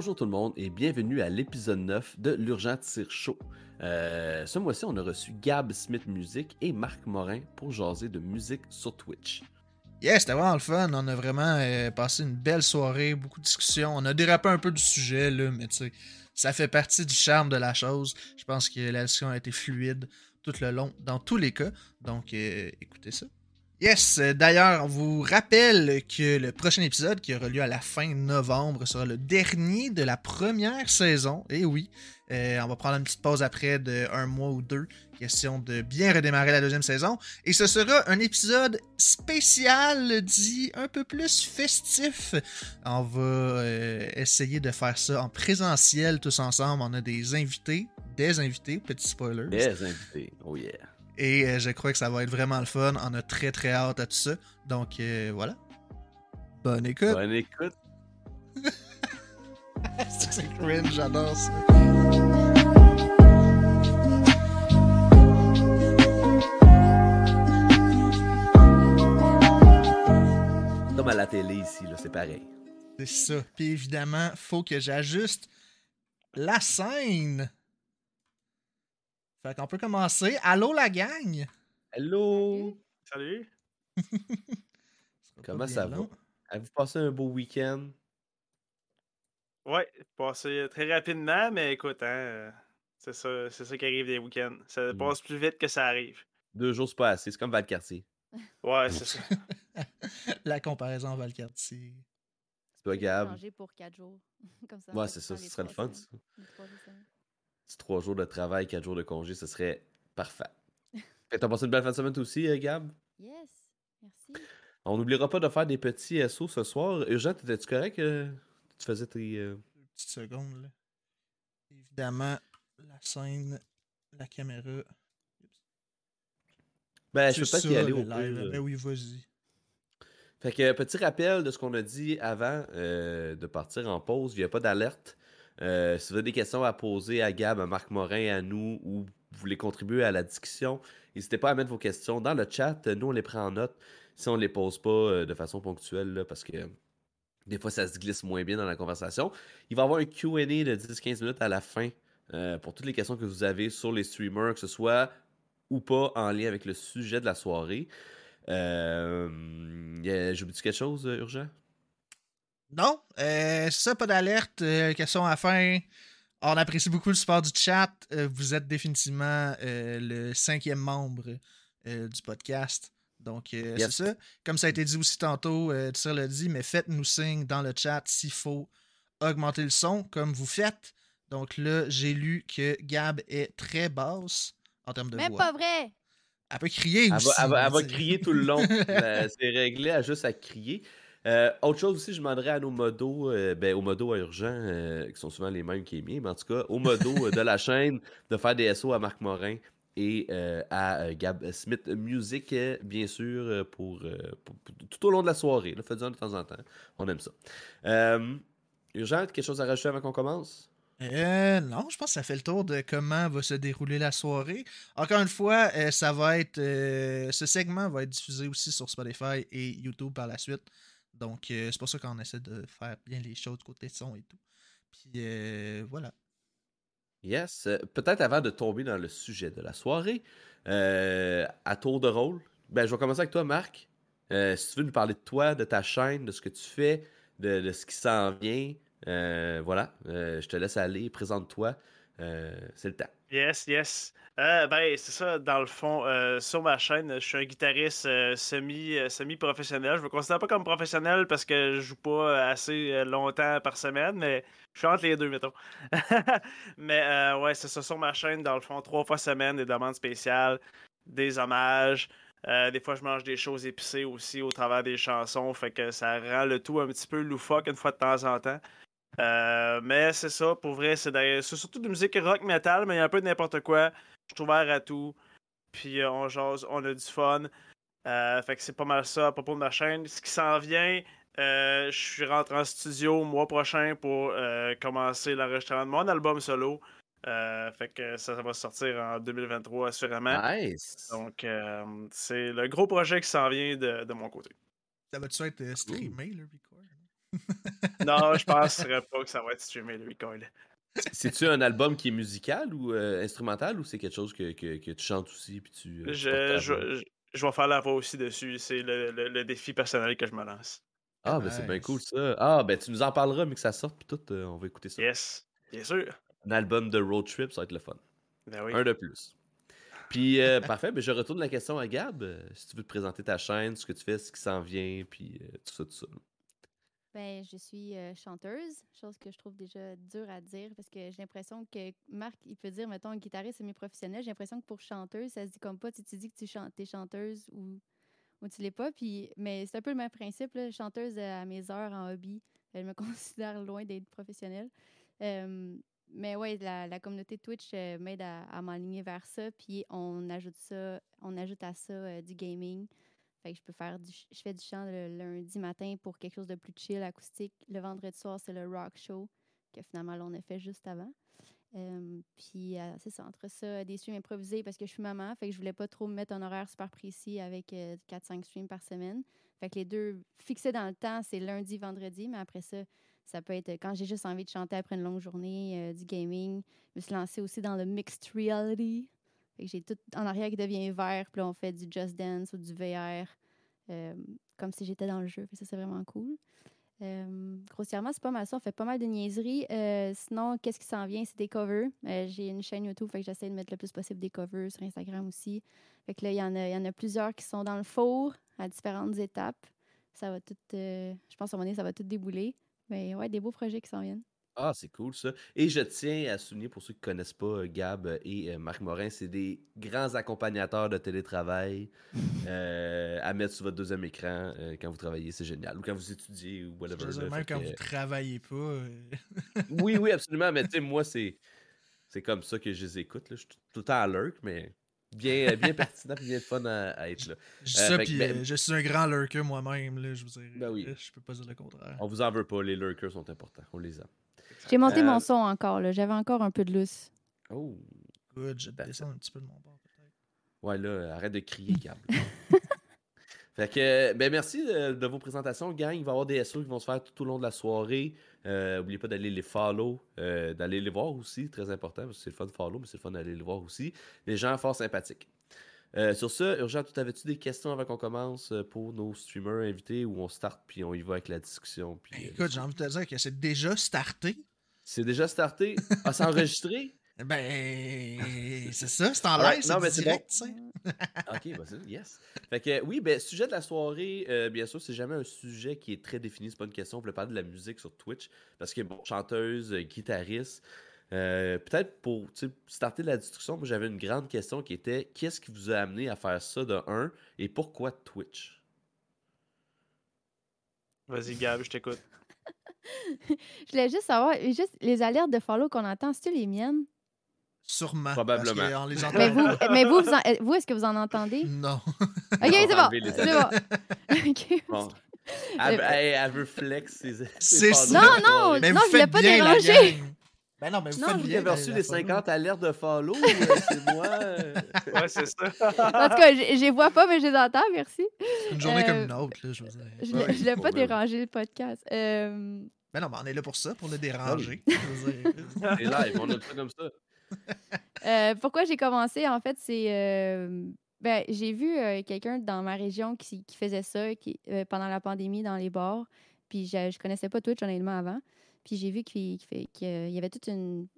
Bonjour tout le monde et bienvenue à l'épisode 9 de l'Urgent Tire Show. Euh, ce mois-ci, on a reçu Gab Smith Music et Marc Morin pour jaser de musique sur Twitch. Yes, c'était vraiment le fun. On a vraiment euh, passé une belle soirée, beaucoup de discussions. On a dérapé un peu du sujet, là, mais tu sais, ça fait partie du charme de la chose. Je pense que la discussion a été fluide tout le long, dans tous les cas. Donc, euh, écoutez ça. Yes, euh, d'ailleurs, on vous rappelle que le prochain épisode qui aura lieu à la fin novembre sera le dernier de la première saison. Et oui, euh, on va prendre une petite pause après de un mois ou deux, question de bien redémarrer la deuxième saison. Et ce sera un épisode spécial, dit un peu plus festif. On va euh, essayer de faire ça en présentiel tous ensemble. On a des invités, des invités, petit spoiler. Des invités, oh yeah. Et euh, je crois que ça va être vraiment le fun. On a très très hâte à tout ça. Donc euh, voilà. Bonne écoute. Bonne écoute. C'est cringe, j'adore ça. Comme à la télé ici, c'est pareil. C'est ça. Puis évidemment, faut que j'ajuste la scène. Fait qu'on peut commencer. Allô la gang! Hello! Salut. Comment ça va? Avez-vous passé un beau week-end? Ouais, passé très rapidement, mais écoute, hein, c'est ça, c'est ça qui arrive des week-ends. Ça Mm. passe plus vite que ça arrive. Deux jours, c'est pas assez. C'est comme Valcartier. Ouais, c'est ça. la comparaison Valcartier. C'est pas changer pour 4 jours. Comme ça. Ouais, c'est ça. Ce serait le fun, trois jours de travail, quatre jours de congé, ce serait parfait. Fait que t'as passé une belle fin de semaine aussi, euh, Gab? Yes, merci. On n'oubliera pas de faire des petits SO ce soir. Urgent, t'étais-tu correct? euh, Tu faisais tes. euh, Deux petites secondes là. Évidemment, la scène, la caméra. Ben, je peux peut-être y aller le au live. euh. Ben oui, vas-y. Fait que petit rappel de ce qu'on a dit avant euh, de partir en pause. Il n'y a pas d'alerte. Euh, si vous avez des questions à poser à Gab, à Marc Morin, à nous, ou vous voulez contribuer à la discussion, n'hésitez pas à mettre vos questions dans le chat. Nous, on les prend en note si on ne les pose pas euh, de façon ponctuelle, parce que des fois, ça se glisse moins bien dans la conversation. Il va y avoir un QA de 10-15 minutes à la fin euh, pour toutes les questions que vous avez sur les streamers, que ce soit ou pas en lien avec le sujet de la soirée. Euh, y a- J'oublie quelque chose, urgent? Non, euh, c'est ça, pas d'alerte. euh, question à la fin. On apprécie beaucoup le support du chat. Euh, vous êtes définitivement euh, le cinquième membre euh, du podcast. Donc, euh, Yes. c'est ça. Comme ça a été dit aussi tantôt, euh, Tire l'a dit, mais faites-nous signe dans le chat s'il faut augmenter le son, comme vous faites. Donc là, j'ai lu que Gab est très basse en termes de Même voix. pas vrai! Elle peut crier Elle aussi. va, elle va- elle crier tout le long. C'est réglé à juste à crier. Euh, autre chose aussi, je demanderais à nos modos, euh, ben, aux modos à urgent, euh, qui sont souvent les mêmes qui est miens, mais en tout cas, aux modos de la chaîne, de faire des SO à Marc Morin et euh, à euh, Gab Smith Music, bien sûr, pour, pour- pour- tout au long de la soirée. là. Faites-en de temps en temps. On aime ça. Euh, urgent, quelque chose à rajouter avant qu'on commence? Euh, non, je pense que ça fait le tour de comment va se dérouler la soirée. Encore une fois, euh, ça va être. euh, ce segment va être diffusé aussi sur Spotify et YouTube par la suite. Donc, euh, c'est pour ça qu'on essaie de faire bien les choses côté son et tout. Puis euh, voilà. Yes. Euh, Peut-être avant de tomber dans le sujet de la soirée, à tour de rôle, ben, je vais commencer avec toi, Marc. Si tu veux nous parler de toi, de ta chaîne, de ce que tu fais, de, de ce qui s'en vient, voilà, je te laisse aller, présente-toi. Euh, c'est le temps. Yes, yes. Euh, ben, c'est ça, dans le fond, euh, sur ma chaîne, je suis un guitariste semi, semi-professionnel. Je me considère pas comme professionnel parce que je joue pas assez longtemps par semaine, mais je suis entre les deux, mettons. mais ouais, c'est ça, sur ma chaîne, dans le fond, trois fois semaine, des demandes spéciales, des hommages. Des fois, je mange des choses épicées aussi au travers des chansons, fait que ça rend le tout un petit peu loufoque une fois de temps en temps. Euh, mais c'est ça, pour vrai, c'est d'ailleurs- c'est surtout de musique rock metal, mais il y a un peu de n'importe quoi. Je suis ouvert à tout. Puis euh, on jase, on a du fun. Euh, fait que c'est pas mal ça à propos de ma chaîne. Ce qui s'en vient, euh, je suis rentré en studio le mois prochain pour euh, commencer l'enregistrement de mon album solo. Euh, fait que ça, ça va sortir en 2023 assurément. Nice. Donc euh, c'est le gros projet qui s'en vient de, de mon côté. Ça va-tu être streamé, le record? Non, je penserais pas que ça va être streamé, le recoil. C'est-tu un album qui est musical ou euh, instrumental ou c'est quelque chose que, que, que tu chantes aussi puis tu. euh, Je, ta je, voix? je, je vais faire la voix aussi dessus. C'est le, le- le défi personnel que je me lance. Ah, ben c'est bien cool ça. Ah, ben tu nous en parleras, mais que ça sorte puis tout, euh, on va écouter ça. Yes, bien sûr. Un album de road trip, ça va être le fun. Ben oui. Un de plus. Puis, euh, parfait, ben, je retourne la question à Gab. si tu veux te présenter ta chaîne, ce que tu fais, ce qui s'en vient, puis euh, tout ça, tout ça. Ben, je suis euh, chanteuse, chose que je trouve déjà dur à dire parce que j'ai l'impression que Marc, il peut dire, mettons, guitariste semi-professionnel. J'ai l'impression que pour chanteuse, ça se dit comme pas. Tu, dis que tu es chanteuse ou, ou tu l'es pas. Puis, mais c'est un peu le même principe. Là, chanteuse à mes heures en hobby. Elle me considère loin d'être professionnelle. Euh, mais ouais, la, communauté Twitch euh, m'aide à, à m'aligner vers ça. Puis on ajoute ça, on ajoute à ça euh, du gaming. Fait que je peux faire je fais du chant le lundi matin pour quelque chose de plus chill, acoustique. Le vendredi soir, c'est le rock show que finalement on a fait juste avant. Puis euh, c'est entre ça, des streams improvisés parce que je suis maman, fait que je voulais pas trop me mettre un horaire super précis avec euh, 4-5 streams par semaine. Fait que les deux fixés dans le temps, c'est lundi, vendredi, mais après ça, ça peut être quand j'ai juste envie de chanter après une longue journée, euh, du gaming. Je me suis lancée aussi dans le mixed reality. J'ai tout en arrière qui devient vert, puis là, on fait du Just Dance ou du VR, euh, comme si j'étais dans le jeu. Ça, c'est vraiment cool. Euh, grossièrement, c'est pas mal ça. On fait pas mal de niaiseries. Euh, sinon, qu'est-ce qui s'en vient? C'est des covers. J'ai une chaîne YouTube, fait que j'essaie de mettre le plus possible des covers sur Instagram aussi. Fait que là, il y, en a- y en a plusieurs qui sont dans le four à différentes étapes. Ça va tout... je pense à un moment donné, ça va tout débouler. Mais ouais, des beaux projets qui s'en viennent. Ah, c'est cool ça. Et je tiens à souligner pour ceux qui ne connaissent pas euh, Gab et euh, Marc Morin, c'est des grands accompagnateurs de télétravail euh, à mettre sur votre deuxième écran euh, quand vous travaillez, c'est génial. Ou quand vous étudiez ou whatever. là, même quand que- vous travaillez pas. euh, Oui, oui, absolument. Mais tu sais, moi, c'est c'est comme ça que je les écoute. là. Je suis tout le temps à lurk, mais bien, bien pertinent et bien fun à, à être là. Je dis Euh, ça, puis ben- euh, je suis un grand lurker moi-même, là, je vous dire. Ben oui. euh, Je peux pas dire le contraire. On vous en veut pas, les lurkers sont importants. On les aime. J'ai monté Euh, mon son encore, là. J'avais encore un peu de lousse. Oh. Good, je descendre un petit peu de mon bord, peut-être. Ouais, là, arrête de crier, Gab. fait que, ben merci de, de vos présentations, gang. Il va y avoir des SO qui vont se faire tout au long de la soirée. Euh, N'oubliez pas d'aller les follow, euh, d'aller les voir aussi, très important, parce que c'est le fun de follow, mais c'est le fun d'aller les voir aussi. Les gens fort sympathiques. Euh, sur ça, Urgent, tu avais-tu des questions avant qu'on commence euh, pour nos streamers invités ou on start puis on y va avec la discussion? Puis, Ben, euh, écoute, j'ai envie de te dire que c'est déjà starté. c'est déjà starté? Ah, c'est enregistré? Ben, c'est ça, c'est en live, c'est direct, tu sais. Ok, bah c'est yes. Fait que oui, ben sujet de la soirée, euh, bien sûr, c'est jamais un sujet qui est très défini, c'est pas une question. On voulait parler de la musique sur Twitch parce que bon, chanteuse, guitariste. Euh, Peut-être pour tu sais, starter la discussion, moi j'avais une grande question qui était qu'est-ce qui vous a amené à faire ça de un et pourquoi Twitch? Vas-y, Gab, je t'écoute. Je voulais juste savoir, juste les alertes de follow qu'on entend, c'est-tu les miennes? Sûrement. Probablement. Parce les entend. Mais vous, mais vous, vous, en- vous, est-ce que vous en entendez? Non. Ok, c'est va bon. C'est bon. Ok. Bon. Elle, Euh, elle- elle veut flex ses, ses C'est followers. ça. Non, non, Mais non, je voulais faites pas bien, la déranger. Ben non, mais vous Non, faites vous Vous bien. avez reçu les la follow. 50 alertes de follow, euh, c'est moi. euh? Ouais, c'est ça. En tout cas, je les vois pas, mais je les entends, merci. Une journée Euh, comme une autre, là, je veux dire. Je ne bon, pas ben oui. déranger le podcast. Euh, Ben non, mais on est là pour ça, pour le déranger. C'est live, on a ça comme ça. Euh, pourquoi j'ai commencé, en fait, c'est. euh, ben, j'ai vu euh, quelqu'un dans ma région qui, qui faisait ça qui, euh, pendant la pandémie dans les bars. Puis je, je connaissais pas Twitch, honnêtement, avant. Puis j'ai vu qu'il y avait toute une.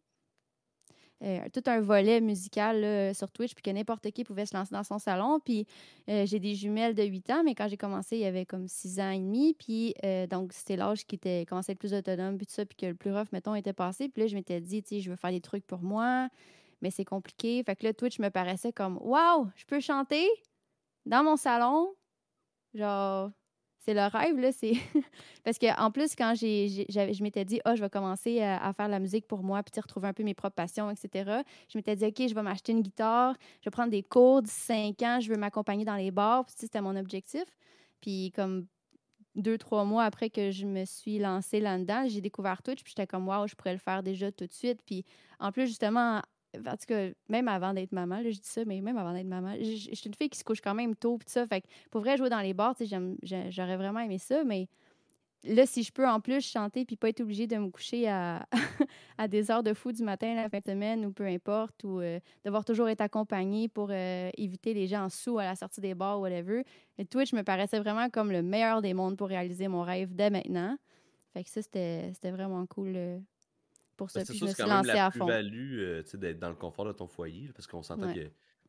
euh, tout un volet musical sur Twitch, puis que n'importe qui pouvait se lancer dans son salon. Puis euh, j'ai des jumelles de 8 ans, mais quand j'ai commencé, il y avait comme 6 ans et demi. Puis euh, donc, c'était l'âge qui était, commençait à être plus autonome, puis tout ça, puis que le plus rough, mettons, était passé. Puis là, je m'étais dit, tu sais, je veux faire des trucs pour moi, mais c'est compliqué. Fait que là, Twitch me paraissait comme, waouh, je peux chanter dans mon salon. Genre, c'est le rêve, là. C'est. Parce qu'en plus, quand j'ai, je m'étais dit, ah, je vais commencer à, à faire la musique pour moi, puis retrouver un peu mes propres passions, etc. Je m'étais dit, OK, je vais m'acheter une guitare, je vais prendre des cours d'ici 5 ans, je veux m'accompagner dans les bars, puis c'était mon objectif. Puis comme deux, trois mois après que je me suis lancée là-dedans, j'ai découvert Twitch, puis j'étais comme, waouh, je pourrais le faire déjà tout de suite. Puis en plus, justement, en tout cas, même avant d'être maman, là, je dis ça, mais même avant d'être maman, je suis une fille qui se couche quand même tôt, tout ça. Fait que pour vrai, jouer dans les bars, j'aurais vraiment aimé ça, mais là, si je peux en plus chanter puis pas être obligée de me coucher à, à des heures de fou du matin la fin de semaine ou peu importe, ou euh, devoir toujours être accompagnée pour euh, éviter les gens sous à la sortie des bars, whatever. Et Twitch me paraissait vraiment comme le meilleur des mondes pour réaliser mon rêve dès maintenant. Fait que ça, c'était c'était vraiment cool euh, pour ça. Ben, c'est Puis je me c'est suis lancée à fond. plus-value euh, d'être dans le confort de ton foyer, là, parce qu'on s'entend Ouais.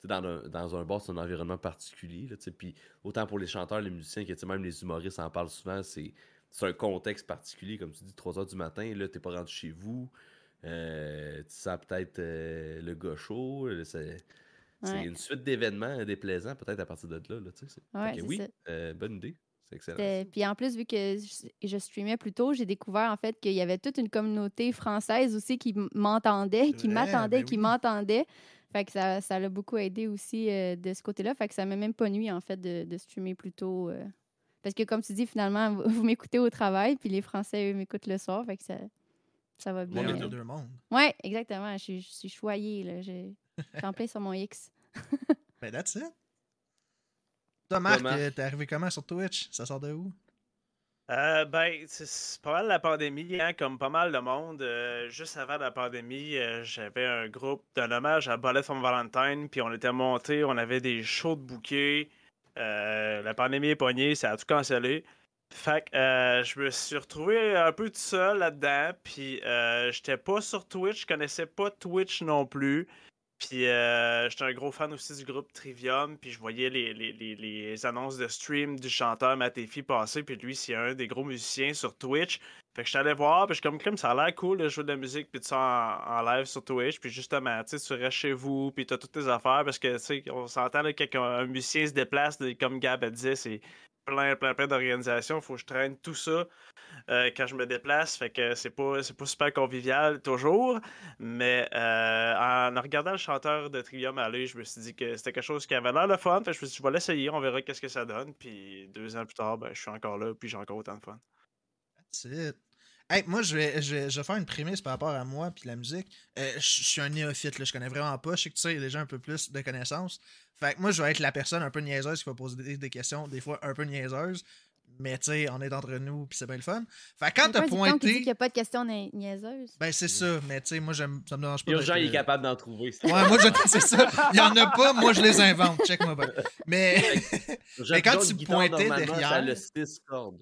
que dans un, dans un bar, c'est un environnement particulier. Là, puis autant pour les chanteurs, les musiciens, que même les humoristes en parlent souvent, c'est c'est un contexte particulier. Comme tu dis, 3 h du matin, là, t'es pas rendu chez vous. euh, tu sens peut-être euh, le gars chaud. là, C'est c'est Ouais. une suite d'événements déplaisants, peut-être à partir de là. là c'est- Ouais, c'est oui, euh, bonne idée. C'est excellent. C'était- Puis en plus, vu que je, je streamais plus tôt, j'ai découvert en fait qu'il y avait toute une communauté française aussi qui m'entendait, qui vrai, m'attendait, ben qui oui. m'entendait. Fait que ça ça l'a beaucoup aidé aussi euh, de ce côté-là. Fait que ça m'a même pas nuit en fait de, de streamer plus tôt. euh. Parce que comme tu dis, finalement, vous, vous m'écoutez au travail, puis les Français, eux, m'écoutent le soir. Fait que ça, ça va bien. Des deux. mondes. Ouais, exactement. Je suis, je suis choyée. Là. Je je suis en plein sur mon X. Ben, that's it. Toi, Marc, euh, t'es arrivé comment sur Twitch? Ça sort de où? Euh, ben, c'est- pas mal la pandémie, hein, comme pas mal de monde. Euh, juste avant la pandémie, euh, j'avais un groupe d'un hommage à Bullet from Valentine, puis on était montés, on avait des shows de bouquets. La pandémie est pognée, ça a tout cancellé. Fait que je me suis retrouvé un peu tout seul là-dedans, puis j'étais pas sur Twitch, je connaissais pas Twitch non plus. Puis euh, j'étais un gros fan aussi du groupe Trivium, puis je voyais les, les, les- annonces de stream du chanteur Matefi passer, puis lui, c'est un des gros musiciens sur Twitch. Fait que je allé voir, puis je suis comme, Crime, ça a l'air cool de jouer de la musique, puis de ça en, live sur Twitch, puis justement, tu sais, tu restes chez vous, puis t'as toutes tes affaires, parce que, tu sais, on s'entend, quand un musicien se déplace, comme Gab a dit, c'est plein, plein, plein d'organisations, faut que je traîne tout ça euh, quand je me déplace, fait que c'est pas, pas super convivial toujours, mais euh, en regardant le chanteur de Trivium aller, je me suis dit que c'était quelque chose qui avait l'air de fun, fait que je me suis dit, je vais l'essayer, on verra qu'est-ce que ça donne, puis deux ans plus tard, ben, je suis encore là, puis j'ai encore autant de fun. That's it. Hey, moi, je vais, je, vais, je vais faire une prémisse par rapport à moi puis la musique. Euh, je je suis un néophyte, là, je connais vraiment pas. Je sais que tu sais, il y a déjà un peu plus de connaissances. Fait que moi, je vais être la personne un peu niaiseuse qui va poser des, des questions, des fois un peu niaiseuses. Mais tu sais, on est entre nous puis c'est bien le fun. Fait que quand Il y a t'as dicton qui dit pointé. qu'il n'y a pas de questions nia- niaiseuses? Ben, c'est ça. Mais tu sais, moi, j'aime- ça me dérange pas. Urgent, il est euh, capable d'en trouver. Ouais, moi, je... c'est ça. Il y en a pas, moi, je les invente. Check-moi bien. Mais. Quand tu pointais derrière- Ça a le 6 cordes.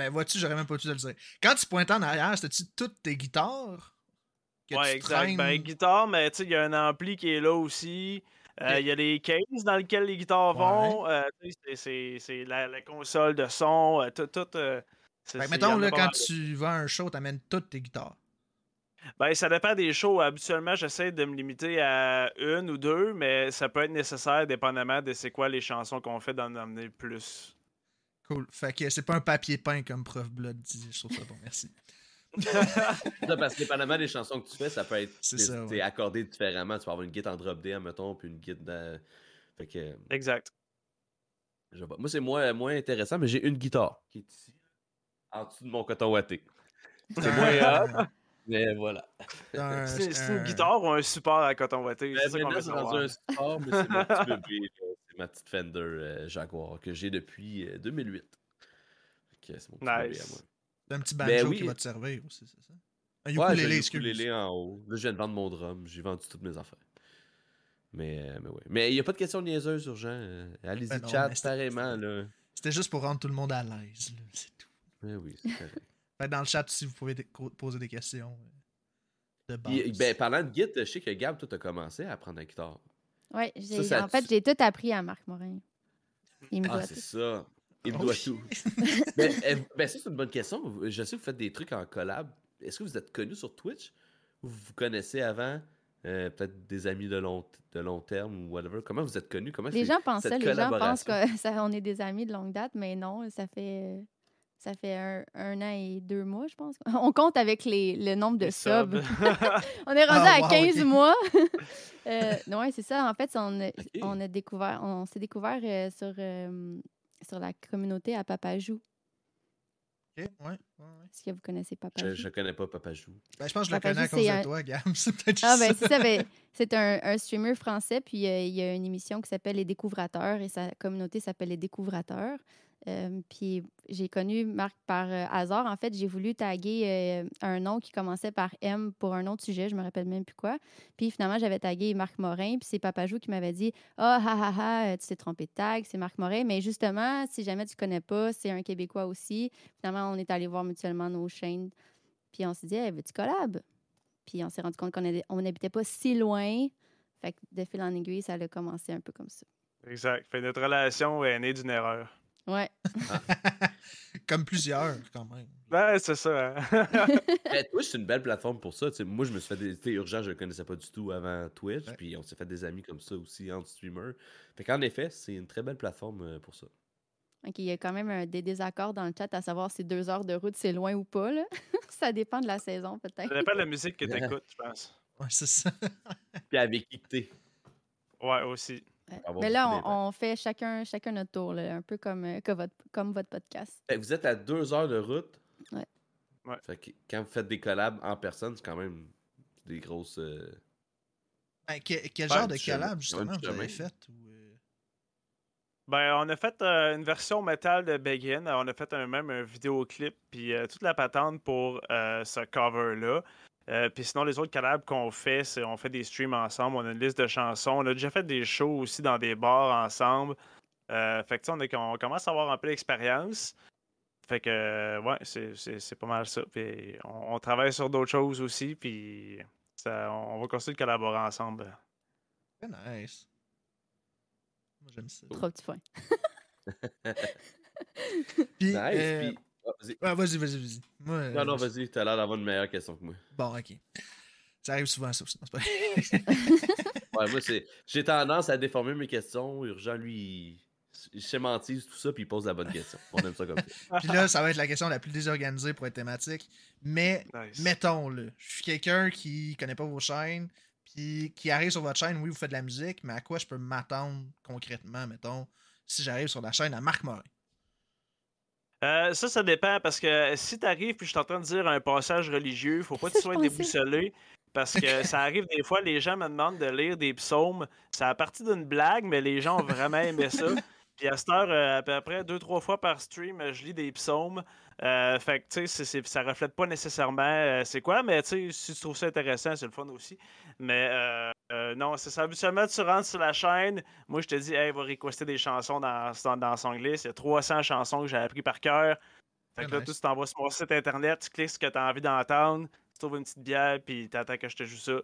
Ben, vois-tu, j'aurais même pas dû te le dire. Quand tu pointais en arrière, c'était-tu toutes tes guitares? Que ouais, tu exact. traînes? Ben, guitare, mais tu sais, il y a un ampli qui est là aussi. Euh. Il y a les cases dans lesquelles les guitares vont. Euh, c'est- la, la console de son. euh, tout. tout Fait c'est- mettons, là, quand tu vas à un show, t'amènes toutes tes guitares. Ben, ça dépend des shows. Habituellement, j'essaie de me limiter à une ou deux, mais ça peut être nécessaire dépendamment de c'est quoi les chansons qu'on fait d'en emmener plus. Cool. Fait que c'est pas un papier peint comme Prof Blood dit. Je trouve ça bon, merci. Ça, parce que dépendamment des chansons que tu fais, ça peut être C'est t'es- ça, t'es ouais. accordé différemment. Tu peux avoir une guitare en drop D, mettons, puis une guitare dans... Fait que, Exact. je sais pas. Moi, c'est moins, moins intéressant, mais j'ai une guitare qui est ici, en dessous de mon coton watté. C'est moins Mais voilà. un- C'est c'est une un- guitare ou un support à coton watté? C'est Ben, ça qu'on c'est un support, mais c'est mon petit bébé. Ma petite Fender euh, Jaguar que j'ai depuis euh, 2008. Fait que c'est mon petit bébé à Nice. moi. C'est un petit Ben banjo oui. qui va te servir aussi, c'est ça? Un Ouais, ukulélé, excuse. ukulélé en haut. Là, je viens de vendre mon drum. J'ai vendu toutes mes affaires. Mais, euh, mais ouais. Mais il n'y a pas de questions niaiseuses urgent. euh, Allez-y, Ben chat, pareillement. C'était juste pour rendre tout le monde à l'aise, c'est tout. Mais oui, c'est correct. Dans le chat, si vous pouvez poser des questions euh, de base. Ben, parlant de guide, je sais que Gab, toi, t'as commencé à apprendre la guitare. Ça en fait, j'ai tout appris à Marc Morin. Il me Ah, c'est ça. Il me Oh, doit tout. ben, euh, ben, ça, c'est une bonne question. Je sais que vous faites des trucs en collab. Est-ce que vous êtes connu sur Twitch? Ou vous vous connaissez avant euh, Peut-être des amis de long, de long terme ou whatever? Comment vous êtes connus? Comment Les gens pensent ça, les gens pensent qu'on ça- on est des amis de longue date, mais non, ça fait ça fait un, un an et deux mois, je pense. On compte avec les, le nombre de Les subs. subs. on est rendu Ah, à wow, 15 ok. mois. euh, ouais, c'est ça. En fait, on a, Ok. on a découvert, on s'est découvert euh, sur, euh, sur la communauté à Papajou. Ok, ouais, ouais, ouais. Est-ce que vous connaissez Papajou? Je, je connais pas Papa Jou. Ben, je pense que je le connais à cause c'est de un- toi, Gab. C'est peut-être Ah, ben, ça. c'est ben, c'est un, un streamer français, puis euh, il y a une émission qui s'appelle Les Découvrateurs, et sa communauté s'appelle Les Découvrateurs. Euh, puis j'ai connu Marc par euh, hasard. En fait, j'ai voulu taguer euh, un nom qui commençait par M pour un autre sujet, je me rappelle même plus quoi. Puis finalement, j'avais tagué Marc Morin, puis c'est Papajou qui m'avait dit Ah, ha, ha, tu t'es trompé de tag, c'est Marc Morin. Mais justement, si jamais tu connais pas, c'est un Québécois aussi. Finalement, on est allé voir mutuellement nos chaînes, puis on s'est dit hey, Veux-tu collab Puis on s'est rendu compte qu'on n'habitait pas si loin. Fait que de fil en aiguille, ça a commencé un peu comme ça. Exact. Fait notre relation est née d'une erreur. Ouais. Comme plusieurs, quand même. Ben, c'est ça. hein. Ben, Twitch, c'est une belle plateforme pour ça. T'sais, moi, je me suis fait des. Urgent, je le connaissais pas du tout avant Twitch. Ouais. Puis on s'est fait des amis comme ça aussi entre streamers. Fait qu'en effet, c'est une très belle plateforme euh, pour ça. OK, il y a quand même un- des désaccords dans le chat à savoir si deux heures de route, c'est loin ou pas. Là. ça dépend de la saison, peut-être. Ça dépend de la musique que t'écoutes, je pense. Ouais, c'est ça. Puis avec qui que t'es. Ouais, aussi. Mais là, on, fait chacun, chacun notre tour, là, un peu comme, euh, que votre, comme votre podcast. Fait que vous êtes à deux heures de route. Ouais. Ouais. Fait que quand vous faites des collabs en personne, c'est quand même des grosses. euh, Ben, que- quel genre de collab, justement, vous avez fait? ou, euh, Ben, on a fait euh, une version métal de Begin. On a fait un, même un vidéoclip, puis euh, toute la patente pour euh, ce cover-là. Euh, puis sinon, les autres collabs qu'on fait, c'est on fait des streams ensemble. On a une liste de chansons. On a déjà fait des shows aussi dans des bars ensemble. Euh, fait que, tu sais, on, est- on commence à avoir un peu d'expérience. Fait que, euh, ouais, c'est- pas mal ça. Puis on, on travaille sur d'autres choses aussi, puis ça- on va continuer de collaborer ensemble. Très nice. Moi, j'aime ça. Trop petit point. Puis, Nice. euh, Puis. Ah, vas-y. ouais, vas-y, vas-y. Moi, euh, Non, non, vas-y, t'as l'air d'avoir une meilleure question que moi. Bon, ok. Ça arrive souvent, ça aussi. Non, c'est pas... Ouais, moi, c'est. J'ai tendance à déformer mes questions. Urgent, lui, il- il schématise tout ça, puis il pose la bonne question. On aime ça comme ça. Puis là, ça va être la question la plus désorganisée pour être thématique. Mais, Nice. mettons, là, je suis quelqu'un qui connaît pas vos chaînes, puis qui arrive sur votre chaîne, oui, vous faites de la musique, mais à quoi je peux m'attendre concrètement, mettons, si j'arrive sur la chaîne à Marc Morin? Euh, ça, ça dépend parce que si t'arrives puis je suis en train de dire un passage religieux, faut pas que tu sois déboussolé parce que ça arrive des fois, les gens me demandent de lire des psaumes. Ça a parti d'une blague, mais les gens ont vraiment aimé ça. Puis à cette heure, euh, à peu près deux, trois fois par stream, euh, je lis des psaumes. Euh, fait que, tu sais, ça reflète pas nécessairement euh, c'est quoi, mais tu sais, si tu trouves ça intéressant, c'est le fun aussi. Mais non, c'est ça. Habituellement, tu rentres sur la chaîne. Moi, je te dis, hey, va requester des chansons dans, dans, dans son glisse. Il y a 300 chansons que j'ai appris par cœur. Fait que là, nice. tout, tu t'envoies sur mon site internet, tu cliques ce que tu as envie d'entendre, tu trouves une petite bière, puis tu attends que je te joue ça.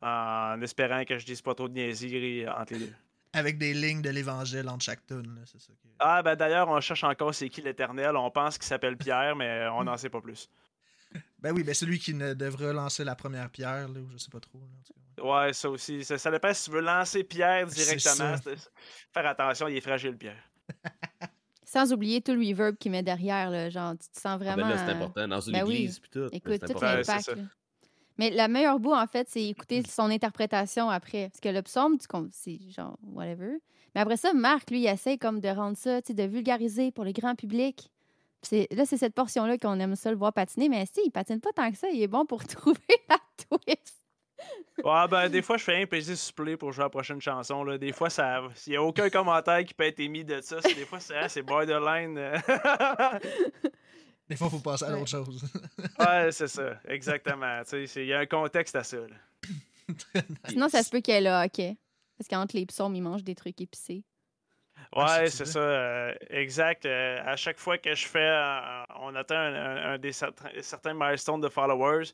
En espérant que je dise pas trop de niaiseries entre les deux. Avec des lignes de l'évangile entre chaque tune, là, c'est ça. que- Ah, ben d'ailleurs, on cherche encore c'est qui l'éternel. On pense qu'il s'appelle Pierre, mais on n'en sait pas plus. Ben oui, ben celui qui ne devrait lancer la première pierre, là, ou je sais pas trop. là, en tout cas. Ouais, ça aussi. Ça, ça dépend si tu veux lancer Pierre C'est directement. Faire attention, il est fragile, Pierre. Sans oublier tout le reverb qu'il met derrière, là, genre, tu te sens Ah, ben vraiment... là, c'est euh, important. Dans une ben oui. église, puis tout. Écoute, c'est tout l'impact. Mais la meilleure bout, en fait, c'est écouter son interprétation après. Parce que le psaume, c'est genre, whatever. Mais après ça, Marc, lui, il essaie comme de rendre ça, de vulgariser pour le grand public. Là, c'est cette portion-là qu'on aime ça le voir patiner. Mais si, il patine pas tant que ça. Il est bon pour trouver la twist. Ouais, ben des fois, je fais un plaisir supplé pour jouer à la prochaine chanson. Là. Des fois, ça, il n'y a aucun commentaire qui peut être émis de ça. Des fois, c'est c'est borderline. Des fois, il faut passer à Ouais. d'autres choses. ouais, c'est ça. Exactement. Tu sais, c'est- Il y a un contexte à ça. là. Sinon, ça se peut qu'elle a hockey. Parce qu'entre les psaumes, il mange des trucs épicés. Ah, Ouais, c'est ça. euh, exact. Euh, à chaque fois que je fais, euh, on atteint un, un- un des certain- certains milestones de followers.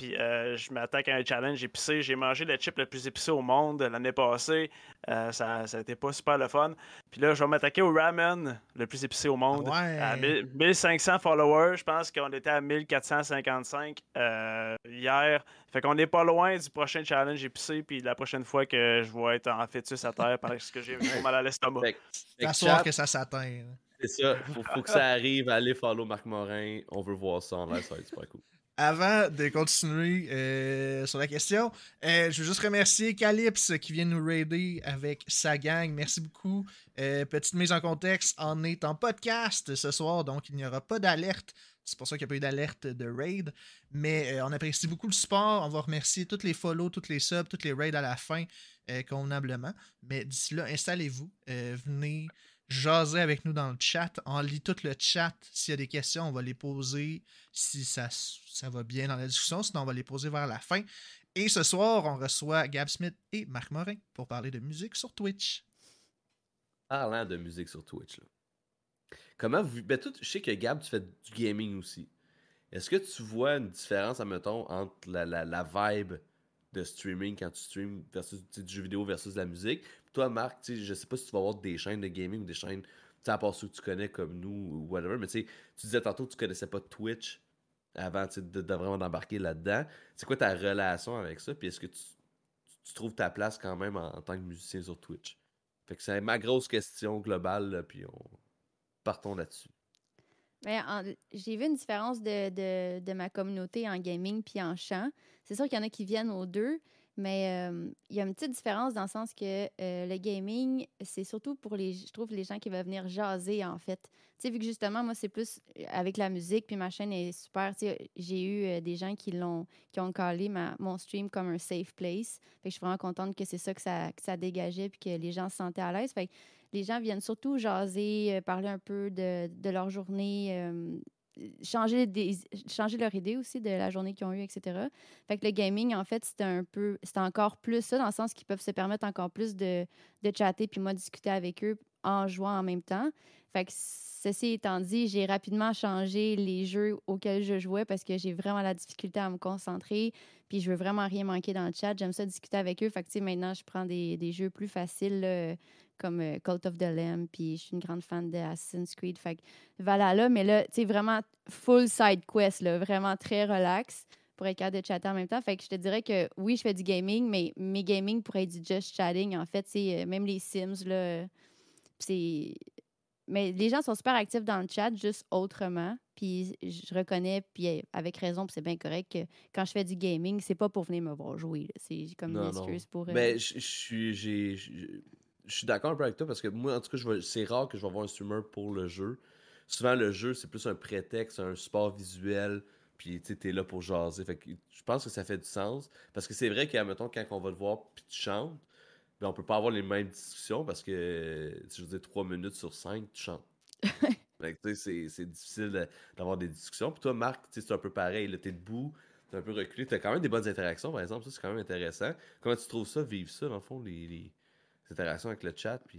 Puis euh, je m'attaque à un challenge épicé. J'ai mangé le chip le plus épicé au monde l'année passée. Euh, ça été pas super le fun. Puis là, je vais m'attaquer au ramen le plus épicé au monde. À ouais. 1000 1500 followers, je pense qu'on était à 1455 euh, hier. Fait qu'on n'est pas loin du prochain challenge épicé. Puis la prochaine fois que je vais être en fœtus à terre parce que j'ai mal à l'estomac. Fait que- fait La que soir chat, que ça s'atteint. là. C'est ça. Faut, faut que ça arrive. Allez follow Marc Morin. On veut voir ça en live. Ça va être super cool. Avant de continuer euh, sur la question, euh, je veux juste remercier Calypse qui vient nous raider avec sa gang. Merci beaucoup. Euh, petite mise en contexte, on est en podcast ce soir, donc il n'y aura pas d'alerte. C'est pour ça qu'il n'y a pas eu d'alerte de raid. Mais on apprécie beaucoup le support. On va remercier tous les follow, tous les subs, tous les raids à la fin, convenablement. Mais d'ici là, installez-vous. venez jaser avec nous dans le chat. On lit tout le chat. S'il y a des questions, on va les poser si ça, ça va bien dans la discussion. Sinon, on va les poser vers la fin. Et ce soir, on reçoit Gab Smith et Marc Morin pour parler de musique sur Twitch. Parlant de musique sur Twitch, là. Comment vous. Ben, je sais que Gab, tu fais du gaming aussi. Est-ce que tu vois une différence, admettons, entre la, la, la vibe de streaming quand tu streams versus du jeu vidéo versus la musique? Toi, Marc, je sais pas si tu vas avoir des chaînes de gaming ou des chaînes, à part ceux que tu connais comme nous ou whatever, mais tu disais tantôt que tu connaissais pas Twitch avant de, vraiment d'embarquer là-dedans. C'est quoi ta relation avec ça? Puis est-ce que tu, tu, trouves ta place quand même en, tant que musicien sur Twitch? Fait que c'est ma grosse question globale, puis on partons là-dessus. Ben, j'ai vu une différence de, de, de, ma communauté en gaming puis en chant. C'est sûr qu'il y en a qui viennent aux deux, mais il y a une petite différence dans le sens que le gaming, c'est surtout pour les, je trouve, les gens qui veulent venir jaser, en fait. Tu sais, vu que justement, moi, c'est plus avec la musique, puis ma chaîne est super. Tu sais, j'ai eu des gens qui l'ont, qui ont collé ma, mon stream comme un safe place. Fait que je suis vraiment contente que c'est ça que, ça que ça dégageait, puis que les gens se sentaient à l'aise. Fait que les gens viennent surtout jaser, parler un peu de, de leur journée changer, des, changer leur idée aussi de la journée qu'ils ont eue, etc. Fait que le gaming, en fait, c'était un peu, c'était encore plus ça, dans le sens qu'ils peuvent se permettre encore plus de, de chatter puis moi discuter avec eux en jouant en même temps. Fait que ceci étant dit, j'ai rapidement changé les jeux auxquels je jouais parce que j'ai vraiment la difficulté à me concentrer. Puis je veux vraiment rien manquer dans le chat. J'aime ça discuter avec eux. Fait que maintenant, je prends des, des jeux plus faciles comme euh, Cult of the Lamb, puis je suis une grande fan de Assassin's Creed. Fait que Valhalla, mais là, tu sais, vraiment full side quest, là, vraiment très relax pour être capable de chatter en même temps. Fait que je te dirais que oui, je fais du gaming, mais mes gaming pourraient être du just chatting. En fait, c'est euh, même les Sims, là, c'est. Mais les gens sont super actifs dans le chat, juste autrement. Puis je reconnais, puis euh, avec raison, puis c'est bien correct que quand je fais du gaming, c'est pas pour venir me voir jouer. C'est comme une excuse pour. Mais je suis. Je suis d'accord un peu avec toi parce que moi, en tout cas, c'est rare que je vais voir un streamer pour le jeu. Souvent, le jeu, c'est plus un prétexte, un support visuel, puis tu es là pour jaser. Fait que je pense que ça fait du sens. Parce que c'est vrai qu'à mettons, quand on va te voir puis tu chantes, ben, on peut pas avoir les mêmes discussions parce que, je veux dire, 3 minutes sur 5, tu chantes. c'est difficile d'avoir des discussions. Puis toi, Marc, c'est un peu pareil. T'es debout, t'es un peu reculé. T'as quand même des bonnes interactions, par exemple. Ça, c'est quand même intéressant. Comment tu trouves ça, vivre ça, dans le fond, les interaction avec le chat. Euh.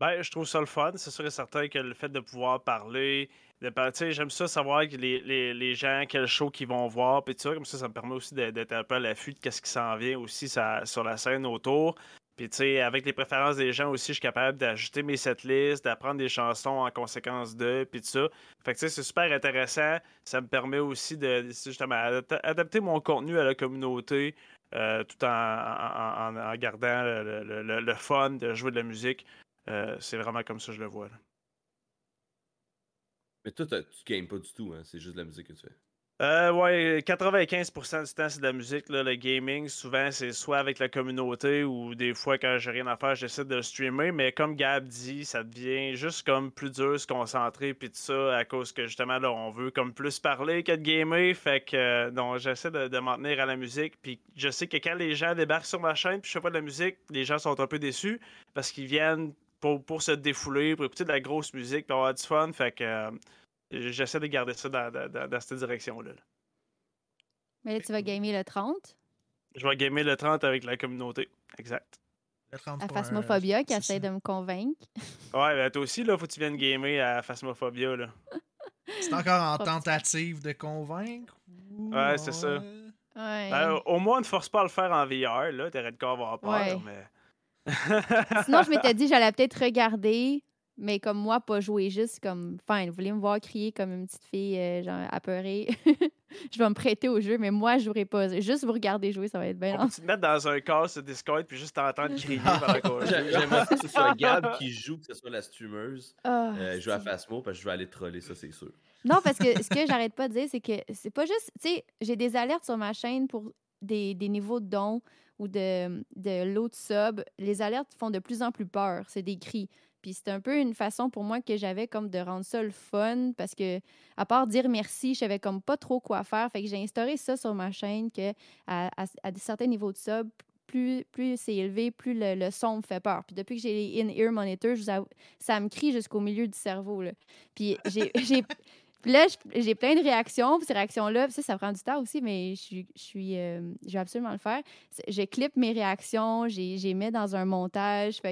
Ben, je trouve ça le fun. C'est sûr et certain que le fait de pouvoir parler, de j'aime ça savoir les, les, les, gens, quel show qu'ils vont voir, puis tout ça. Comme ça, ça me permet aussi d'être un peu à l'affût de ce qui s'en vient aussi sur la scène autour. Puis, tu sais, avec les préférences des gens aussi, je suis capable d'ajouter mes setlists, d'apprendre des chansons en conséquence d'eux, puis tout ça. Fait que, tu sais, c'est super intéressant. Ça me permet aussi de, justement, adapter mon contenu à la communauté, euh, tout en, gardant le, fun de jouer de la musique. Euh, c'est vraiment comme ça que je le vois. Mais toi, tu games pas du tout, hein? c'est juste de la musique que tu fais. Euh, ouais, 95% du temps, c'est de la musique. Là, le gaming, souvent, c'est soit avec la communauté ou des fois, quand j'ai rien à faire, j'essaie de streamer. Mais comme Gab dit, ça devient juste comme plus dur se concentrer puis tout ça à cause que justement, là, on veut comme plus parler que de gamer. Fait que, euh, donc, j'essaie de, de m'en tenir à la musique. Puis je sais que quand les gens débarquent sur ma chaîne puis je fais pas de la musique, les gens sont un peu déçus parce qu'ils viennent pour, pour se défouler, pour écouter de la grosse musique, pour avoir du fun. Fait que. Euh, j'essaie de garder ça dans, cette direction-là. Mais là, tu vas gamer le 30? Je vais gamer le 30 avec la communauté. Exact. Le 30 à Phasmophobia qui essaie de me convaincre. Ouais, ben toi aussi, là, faut que tu viennes gamer à Phasmophobia. Là. C'est encore en tentative de convaincre? Ouais, c'est ça. Ouais? Ben, au moins, ne force pas à le faire en VR, là. T'aurais de quoi avoir peur, mais. Sinon, je m'étais dit, j'allais peut-être regarder mais comme moi, pas jouer juste comme, fine, vous voulez me voir crier comme une petite fille, euh, genre, apeurée. je vais me prêter au jeu, mais moi, je jouerai pas. Juste vous regarder jouer, ça va être bien. On peut te mettre dans un cas sur Discord puis juste t'entendre crier J'aimerais que ce soit Gab qui joue, que ce soit la streameuse. Ah, euh, joue à Phasmo parce que je vais aller troller, ça, c'est sûr. Non, parce que ce que j'arrête pas de dire, c'est que c'est pas juste. Tu sais, j'ai des alertes sur ma chaîne pour des, des niveaux de dons ou de, de l'autre sub. Les alertes font de plus en plus peur. C'est des cris. Puis c'était un peu une façon pour moi que j'avais comme de rendre ça le fun parce que, à part dire merci, je savais comme pas trop quoi faire. Fait que j'ai instauré ça sur ma chaîne que à, à, certains niveaux de sub, plus, plus c'est élevé, plus le, son me fait peur. Puis depuis que j'ai les in-ear monitors, ça me crie jusqu'au milieu du cerveau. Là. Puis j'ai, puis là, j'ai plein de réactions. Ces réactions-là, ça, ça prend du temps aussi, mais je, suis- je, euh, vais absolument le faire. Je clip mes réactions, j'ai mets dans un montage.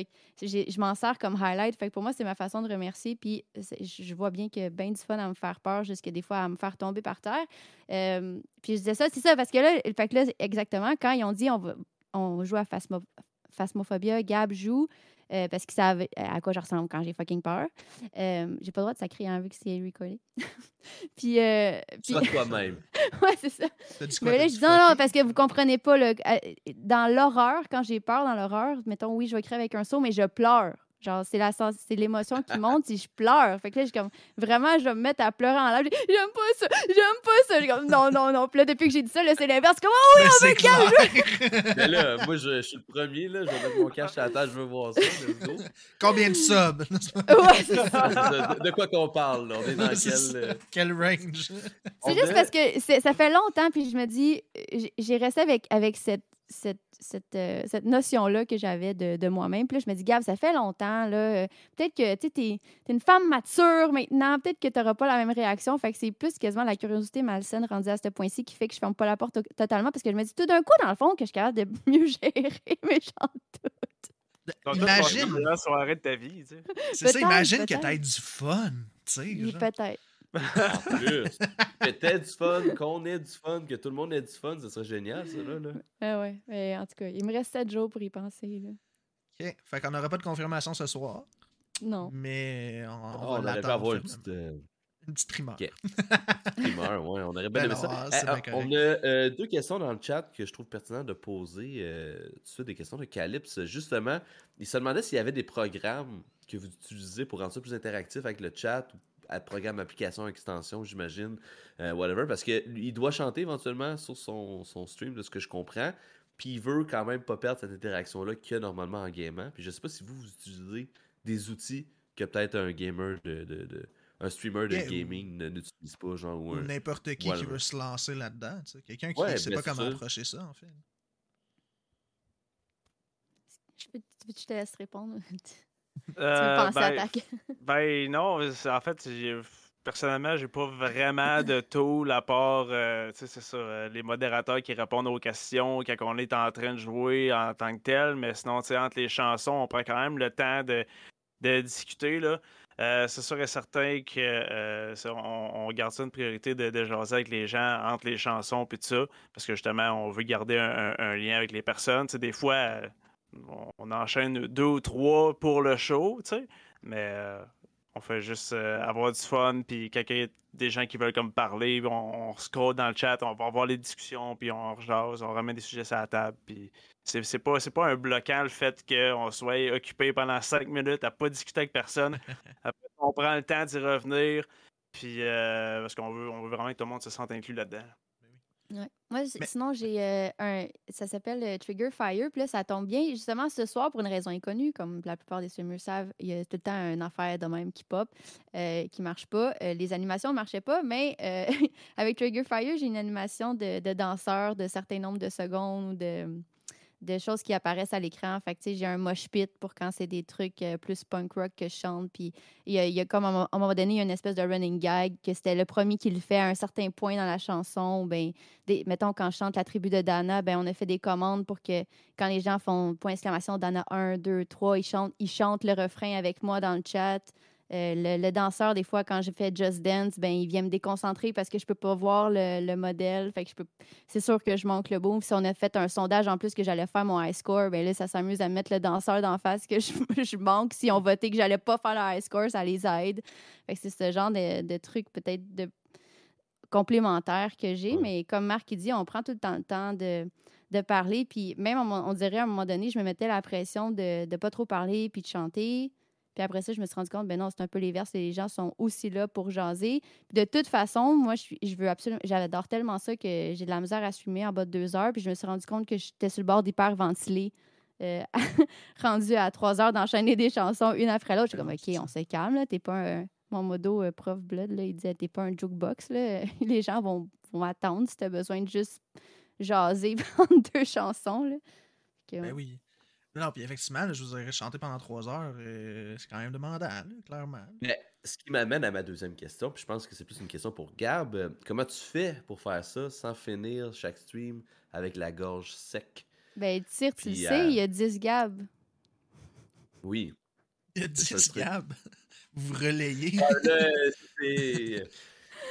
Je m'en sers comme highlight. Fait que pour moi, c'est ma façon de remercier. Puis je vois bien que ben du fun à me faire peur, jusqu'à des fois à me faire tomber par terre. Euh, puis je disais ça, c'est ça, parce que là, fait que là, exactement, quand ils ont dit on, va, on joue à Phasmo- Phasmophobia, Gab joue. Euh, parce qu'ils savent à quoi je ressemble quand j'ai fucking peur. Euh, j'ai pas le droit de sacrer hein, vu que c'est recordé. puis, euh, puis- Sois toi-même. ouais, c'est ça. Mais là, je dis non, non, parce que vous comprenez pas. Là, euh, dans l'horreur, quand j'ai peur dans l'horreur, mettons, oui, je vais écrire avec un saut, mais je pleure. Genre, c'est la sens- c'est l'émotion qui monte si je pleure. Fait que là, je suis comme, vraiment, je vais me mettre à pleurer en live. J'aime pas ça, j'aime pas ça. Je suis comme, non, non, non. Puis là, depuis que j'ai dit ça, là, c'est l'inverse. Comme, oh, Mais c'est clair. Mais là, moi, je, je suis le premier, là. Je vais mettre mon cash à la table, je veux voir ça. Combien de subs? ouais, c'est ça. de, de quoi qu'on parle, là? On est dans C'est quel... euh, C'est Quel range? on juste est- parce que c'est- ça fait longtemps, puis je me dis, j'ai- j'ai resté avec, avec cette, cette, cette, euh, cette notion-là que j'avais de, de moi-même. Puis là, je me dis, Gab, ça fait longtemps, là. euh, peut-être que tu es, une femme mature maintenant, peut-être que tu n'auras pas la même réaction. Fait que c'est plus quasiment la curiosité malsaine rendue à ce point-ci qui fait que je ferme pas la porte to- totalement parce que je me dis tout d'un coup, dans le fond, que je suis capable de mieux gérer mes. Donc, toi, tu Imagine. passes la soirée de ta vie, tu sais. C'est ça, imagine que t'aies du fun. Tu sais. Peut-être. En plus, que t'aies du fun, qu'on ait du fun, que tout le monde ait du fun, ce serait génial, ça, là. là. Ah ouais. Mais en tout cas, il me reste sept jours pour y penser. Là. OK. Fait qu'on n'aura pas de confirmation ce soir, Non. mais on, on Oh, va on aurait pu l'attendre. avoir une petite... euh, Une petite primeur. Ok. primeur, ouais, on aurait bien Ben aimé non, ça. ah, Eh, bien ah, on a euh, deux questions dans le chat que je trouve pertinent de poser. Euh, suite, des questions de Calypse. Justement, il se demandait s'il y avait des programmes que vous utilisez pour rendre ça plus interactif avec le chat ou à programme, application, extension, j'imagine, euh, whatever. Parce qu'il doit chanter éventuellement sur son, son stream, de ce que je comprends. Puis il veut quand même pas perdre cette interaction-là qu'il y a normalement en gaming. Puis je sais pas si vous, vous utilisez des outils que peut-être un gamer de, de- de- un streamer de gaming ne- n'utilise pas, genre ou n'importe qui qui veut se lancer là-dedans. Quelqu'un qui Ouais, ne sait pas comment approcher ça, en fait. Je, peux, je te laisse répondre? tu Euh, à ben. Ben non, en fait, personnellement, j'ai pas vraiment de tool à part, euh, tu c'est ça, euh, les modérateurs qui répondent aux questions quand on est en train de jouer en tant que tel, mais sinon, tu sais, entre les chansons, on prend quand même le temps de, de discuter, là. Euh, c'est sûr et certain que euh, on, on garde ça une priorité de, de jaser avec les gens entre les chansons puis tout ça, parce que justement, on veut garder un, un- un lien avec les personnes. Tu des fois, on, enchaîne deux ou trois pour le show, tu sais, mais euh, on fait juste euh, avoir du fun, puis quand il y a des gens qui veulent comme parler, on, on scroll dans le chat, on va voir les discussions, puis on rejase, on remet des sujets sur la table, puis c'est c'est pas, c'est pas un bloquant le fait qu'on soit occupé pendant cinq minutes à pas discuter avec personne. Après, on prend le temps d'y revenir, puis euh, parce qu'on veut, on veut vraiment que tout le monde se sente inclus là-dedans. Ouais. Moi, Mais- sinon, j'ai euh, un. Ça s'appelle euh, Trigger Fire. Puis là, ça tombe bien. Justement, ce soir, pour une raison inconnue, comme la plupart des streamers savent, il y a tout le temps une affaire de même qui pop, euh, qui marche pas. Euh, les animations ne marchaient pas, mais avec Trigger Fire, j'ai une animation de, de danseurs de certains nombres de secondes ou de, de choses qui apparaissent à l'écran. Fait que, j'ai un mosh pit pour quand c'est des trucs euh, plus punk rock que je chante. Puis il y a, comme à un moment donné, il y a une espèce de running gag que c'était le premier qui le fait à un certain point dans la chanson. Ben, des- mettons, quand je chante la tribu de Dana, ben, on a fait des commandes pour que quand les gens font point exclamation Dana 1, 2, 3, ils chantent, ils chantent le refrain avec moi dans le chat. Euh, le, le danseur, des fois, quand je fais Just Dance, ben, il vient me déconcentrer parce que je peux pas voir le, le modèle. Fait que je peux... C'est sûr que je manque le boom. Si on a fait un sondage en plus que j'allais faire mon high score, ben là, ça s'amuse à mettre le danseur d'en face que je, je manque. Si on votait que j'allais pas faire le high score, ça les aide. Fait que c'est ce genre de, de trucs peut-être de complémentaires que j'ai. Mais comme Marc il dit, on prend tout le temps le temps de, de parler. Puis même, on dirait à un moment donné, je me mettais la pression de ne pas trop parler puis de chanter. Puis après ça, je me suis rendu compte, ben non, c'est un peu et les gens sont aussi là pour jaser. Puis de toute façon, moi, je, suis, je veux absolument, j'adore tellement ça que j'ai de la misère à streamer en bas de deux heures. Puis je me suis rendu compte que j'étais sur le bord d'hyperventiler. Euh, rendu à trois heures d'enchaîner des chansons une après l'autre. Je suis comme, OK, on se calme, là. T'es pas un. Mon modo euh, prof blood, là, il disait, t'es pas un jukebox, là. Les gens vont, vont attendre si t'as besoin de juste jaser entre deux chansons, là. que, Ben oui. Non, puis effectivement, là, je vous aurais chanté pendant trois heures. euh, c'est quand même demandant, là, clairement. Mais ce qui m'amène à ma deuxième question, puis je pense que c'est plus une question pour Gab. euh, Comment tu fais pour faire ça sans finir chaque stream avec la gorge sec? Ben, tire, tu le sais, euh, il y a 10 gab. Oui. Il y a C'est ça 10 le truc. Gab. Vous relayez. Là, c'est...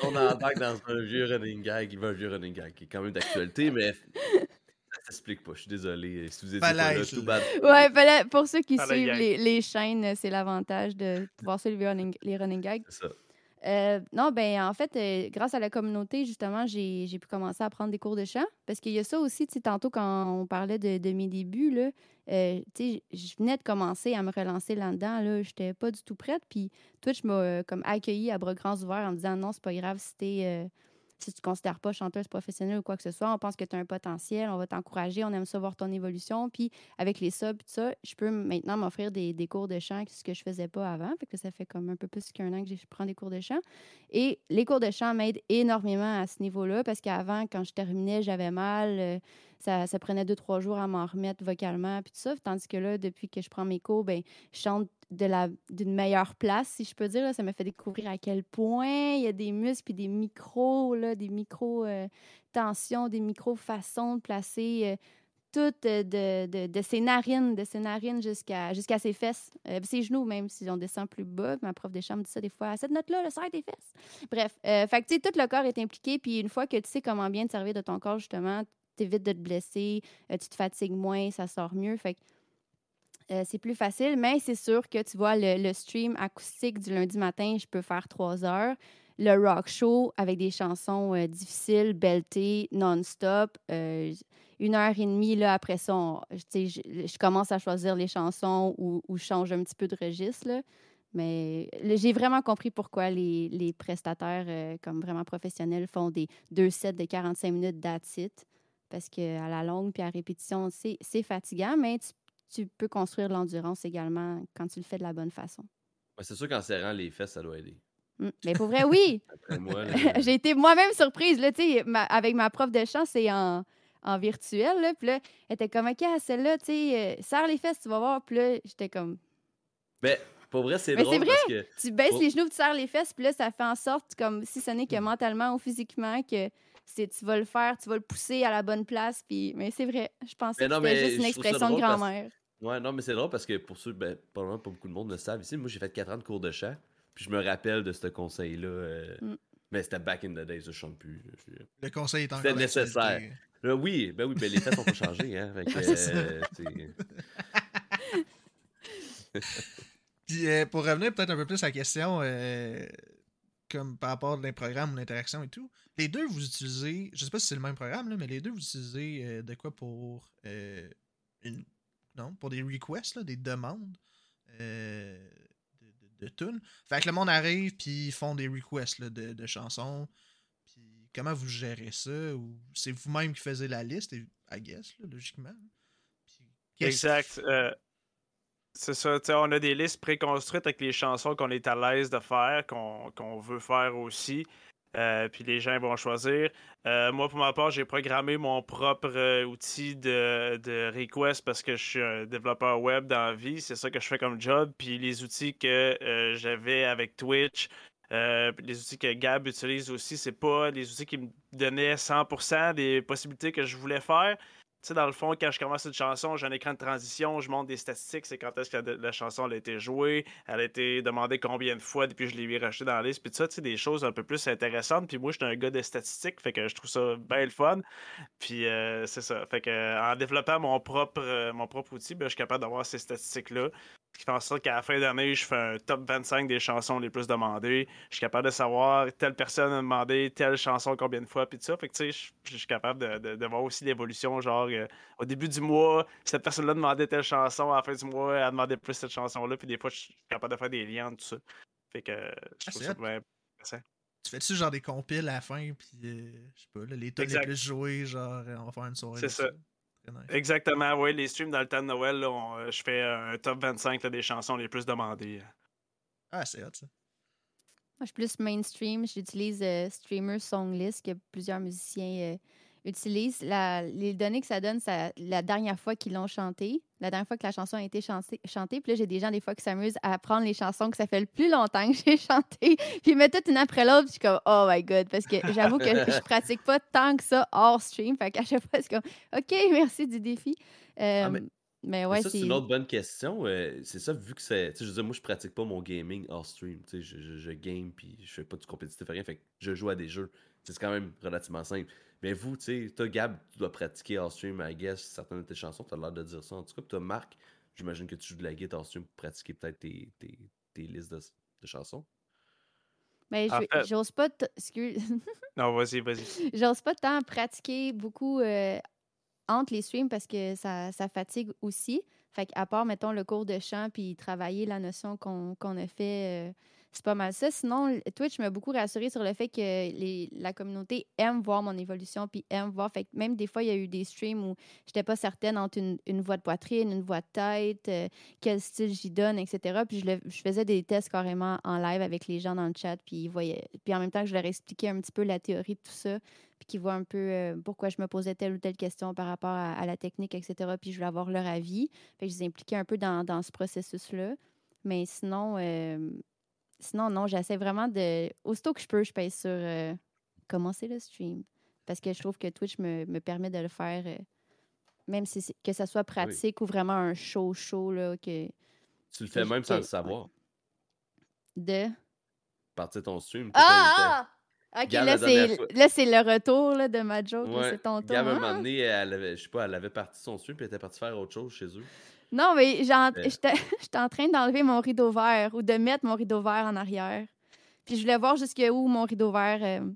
On embarque dans un vieux running gag, il un vieux running gag qui est quand même d'actualité, mais ça s'explique pas. Je suis désolé. Si vous étiez pas là, tout bad. Ouais, ben là, pour ceux qui suivent les, les chaînes, euh, c'est l'avantage de voir ça, les running, les running gags. C'est ça. Euh, non, ben en fait, euh, grâce à la communauté, justement, j'ai j'ai pu commencer à prendre des cours de chant. Parce qu'il y a ça aussi, tu sais, tantôt quand on parlait de, de mes débuts, là, euh, tu sais, je venais de commencer à me relancer là-dedans, là, j'étais pas du tout prête. Puis Twitch m'a euh, comme accueilli à bras grands ouverts en me disant non, c'est pas grave si t'es, euh, si tu te considères pas chanteuse professionnelle ou quoi que ce soit, on pense que tu as un potentiel, on va t'encourager, on aime ça voir ton évolution. Puis avec les subs, tout ça, je peux maintenant m'offrir des, des cours de chant, ce que je faisais pas avant. Fait que ça fait comme un peu plus qu'un an que je prends des cours de chant. Et les cours de chant m'aident énormément à ce niveau-là parce qu'avant, quand je terminais, j'avais mal. euh, ça, prenait deux, trois jours à m'en remettre vocalement, puis tout ça. Tandis que là, depuis que je prends mes cours, ben, je chante de la d'une meilleure place, si je peux dire. là. Ça m'a fait découvrir à quel point il y a des muscles puis des micros, là, des micro-tensions, des micro-façons de placer euh, toutes euh, de, de, de ses narines, de ses narines jusqu'à jusqu'à ses fesses. Euh, ses genoux, même si on descend plus bas. Ma prof de chant me dit ça des fois. À cette note-là, le serre tes fesses. Bref, euh, fait que, tout le corps est impliqué. Puis une fois que tu sais comment bien te servir de ton corps, justement, t'évites de te blesser, euh, tu te fatigues moins, ça sort mieux. Fait que euh, c'est plus facile, mais c'est sûr que tu vois le, stream acoustique du lundi matin, je peux faire trois heures. Le rock show avec des chansons euh, difficiles, beltées, non-stop. euh, une heure et demie, là, après ça, on- je, je commence à choisir les chansons ou, ou change un petit peu de registre. là. Mais j'ai vraiment compris pourquoi les, prestataires, comme vraiment professionnels, font des deux sets de 45 minutes that's it. Parce qu'à la longue puis à répétition, c'est fatigant, mais tu, tu peux construire de l'endurance également quand tu le fais de la bonne façon. Ouais, c'est sûr qu'en serrant les fesses, ça doit aider. Mm. Mais pour vrai, oui! Moi, là, j'ai été moi-même surprise. Là, ma- avec ma prof de chant, c'est en, en virtuel. Là, puis là, elle était comme, OK, celle-là, tu sais, euh, serre les fesses, tu vas voir. Puis là, j'étais comme, Mais pour vrai, c'est drôle c'est parce que. tu baisses les genoux, tu serres les fesses, puis là, ça fait en sorte, comme si ce n'est que mentalement ou physiquement, que c'est, tu vas le faire, tu vas le pousser à la bonne place. Puis, mais c'est vrai, je pensais Mais que c'était juste une expression de drôle parce- grand-mère. Ouais, non, mais c'est drôle parce que pour ceux, ben, probablement pas beaucoup de monde le savent ici. Moi, j'ai fait 4 ans de cours de chant. Puis je me rappelle de ce conseil-là. euh, Mm. Mais c'était back in the days, je chante plus. je suis- Le conseil est encore C'était nécessaire. Là, oui, ben oui, ben les fesses ont pas changé, hein. Euh, Puis euh, pour revenir peut-être un peu plus à la question, euh, comme par rapport à programme ou l'interaction et tout, les deux vous utilisez, je sais pas si c'est le même programme, là, mais les deux vous utilisez euh, de quoi pour euh, une, non, pour des requests, des demandes euh, de, de, tunes. Fait que le monde arrive puis ils font des requests de, chansons. Puis comment vous gérez ça? Ou c'est vous-même qui faisiez la liste, I guess, logiquement. Qu'est-ce- Exact. C'est ça. On a des listes préconstruites avec les chansons qu'on est à l'aise de faire, qu'on veut faire aussi. Euh, puis les gens vont choisir. Euh, moi, pour ma part, j'ai programmé mon propre euh, outil de, de request parce que je suis un développeur web dans la vie. C'est ça que je fais comme job. Puis les outils que j'avais avec Twitch, les outils que Gab utilise aussi, c'est pas les outils qui me donnaient 100% des possibilités que je voulais faire. Sais, dans le fond, quand je commence une chanson, j'ai un écran de transition, je monte des statistiques, c'est quand est-ce que la, chanson a été jouée, elle a été demandée combien de fois depuis je l'ai racheté dans la liste, puis ça, tu sais, des choses un peu plus intéressantes. Puis moi, je suis un gars de statistiques, fait que je trouve ça bien le fun. Puis euh, c'est ça. Fait que en développant mon propre, euh, mon propre outil, ben, je suis capable d'avoir ces statistiques-là. Ce qui fait en sorte qu'à la fin d'année, je fais un top 25 des chansons les plus demandées. Je suis capable de savoir telle personne a demandé telle chanson combien de fois, puis tout ça. Fait que tu sais, je je suis capable de, de- de voir aussi l'évolution. Genre, euh, au début du mois, cette personne-là demandait telle chanson, à la fin du mois, elle demandait plus cette chanson-là, puis des fois, je suis capable de faire des liens, tout ça. Fait que euh, je Ah, trouve ça bien intéressant. Tu fais-tu genre des compiles à la fin, puis euh, je sais pas, là, les tunes les plus jouées, genre euh, on va faire une soirée. C'est ça. Nice. Exactement, oui, les streams dans le temps de Noël, là, on, euh, je fais un top 25 là, des chansons les plus demandées. Ah, c'est hot ça. Moi, je suis plus mainstream. J'utilise euh, Streamer Songlist que plusieurs musiciens euh, utilise la- les données que ça donne ça, la dernière fois qu'ils l'ont chanté, la dernière fois que la chanson a été chantée. chantée. Puis là, j'ai des gens, des fois, qui s'amusent à prendre les chansons que ça fait le plus longtemps que j'ai chantées, puis ils mettent toutes une après l'autre. Puis je suis comme, oh my god, parce que j'avoue que je pratique pas tant que ça hors stream. Fait qu'à chaque fois, c'est comme, OK, merci du défi. Euh, Ah, mais- mais Mais ouais, ça, c'est une autre bonne question. euh, c'est ça, vu que c'est. Tu sais, je veux dire, moi, je pratique pas mon gaming hors stream. Tu sais, je, je, je game puis je fais pas du compétitif rien. Fait que je joue à des jeux. C'est quand même relativement simple. Mais vous, tu sais, toi, Gab, tu dois pratiquer hors stream, I guess, certaines de tes chansons. Tu as l'air de dire ça. En tout cas, puis toi, Marc, j'imagine que tu joues de la guitare hors stream pour pratiquer peut-être tes, tes, tes listes de, de chansons. Mais En je- fait- j'ose pas. excuse- Non, vas-y, vas-y. J'ose pas tant pratiquer beaucoup euh, entre les streams parce que ça, ça fatigue aussi. Fait qu'à part, mettons, le cours de chant puis travailler la notion qu'on qu'on a fait, euh, c'est pas mal ça. Sinon, Twitch m'a beaucoup rassuré sur le fait que les, la communauté aime voir mon évolution puis aime voir. Fait que même des fois, il y a eu des streams où j'étais pas certaine entre une, voix de poitrine, une voix de tête, euh, quel style j'y donne, etc. Puis je, faisais des tests carrément en live avec les gens dans le chat puis ils voyaient. Puis en même temps, je leur expliquais un petit peu la théorie de tout ça puis qui voient un peu euh, pourquoi je me posais telle ou telle question par rapport à, à la technique, etc. Puis je voulais avoir leur avis. Fait que je les impliquais un peu dans, dans ce processus-là. Mais sinon, euh, sinon non, j'essaie vraiment de... Aussitôt que je peux, je pèse sur euh, commencer le stream. Parce que je trouve que Twitch me, me permet de le faire, euh, même si que ça soit pratique ou vraiment un show show, là, que Tu le fais même sans que- le savoir. de... Partir ton stream. Ah! ah! OK, Gab, là, c'est fois- là, c'est le retour là, de ma joke. Ouais, c'est ton tour. Gab, un moment donné, elle avait, je sais pas, elle avait parti son stream puis elle était partie faire autre chose chez eux. Non, mais Euh. j'étais en train d'enlever mon rideau vert ou de mettre mon rideau vert en arrière. Puis je voulais voir jusqu'où mon rideau vert. euh,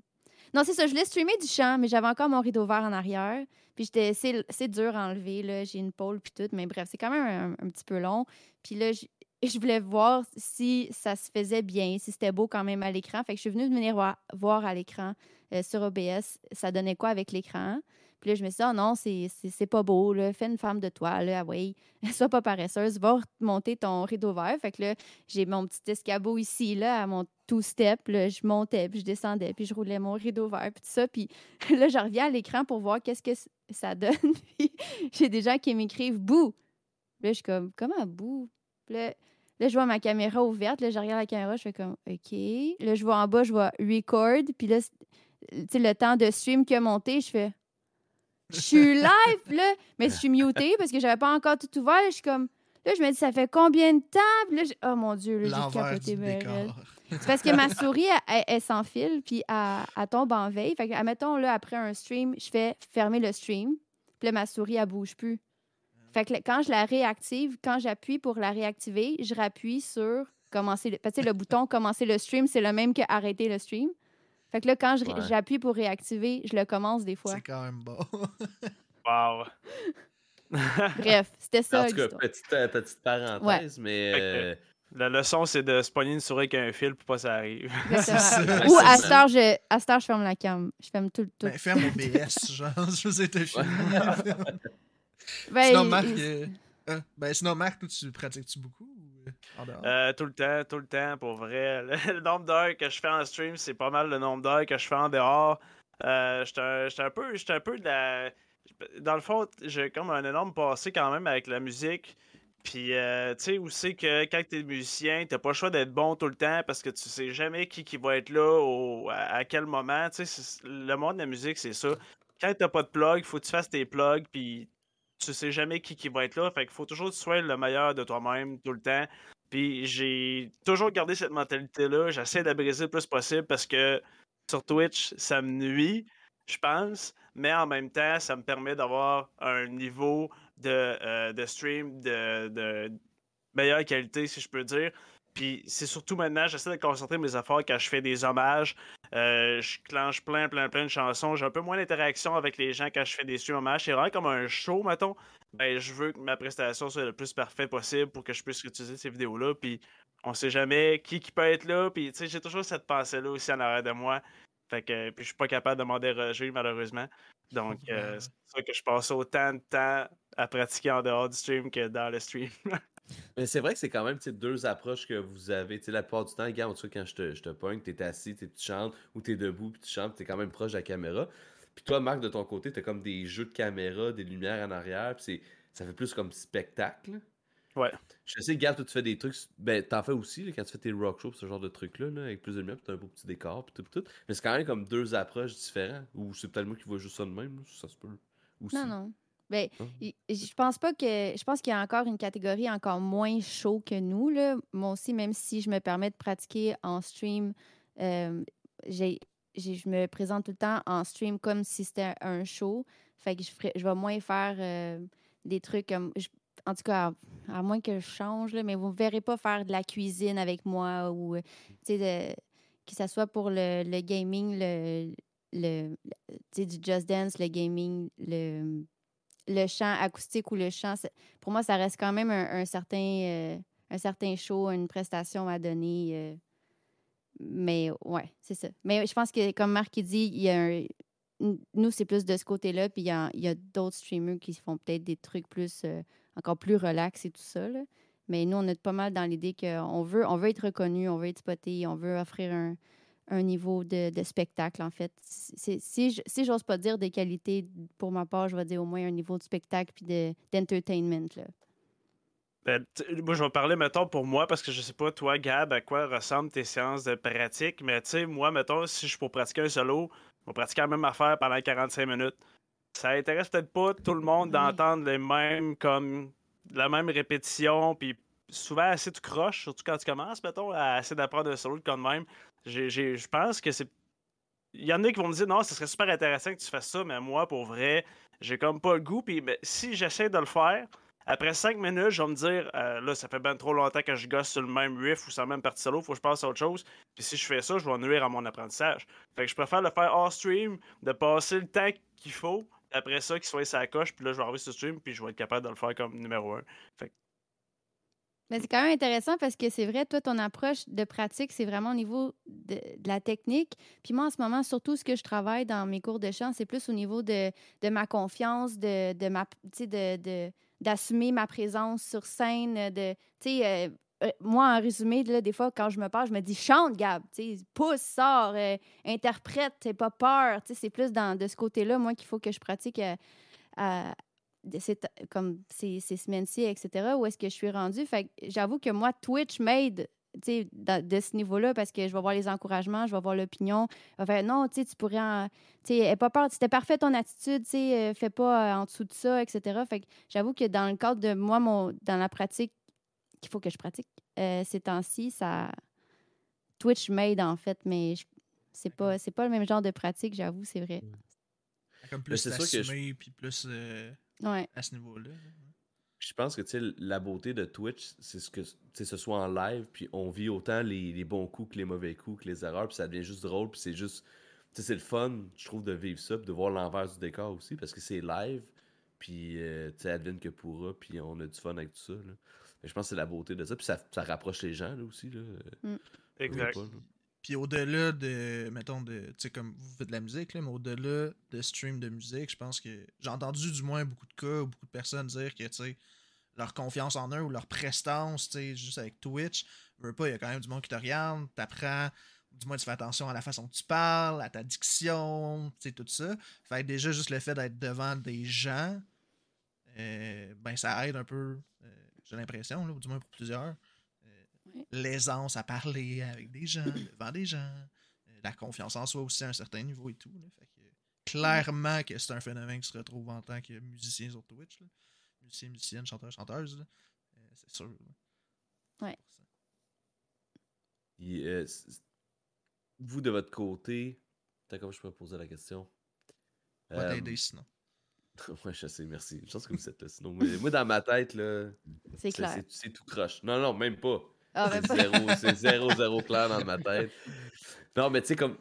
Non, c'est ça, je voulais streamer du chant, mais j'avais encore mon rideau vert en arrière. Puis j'étais, c'est, dur à enlever, là. J'ai une pôle puis tout, mais bref, c'est quand même un, un petit peu long. Puis là, je, je voulais voir si ça se faisait bien, si c'était beau quand même à l'écran. Fait que je suis venue venir voir, voir à l'écran euh, sur OBS, ça donnait quoi avec l'écran? Puis là, je me suis dit, oh non, c'est, pas beau, là. Fais une femme de toi, là. Ah oui, sois pas paresseuse, va monter ton rideau vert. Fait que là, j'ai mon petit escabeau ici, là, à mon two-step. Je montais, puis je descendais, puis je roulais mon rideau vert, puis tout ça. Puis là, je reviens à l'écran pour voir qu'est-ce que ça donne. Puis j'ai des gens qui m'écrivent « bouh ». Puis Là, je suis comme « comment bouh ». Puis là, là, je vois ma caméra ouverte. Là, je regarde la caméra, je fais comme « OK ». Là, je vois en bas, je vois « record ». Puis là, tu sais, le temps de stream qui a monté, je fais « je suis live, là, mais je suis mutée parce que j'avais pas encore tout ouvert. Là, je suis comme... Là, je me dis, ça fait combien de temps? Puis là, j'ai- oh mon Dieu, là, j'ai capoté. C'est parce que ma souris, elle, elle- elle s'enfile, puis elle, elle tombe en veille. Fait que, admettons, là, après un stream, je fais fermer le stream, puis là, ma souris, elle bouge plus. Fait que quand je la réactive, quand j'appuie pour la réactiver, je rappuie sur commencer le, parce que le bouton commencer le stream, c'est le même que arrêter le stream. Fait que là, quand Ouais. j'appuie pour réactiver, je le commence des fois. C'est quand même bon. Wow. Bref, c'était ça. en tout cas, petite, euh, petite parenthèse, mais. Euh, La leçon, c'est de se pogner une souris avec un fil pour pas que ça arrive. Ou à cette heure, je, à heure, je ferme la cam. Je ferme tout. tout. Ben, ferme OBS, genre, je vous ai été fini. Ben, sinon, Marc, il- euh, euh, ben, sinon, Marc, toi, tu pratiques-tu beaucoup? ou, euh, tout le temps, tout le temps, pour vrai. Le, nombre d'heures que je fais en stream, c'est pas mal le nombre d'heures que je fais en dehors. Euh, J'étais un, un peu, un peu de la. Dans le fond, j'ai comme un énorme passé quand même avec la musique. Puis, euh, tu sais, où c'est que quand t'es musicien, t'as pas le choix d'être bon tout le temps parce que tu sais jamais qui, qui va être là au, à, quel moment. Tu sais, le monde de la musique, c'est ça. Quand t'as pas de plug, faut que tu fasses tes plugs, puis tu sais jamais qui, qui va être là. Fait qu'il faut toujours que tu le meilleur de toi-même tout le temps. Puis j'ai toujours gardé cette mentalité-là. J'essaie de briser le plus possible parce que sur Twitch, ça me nuit, je pense. Mais en même temps, ça me permet d'avoir un niveau de, euh, stream de, de meilleure qualité, si je peux dire. Puis c'est surtout maintenant, j'essaie de concentrer mes efforts quand je fais des hommages. Euh, je clenche plein, plein, plein de chansons. J'ai un peu moins d'interaction avec les gens quand je fais des streams hommages. C'est vraiment comme un show, mettons. Ben, je veux que ma prestation soit le plus parfait possible pour que je puisse utiliser ces vidéos-là. Puis on sait jamais qui, qui peut être là. Puis tu sais, j'ai toujours cette pensée-là aussi en arrière de moi. Fait que puis je suis pas capable de demander Roger, malheureusement. Donc, euh, c'est pour ça que je passe autant de temps à pratiquer en dehors du stream que dans le stream. Mais c'est vrai que c'est quand même tu deux approches que vous avez. Tu sais, la plupart du temps, tout cas, quand je te, je te pogne, t'es assis, t'es- tu chantes, ou t'es debout, puis tu chantes, t'es quand même proche de la caméra. Puis toi, Marc, de ton côté, t'as comme des jeux de caméra, des lumières en arrière, puis c'est- ça fait plus comme spectacle. Ouais. Je sais, Gab, toi, tu fais des trucs. Ben, t'en fais aussi là, quand tu fais tes rock shows, ce genre de trucs-là, là, avec plus de lumière, puis t'as un beau petit décor, puis tout, puis tout. Mais c'est quand même comme deux approches différentes. Ou c'est peut-être moi qui vois juste ça de même, là, ça se peut. Aussi. Non, non. Ben, y- je pense pas que. Je pense qu'il y a encore une catégorie encore moins chaud que nous. Là. Moi aussi, même si je me permets de pratiquer en stream, euh, j'ai, je me présente tout le temps en stream comme si c'était un show. Fait que je, ferais- je vais moins faire euh, des trucs comme. je- en tout cas, à, à moins que je change, là, mais vous ne me verrez pas faire de la cuisine avec moi ou euh, tu sais, de- que ce soit pour le, le gaming, le, le, le- tu sais, du Just Dance, le gaming, le, le chant acoustique ou le chant, pour moi, ça reste quand même un, certain, euh, un certain show, une prestation à donner. euh, mais ouais, c'est ça. Mais je pense que, comme Marc il dit, il y a un- nous, c'est plus de ce côté-là, puis il y a, a d'autres streamers qui font peut-être des trucs plus, euh, encore plus relax et tout ça. là. Mais nous, on est pas mal dans l'idée qu'on veut, on veut être reconnu, on veut être spoté, on veut offrir un, un niveau de, de spectacle, en fait. Si si j'ose pas dire des qualités, pour ma part, je vais dire au moins un niveau de spectacle puis de- d'entertainment. là. Ben, moi, je vais parler, mettons, pour moi, parce que je sais pas, toi, Gab, à quoi ressemblent tes séances de pratique, mais tu sais, moi, mettons, si je suis pour pratiquer un solo, je vais pratiquer la même affaire pendant 45 minutes. Ça intéresse peut-être pas tout le monde Oui. d'entendre les mêmes, comme, la même répétition, puis souvent, assez tu croches, surtout quand tu commences, mettons, à essayer d'apprendre un solo comme même. Je pense que c'est. Il y en a qui vont me dire, non, ce serait super intéressant que tu fasses ça, mais moi, pour vrai, j'ai comme pas le goût, puis ben, si j'essaie de le faire, après cinq minutes, je vais me dire, euh, là, ça fait bien trop longtemps que je gosse sur le même riff ou sur la même partie solo, faut que je passe à autre chose. Puis si je fais ça, je vais nuire à mon apprentissage. Fait que je préfère le faire hors stream, de passer le temps qu'il faut. Après ça, qu'il soit sa coche, puis là, je vais arriver sur stream, puis je vais être capable de le faire comme numéro un. Mais c'est quand même intéressant parce que c'est vrai, toi, ton approche de pratique, c'est vraiment au niveau de, la technique. Puis moi, en ce moment, surtout ce que je travaille dans mes cours de chant, c'est plus au niveau de, de ma confiance, de, de ma, de, d'assumer ma présence sur scène, de, euh, euh, moi, en résumé, là, des fois, quand je me parle, je me dis chante, Gab, pousse, sors, euh, interprète, t'as pas peur. C'est plus dans, de ce côté-là, moi, qu'il faut que je pratique euh, comme ces, ces semaines-ci, etc., où est-ce que je suis rendue? Fait que j'avoue que moi, Twitch m'aide tu sais, dans- de ce niveau-là parce que je vais voir les encouragements, je vais voir l'opinion. Je vais faire non, tu sais, tu pourrais. en- Tu pas peur, c'était parfait ton attitude, tu sais, euh, fais pas euh, en dessous de ça, etc. Fait que j'avoue que dans le cadre de moi, mon, dans la pratique qu'il faut que je pratique euh, ces temps-ci, ça. Twitch m'aide en fait, mais je- c'est pas, c'est pas le même genre de pratique, j'avoue, c'est vrai. Comme Mais plus je- assumé, puis plus euh, Ouais. à ce niveau-là. Je pense que tu sais, la beauté de Twitch, c'est ce que tu sais, ce soit en live, puis on vit autant les, les bons coups que les mauvais coups, que les erreurs, puis ça devient juste drôle, puis c'est juste. Tu sais, c'est le fun, je trouve, de vivre ça, puis de voir l'envers du décor aussi, parce que c'est live, puis euh, tu sais, advienne que pourra, puis on a du fun avec tout ça. Là. Mais je pense que c'est la beauté de ça, puis ça, ça rapproche les gens là aussi. Là. Exact. Pas, là. Puis au-delà de, mettons, de, tu sais, comme vous faites de la musique, là, mais au-delà de stream de musique, je pense que j'ai entendu du moins beaucoup de cas, ou beaucoup de personnes dire que, tu sais, leur confiance en eux ou leur prestance, tu sais, juste avec Twitch, veux pas, il y a quand même du monde qui te regarde, t'apprends, du moins tu fais attention à la façon que tu parles, à ta diction, tu sais, tout ça. Fait déjà, juste le fait d'être devant des gens, euh, ben ça aide un peu, euh, j'ai l'impression, ou du moins pour plusieurs, Oui. l'aisance à parler avec des gens, devant des gens, euh, la confiance en soi aussi à un certain niveau et tout. là. Fait que, clairement que c'est un phénomène qui se retrouve en tant que musicien sur Twitch. Là. Musicien, musicienne, chanteur, chanteuse. Euh, c'est sûr. là. Ouais. 100%. Il, euh, vous, de votre côté, comment je peux poser la question? Pas Euh, t'aider sinon. Ouais, je sais, merci. Je pense que vous êtes là. Sinon, mais moi, dans ma tête, là, C'est clair. c'est c'est tout croche. Non, non, même pas. Ah, C'est ben, zéro, c'est zéro, zéro clair dans ma tête. Non, mais tu sais, comme.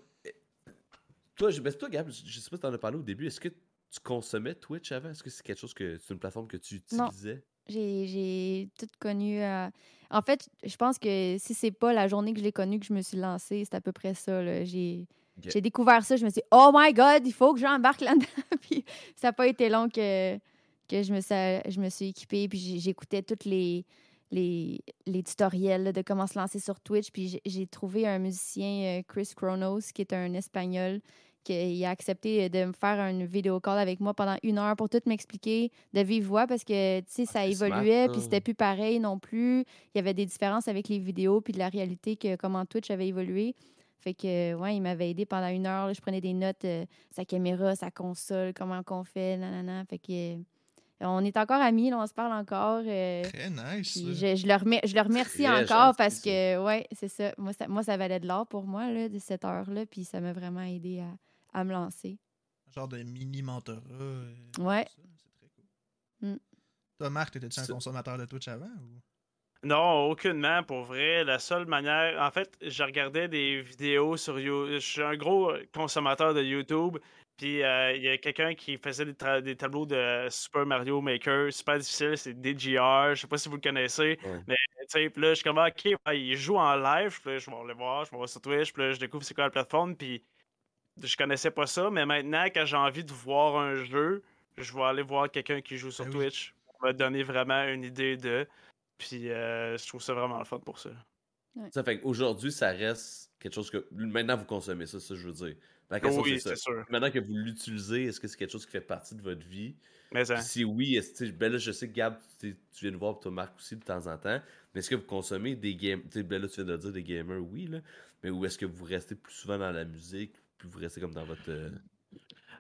Toi, je, ben, toi, Gab, je sais pas si t'en as parlé au début. Est-ce que tu consommais Twitch avant? Est-ce que c'est quelque chose que. C'est une plateforme que tu Non. utilisais? J'ai, j'ai tout connu. euh, En fait, je pense que si c'est pas la journée que je l'ai connu que je me suis lancée, c'est à peu près ça. là. J'ai, j'ai découvert ça, je me suis dit, oh my god, il faut que j'embarque là-dedans. puis ça n'a pas été long que, que je, me suis, je me suis équipée. Puis j'écoutais tous les, les, les tutoriels là, de comment se lancer sur Twitch. Puis j'ai, trouvé un musicien, euh, Chris Kronos, qui est un espagnol, qu'il a accepté de me faire une vidéo call avec moi pendant une heure pour tout m'expliquer de vive voix parce que, tu sais, Ah, ça évoluait, puis c'était plus pareil non plus. Il y avait des différences avec les vidéos, puis de la réalité, que comment Twitch avait évolué. Fait que, ouais, il m'avait aidé pendant une heure. là. je prenais des notes, euh, sa caméra, sa console, comment qu'on fait, nanana. Fait que, euh, on est encore amis, là, on se parle encore. euh, Très nice. je, je, le remer- je le remercie Très encore gentil, parce que, ouais, c'est ça. Moi, ça. moi, ça valait de l'or pour moi, là, de cette heure-là. Puis ça m'a vraiment aidé à, à me lancer. Un genre de mini mentorat. euh, Ouais. C'est très cool. Mm. Toi, Marc, t'étais-tu un consommateur de Twitch avant ou... Non, aucunement, pour vrai. La seule manière. En fait, je regardais des vidéos sur YouTube. Je suis un gros consommateur de YouTube. Puis euh, il y a quelqu'un qui faisait des, tableaux de Super Mario Maker. Super difficile, c'est DGR. Je sais pas si vous le connaissez. Ouais. Mais tu sais, là, je suis comme, ok, ouais, il joue en live. Puis là, je vais aller voir, je vais voir sur Twitch. Puis là, je découvre c'est quoi la plateforme. Puis je connaissais pas ça. Mais maintenant, quand j'ai envie de voir un jeu, je vais aller voir quelqu'un qui joue sur Ben oui. Twitch. Ça va donner vraiment une idée de. Puis euh, je trouve ça vraiment le fun pour ça. Ça fait qu'aujourd'hui, ça reste quelque chose que. Maintenant, vous consommez ça, ça, je veux dire. Ma question, oui, c'est sûr. Maintenant que vous l'utilisez, est-ce que c'est quelque chose qui fait partie de votre vie? Mais si oui, ben là, je sais que Gab, tu viens de voir, toi, Marc aussi, de temps en temps. Mais est-ce que vous consommez des games. Tu sais, ben là, tu viens de dire des gamers, oui, là. Mais où est-ce que vous restez plus souvent dans la musique, puis vous restez comme dans votre. euh,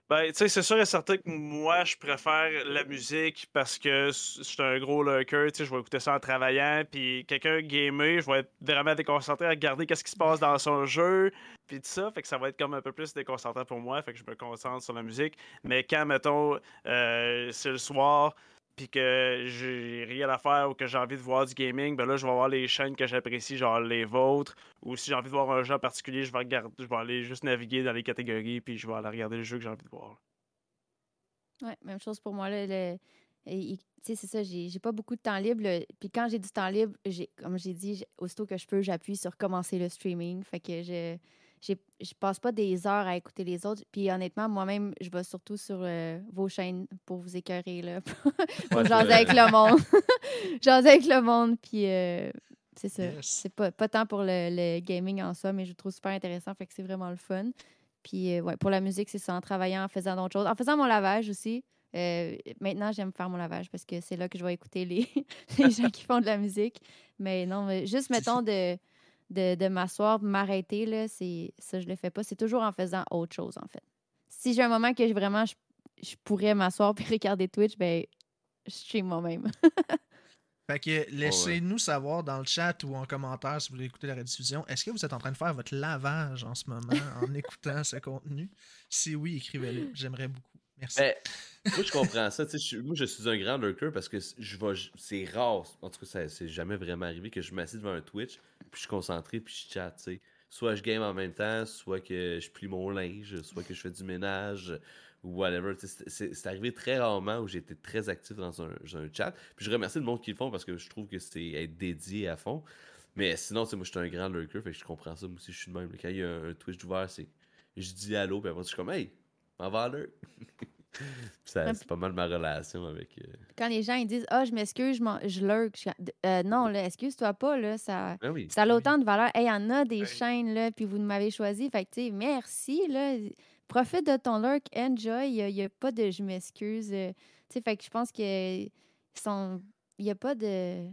Ben, tu sais, c'est sûr et certain que moi, je préfère la musique parce que je suis un gros lurker, tu sais, je vais écouter ça en travaillant, puis quelqu'un gamer, je vais être vraiment déconcentré à regarder qu'est-ce qui se passe dans son jeu, puis tout ça, fait que ça va être comme un peu plus déconcentrant pour moi, fait que je me concentre sur la musique. Mais quand, mettons, euh, c'est le soir, puis que j'ai rien à faire ou que j'ai envie de voir du gaming, ben là, je vais voir les chaînes que j'apprécie, genre les vôtres, ou si j'ai envie de voir un jeu en particulier, je vais regarder, je vais aller juste naviguer dans les catégories, puis je vais aller regarder le jeu que j'ai envie de voir. Ouais, même chose pour moi. Là, tu sais, c'est ça, j'ai pas beaucoup de temps libre. Puis quand j'ai du temps libre, comme j'ai dit, aussitôt que je peux, j'appuie sur commencer le streaming. Fait que je je passe pas des heures à écouter les autres. Puis honnêtement, moi-même, je vais surtout sur euh, vos chaînes pour vous écœurer, là. pour Ouais, jaser avec le monde. jaser avec le monde, puis euh, c'est ça. Yes. C'est pas, pas tant pour le, le gaming en soi, mais je le trouve super intéressant, fait que c'est vraiment le fun. Puis euh, ouais, pour la musique, c'est ça, en travaillant, en faisant d'autres choses. En faisant mon lavage aussi. Maintenant, j'aime faire mon lavage parce que c'est là que je vais écouter les, les gens qui font de la musique. Mais non, mais juste mettons de, de, de m'asseoir, m'arrêter, là, c'est ça, je le fais pas. C'est toujours en faisant autre chose, en fait. Si j'ai un moment que je- vraiment je, je pourrais m'asseoir puis regarder Twitch, ben je stream moi-même. Fait que laissez-nous savoir dans le chat ou en commentaire si vous voulez écouter la rediffusion. Est-ce que vous êtes en train de faire votre lavage en ce moment en écoutant ce contenu? Si oui, écrivez-le. J'aimerais beaucoup. Merci. Ben, moi, je comprends ça. moi, je suis un grand lurker parce que je vais, c'est rare. En tout cas, c'est jamais vraiment arrivé que je m'assieds devant un Twitch, puis je suis concentré, puis je chatte. Soit je game en même temps, soit que je plie mon linge, soit que je fais du ménage, ou whatever. C'est arrivé très rarement où j'ai été très actif dans un, chat. Puis je remercie le monde qui le font parce que je trouve que c'est être dédié à fond. Mais sinon, moi, je suis un grand lurker, fait que je comprends ça. Moi aussi, je suis de même. Quand il y a un, Twitch ouvert. Je dis allô, puis après, je suis comme, hey, m'en va à l'heure. Puis ça, c'est pas mal ma relation avec. euh, Quand les gens ils disent Ah, je m'excuse, je, m'en- je lurk. Je Euh, non, là, excuse-toi pas, là, ça. Ben oui. Ça a autant de valeur. Hey, il y en a des chaînes, là, puis vous m'avez choisi. Fait que, tu sais, merci, là. Profite de ton lurk, enjoy. Il n'y a, pas de je m'excuse. euh, tu sais, fait que je pense que sont... il n'y a pas de.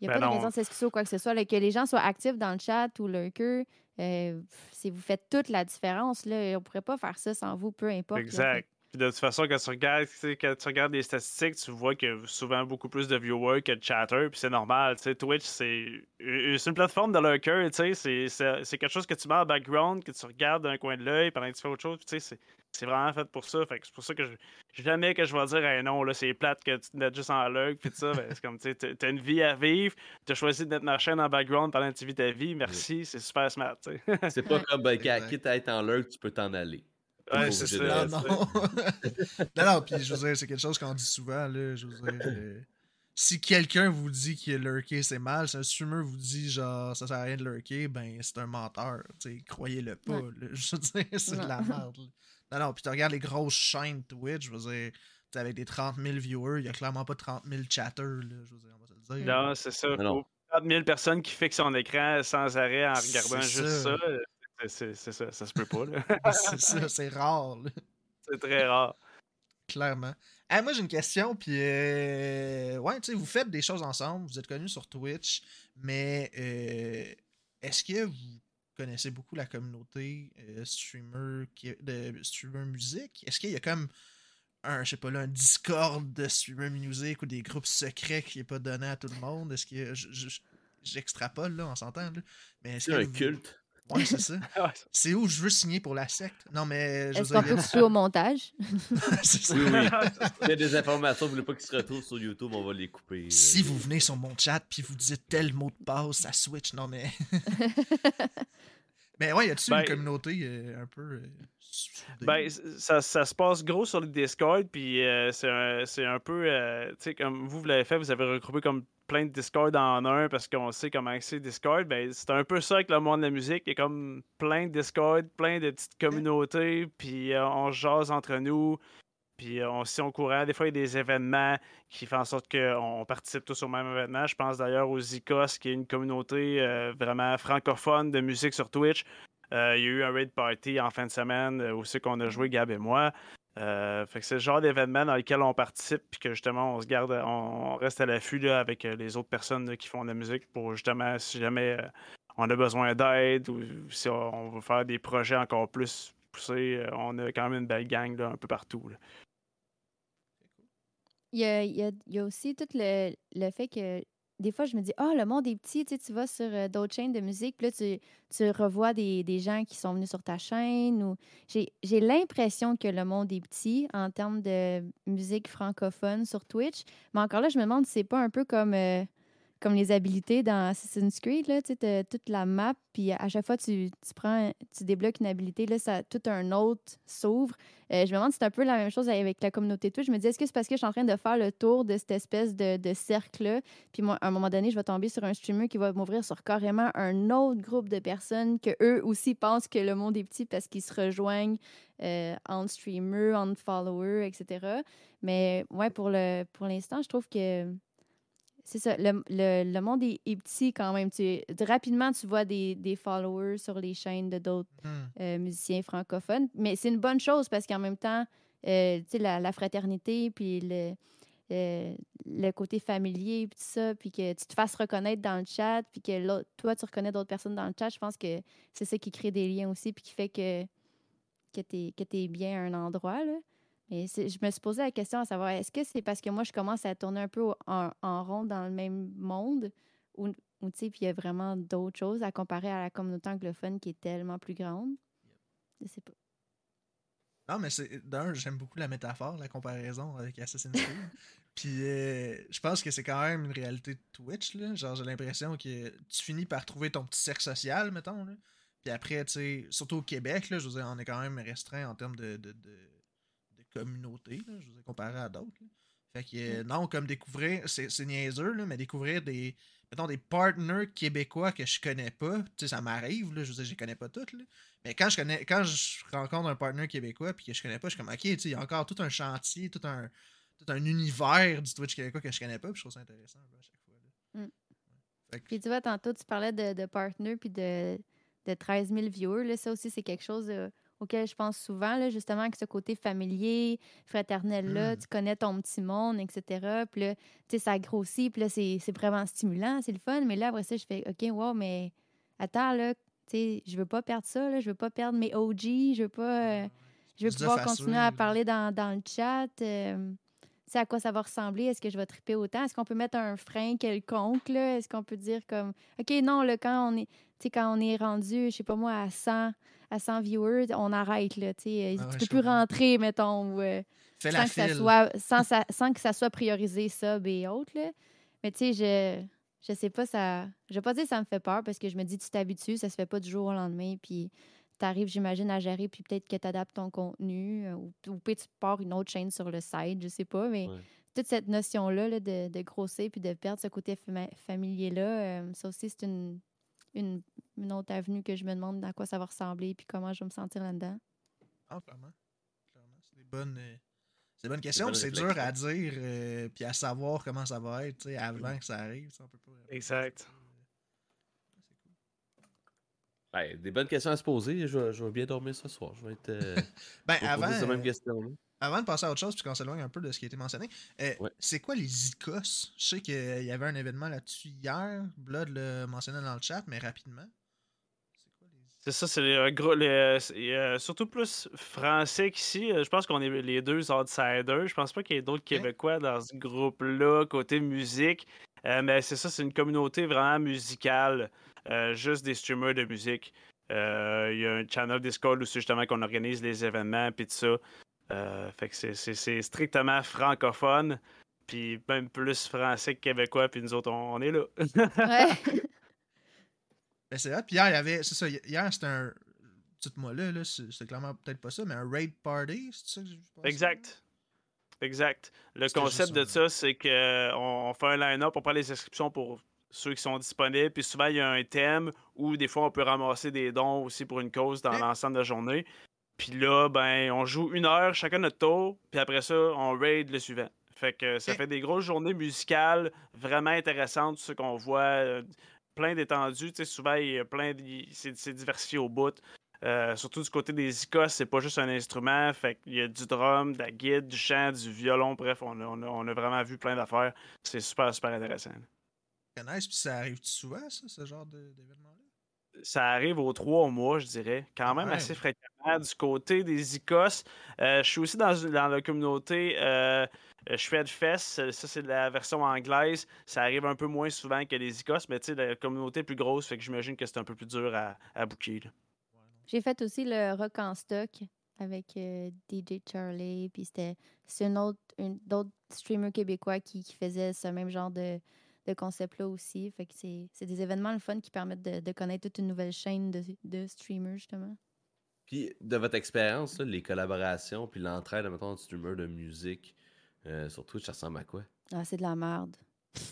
Il n'y a Ben pas de raison de s'excuser ou quoi que ce soit. là, que les gens soient actifs dans le chat ou lurker, euh, c'est vous faites toute la différence. Là. On ne pourrait pas faire ça sans vous, peu importe. Exact. Puis de toute façon, quand tu regardes, tu quand tu regardes les statistiques, tu vois qu'il y a souvent beaucoup plus de viewers que de chatters, puis c'est normal. tu sais, Twitch, c'est c'est une plateforme de tu sais, c'est- c'est c'est quelque chose que tu mets en background, que tu regardes d'un coin de l'œil pendant que tu fais autre chose, puis tu sais, c'est- c'est vraiment fait pour ça. Fait que c'est pour ça que je, jamais que je vais dire, hey, non, là, c'est plate que tu te mettes juste en lurk, puis tout ça, ben, c'est comme, tu sais, t'as- t'as une vie à vivre, t'as choisi de mettre ma chaîne en background pendant que tu vis ta vie, merci, c'est super smart, tu. C'est pas comme, ben, quitte à être en lurk, tu peux t'en aller. Ouais, c'est ça. Non, non. non, non, puis je veux dire, c'est quelque chose qu'on dit souvent, là. Je veux dire, euh, si quelqu'un vous dit que lurker c'est mal, si un streamer vous dit genre ça sert à rien de lurker, ben c'est un menteur. tu sais, Croyez-le pas. Ouais. là. Je veux dire, c'est de la merde. là. Non, non, puis tu regardes les grosses chaînes Twitch, je veux dire, tu sais, avec des 30 000 viewers, il y a clairement pas 30 000 chatters, là. Je veux dire, on va se le dire. Non, c'est ça. Mais non. Faut 30 000 personnes qui fixent son écran sans arrêt en regardant juste ça. ça. C'est ça, ça se peut pas. Là. c'est ça, c'est rare. là. c'est très rare. Clairement. Ah, moi, j'ai une question, puis euh, ouais, tu sais, vous faites des choses ensemble, vous êtes connus sur Twitch, mais euh, est-ce que vous connaissez beaucoup la communauté euh, streamer qui, de streamer musique? Est-ce qu'il y a comme un, je sais pas là, un Discord de streamer musique ou des groupes secrets qui n'est pas donné à tout le monde? Est-ce que je- je- j'extrapole là, on s'entend là, mais est-ce C'est que un vous- culte. Ouais, c'est ça. C'est où je veux signer pour la secte? Non, mais je Est-ce veux qu'on dire, peut couper au montage? c'est ça. Oui, oui. S'il y a des informations, vous voulez pas qu'ils se retrouvent sur YouTube, on va les couper. euh. Si vous venez sur mon chat puis vous dites tel mot de passe, ça switch. Non, mais. Mais ouais, y a-tu Ben- une communauté euh, un peu. euh? Ben, ça, ça se passe gros sur le Discord, puis euh, c'est un, peu, tu sais, comme vous, vous l'avez fait, vous avez regroupé comme plein de Discord en un parce qu'on sait comment c'est Discord. Ben, c'est un peu ça avec le monde de la musique. Il y a comme plein de Discord, plein de petites communautés, puis on se jase entre nous, puis euh, on se tient au courant. Des fois, il y a des événements qui font en sorte qu'on participe tous au même événement. Je pense d'ailleurs aux Zikos, qui est une communauté euh, vraiment francophone de musique sur Twitch. Euh, il y a eu un raid party en fin de semaine où c'est qu'on a joué, Gab et moi. Fait que c'est le genre d'événement dans lequel on participe puis que justement on se garde, on, reste à l'affût avec les autres personnes qui font de la musique pour justement si jamais on a besoin d'aide ou si on, veut faire des projets encore plus poussés, on a quand même une belle gang là, un peu partout. Il y a, aussi tout le, le fait que des fois, je me dis, ah, le monde est petit, tu sais, tu vas sur euh, d'autres chaînes de musique, puis là, tu, tu revois des, des gens qui sont venus sur ta chaîne. ou J'ai j'ai l'impression que le monde est petit en termes de musique francophone sur Twitch. Mais encore là, je me demande si c'est pas un peu comme, euh, comme les habilités dans Assassin's Creed, là, tu t'as toute la map, puis à chaque fois, tu, tu prends, tu débloques une habilité, là, ça, tout un autre s'ouvre. Euh, je me demande si c'est un peu la même chose avec la communauté Twitch. Je me dis, est-ce que c'est parce que je suis en train de faire le tour de cette espèce de, de cercle-là? Puis moi, à un moment donné, je vais tomber sur un streamer qui va m'ouvrir sur carrément un autre groupe de personnes que eux aussi pensent que le monde est petit parce qu'ils se rejoignent euh, entre streamers, entre followers, etc. Mais ouais, pour le pour l'instant, je trouve que c'est ça, le, le- le monde est, est petit quand même. Tu, rapidement, tu vois des, des followers sur les chaînes de d'autres Hmm. euh, musiciens francophones. Mais c'est une bonne chose parce qu'en même temps, euh, tu sais, la, la fraternité, puis le, euh, le côté familier, puis tout ça, puis que tu te fasses reconnaître dans le chat, puis que toi, tu reconnais d'autres personnes dans le chat, je pense que c'est ça qui crée des liens aussi, puis qui fait que, que tu es, bien à un endroit. Là. Mais je me suis posé la question à savoir, est-ce que c'est parce que moi, je commence à tourner un peu en, en rond dans le même monde, ou, ou tu sais, puis il y a vraiment d'autres choses à comparer à la communauté anglophone qui est tellement plus grande? Je sais pas. Non, mais c'est d'un, j'aime beaucoup la métaphore, la comparaison avec Assassin's Creed. Puis euh, je pense que c'est quand même une réalité de Twitch, là. Genre, j'ai l'impression que tu finis par trouver ton petit cercle social, mettons, là. Puis après, tu sais, surtout au Québec, là, je veux dire, on est quand même restreint en termes de, de communauté, là, je veux dire, comparé à d'autres. Fait que, euh, non, comme découvrir, c'est niaiseux, là, mais découvrir des, mettons, des partners québécois que je connais pas, tu sais, ça m'arrive, là, je veux dire, je les connais pas toutes, là. Mais quand je connais, quand je rencontre un partenaire québécois puis que je connais pas, je suis comme ok, tu sais, il y a encore tout un chantier, tout un, tout un univers du Twitch québécois que je connais pas, puis je trouve ça intéressant à chaque fois. là. Mm. Que- Puis tu vois, tantôt, tu parlais de, de partner puis de, de 13 000 viewers. Là, ça aussi, c'est quelque chose euh, auquel je pense souvent, là, justement, avec ce côté familier, fraternel-là. Mm. Tu connais ton petit monde, etc. Puis là, tu sais, ça grossit. Puis là, c'est vraiment stimulant, c'est le fun. Mais là, après ça, je fais OK, wow, mais attends, là, tu sais, je veux pas perdre ça. Là, je veux pas perdre mes OG. Je veux pas. euh, je veux pouvoir continuer à parler dans, dans le chat. euh, tu sais, à quoi ça va ressembler? Est-ce que je vais triper autant? Est-ce qu'on peut mettre un frein quelconque? là? Est-ce qu'on peut dire comme OK, non, là, quand on est, tu sais, quand on est rendu, je sais pas moi, à 100, à 100 viewers, on arrête. Là, tu sais, Ah tu peux plus comprends. rentrer, mettons, ou, euh, sans, la que ça soit, sans, ça- sans que ça soit priorisé, sub et autres. Là. Mais tu sais, je, je sais pas, ça. Je vais pas dire que ça me fait peur parce que je me dis, tu t'habitues, ça se fait pas du jour au lendemain. Puis tu arrives, j'imagine, à gérer, puis peut-être que tu adaptes ton contenu, euh, ou, ou peut-être tu pars une autre chaîne sur le site, je sais pas. Mais Ouais. toute cette notion-là là, de, de grossir puis de perdre ce côté familier-là, euh, ça aussi, c'est une, une, une autre avenue que je me demande à quoi ça va ressembler puis comment je vais me sentir là-dedans. Ah, clairement. Clairement, C'est des bonnes, euh, c'est des bonnes questions, c'est dur à dire, euh, puis à savoir comment ça va être, tu sais, avant que ça arrive. On peut pas Exact. euh. Ouais, c'est cool. Ben, des bonnes questions à se poser. Je vais, je vais bien dormir ce soir. Je vais être. euh, Ben, avant, euh, avant de passer à autre chose, puisqu'on s'éloigne un peu de ce qui a été mentionné, euh, Ouais. c'est quoi les ICOS? Je sais qu'il y avait un événement là-dessus hier. Blood l'a mentionné dans le chat, mais rapidement. C'est ça, c'est gros, les, c'est, euh, surtout plus français qu'ici. Euh, Je pense qu'on est les deux outsiders. Je pense pas qu'il y ait d'autres Québécois dans ce groupe-là, côté musique. Euh, mais c'est ça, c'est une communauté vraiment musicale, euh, juste des streamers de musique. Euh, Il y a un channel Discord aussi, justement, qu'on organise les événements, puis tout ça. Euh, fait que c'est- c'est c'est strictement francophone, puis même plus français que québécois, puis nous autres, on, on est là. Ouais. Ben, c'est hot. Puis hier, il y avait. C'est ça, hier, c'était un. Dites-moi là, là c'est clairement peut-être pas ça, mais un raid party, c'est ça que je pense? Exact. Exact. Le concept de ça, c'est qu'on on fait un line-up, on prend les inscriptions pour ceux qui sont disponibles, puis souvent il y a un thème où des fois on peut ramasser des dons aussi pour une cause dans l'ensemble de la journée. Puis là, ben, on joue une heure chacun notre tour, puis après ça, on raid le suivant. Fait que ça fait des grosses journées musicales vraiment intéressantes, ce qu'on voit, euh, plein d'étendues. Souvent, il y a plein de- il- c'est c'est diversifié au bout. Euh, surtout du côté des icos, c'est pas juste un instrument. Fait qu'il y a du drum, de la guide, du chant, du violon. Bref, on a, on a- on a vraiment vu plein d'affaires. C'est super, super intéressant. Très nice. Puis ça arrive souvent, ça, ce genre d'événement-là? Ça arrive aux trois mois, je dirais. Quand même Ouais. assez fréquemment. Du côté des icos, euh, je suis aussi dans, une- dans la communauté euh, euh, Shredfest. Ça, c'est la version anglaise. Ça arrive un peu moins souvent que les icos, mais tu sais, la communauté est plus grosse. Fait que j'imagine que c'est un peu plus dur à, à booker. J'ai fait aussi le rock en stock avec euh, DJ Charlie. Puis c'était c'est une autre, une, d'autres streamers québécois qui, qui faisaient ce même genre de, de concept-là aussi. Fait que c'est c'est des événements le fun qui permettent de, de connaître toute une nouvelle chaîne de, de streamers, justement. Puis, de votre expérience, les collaborations, puis l'entraide, mettons, de streamers de musique, euh, sur Twitch, ça ressemble à quoi? Ah, c'est de la merde.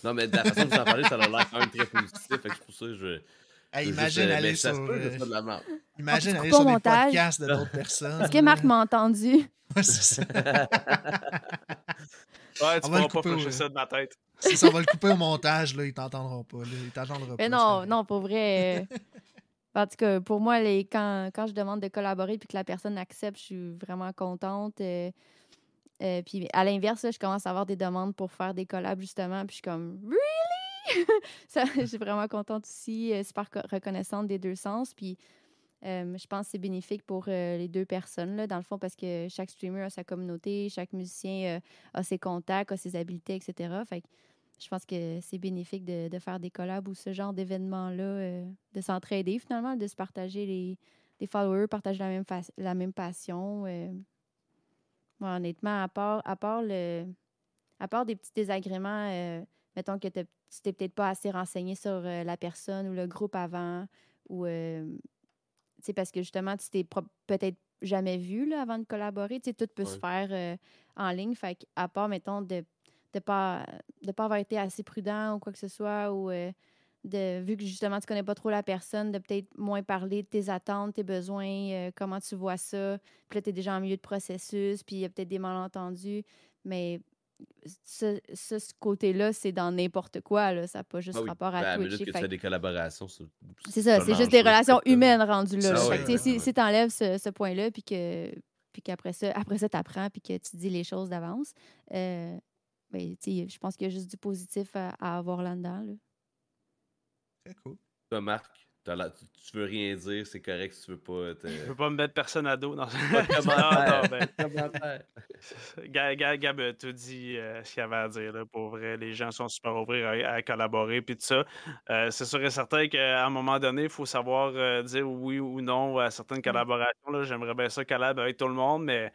Non, mais de la façon dont vous en parlez, ça a l'air quand même très positif. Fait que pour ça je. Hey, imagine juste, euh, aller sur. peut euh, de la merde. imagine tu aller sur des montage? podcasts de d'autres personnes. Est-ce que Marc m'a entendu? Ouais, c'est ça. Ouais, tu pourras pas flusher ouais. ça de ma tête. C'est ça, va le couper au montage, là, ils t'entendront pas. Là, ils pas. Mais non, non, pour vrai. euh, En tout cas, pour moi, les, quand, quand je demande de collaborer puis que la personne accepte, je suis vraiment contente. euh, euh, puis à l'inverse, là, je commence à avoir des demandes pour faire des collabs, justement. Puis je suis comme, really? Ça, je suis vraiment contente aussi, super co- reconnaissante des deux sens. Puis euh, je pense que c'est bénéfique pour euh, les deux personnes, là, dans le fond, parce que chaque streamer a sa communauté, chaque musicien euh, a ses contacts, a ses habiletés, etc. Fait que je pense que c'est bénéfique de, faire des collabs ou ce genre d'événements-là, de s'entraider finalement, de se partager les, les followers, partager la même, la même passion. honnêtement, à part, à, part le, à part des petits désagréments, mettons que tu t'es peut-être pas assez renseigné sur la personne ou le groupe avant, ou parce que justement, tu t'es peut-être jamais vu là, avant de collaborer. Tu sais, tout peut se faire euh, en ligne. Fait à part, mettons, de de pas de pas avoir été assez prudent ou quoi que ce soit ou euh, de vu que justement tu connais pas trop la personne de peut-être moins parler de tes attentes tes besoins euh, comment tu vois ça puis là tu es déjà en milieu de processus puis il y a peut-être des malentendus mais ce, ce, ce côté-là c'est dans n'importe quoi là ça n'a pas juste Ah oui. rapport Ben, à la Twitch que tu fais des collaborations, c'est ça, c'est juste des relations humaines rendues là. Ah là. ouais, tu si ouais. si t'enlèves ce, ce point-là, puis que puis qu'après ça, après ça, t'apprends, puis que tu dis les choses d'avance, euh, ben, tu sais, je pense qu'il y a juste du positif à, à avoir là-dedans. là. Très cool. Toi, Marc, la- tu, veux rien dire, c'est correct si tu veux pas. te- Je veux pas me mettre personne à dos. Non, Pas de commentaire. non, ben. Gab, Gab, Gab a tout dit euh, ce qu'il y avait à dire. Là, pour vrai, les gens sont super ouverts à, à collaborer. Puis tout ça. Euh, c'est sûr et certain qu'à un moment donné, il faut savoir euh, dire oui ou non à certaines collaborations. là. J'aimerais bien ça collab avec tout le monde, mais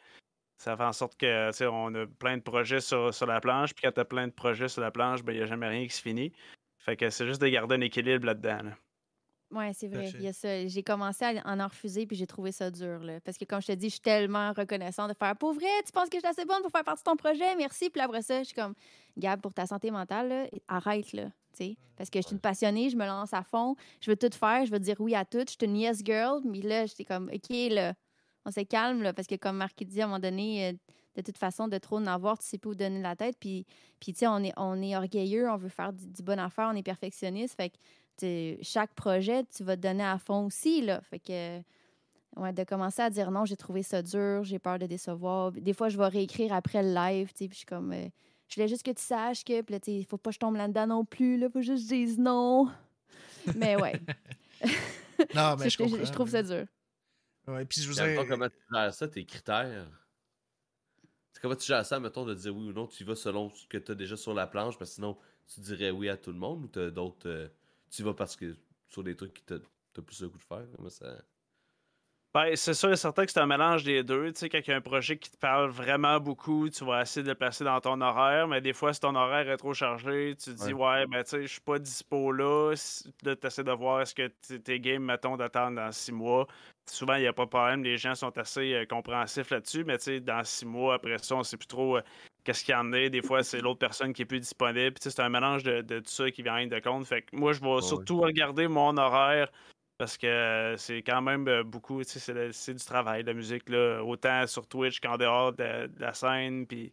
ça fait en sorte que tu sais, on a plein de projets sur, sur la planche. Puis quand tu as plein de projets sur la planche, ben, il n'y a jamais rien qui se finit. Fait que c'est juste de garder un équilibre là-dedans. là. Ouais, c'est vrai. Il y a ça. J'ai commencé à en en refuser, puis j'ai trouvé ça dur. Là. Parce que, comme je te dis, je suis tellement reconnaissante de faire pour vrai, tu penses que je suis assez bonne pour faire partie de ton projet, merci. Puis après ça, je suis comme, Gab, pour ta santé mentale, là, arrête, là. tu sais. Parce que je suis une passionnée, je me lance à fond, je veux tout faire, je veux dire oui à tout, je suis une yes girl. Mais là, j'étais comme, OK, là, on se calme, là, parce que comme Marc dit, à un moment donné, euh, de toute façon, de trop en avoir, tu sais pas où donner la tête. Puis, puis tu sais, on est, on est orgueilleux, on veut faire du, du bon affaire, on est perfectionniste. Fait que, tu chaque projet, tu vas te donner à fond aussi, là. Fait que, ouais, de commencer à dire non, j'ai trouvé ça dur, j'ai peur de décevoir. Des fois, je vais réécrire après le live, tu sais, puis je suis comme, euh, je voulais juste que tu saches que, puis faut pas que je tombe là-dedans non plus, là, faut juste que je dise non. Mais ouais, Non, mais je, je comprends. je trouve ça dur. Ouais, puis je vous ai... comment tu gères ça, tes critères? Comment tu gères ça, mettons, de dire oui ou non, tu y vas selon ce que tu as déjà sur la planche, parce que sinon, tu dirais oui à tout le monde, ou tu as d'autres... tu vas parce que sur des trucs qui t'as plus le goût de faire? Ça... Ben, c'est sûr et certain que c'est un mélange des deux. Tu sais, quand il y a un projet qui te parle vraiment beaucoup, tu vas essayer de le placer dans ton horaire, mais des fois, si ton horaire est trop chargé, tu te dis, ouais, ben, tu sais, je suis pas dispo là. Là, tu essaies de voir est-ce que tes games, mettons, d'attendre dans six mois. Souvent, il n'y a pas de problème, les gens sont assez euh, compréhensifs là-dessus, mais tu sais, dans six mois, après ça, on sait plus trop euh, qu'est-ce qu'il y en est. Des fois, c'est l'autre personne qui est plus disponible. Puis, c'est un mélange de, de tout ça qui vient de compte. Fait que moi, je vais surtout regarder mon horaire parce que euh, c'est quand même euh, beaucoup, c'est du travail, la musique, là, autant sur Twitch qu'en dehors de, de la scène, puis,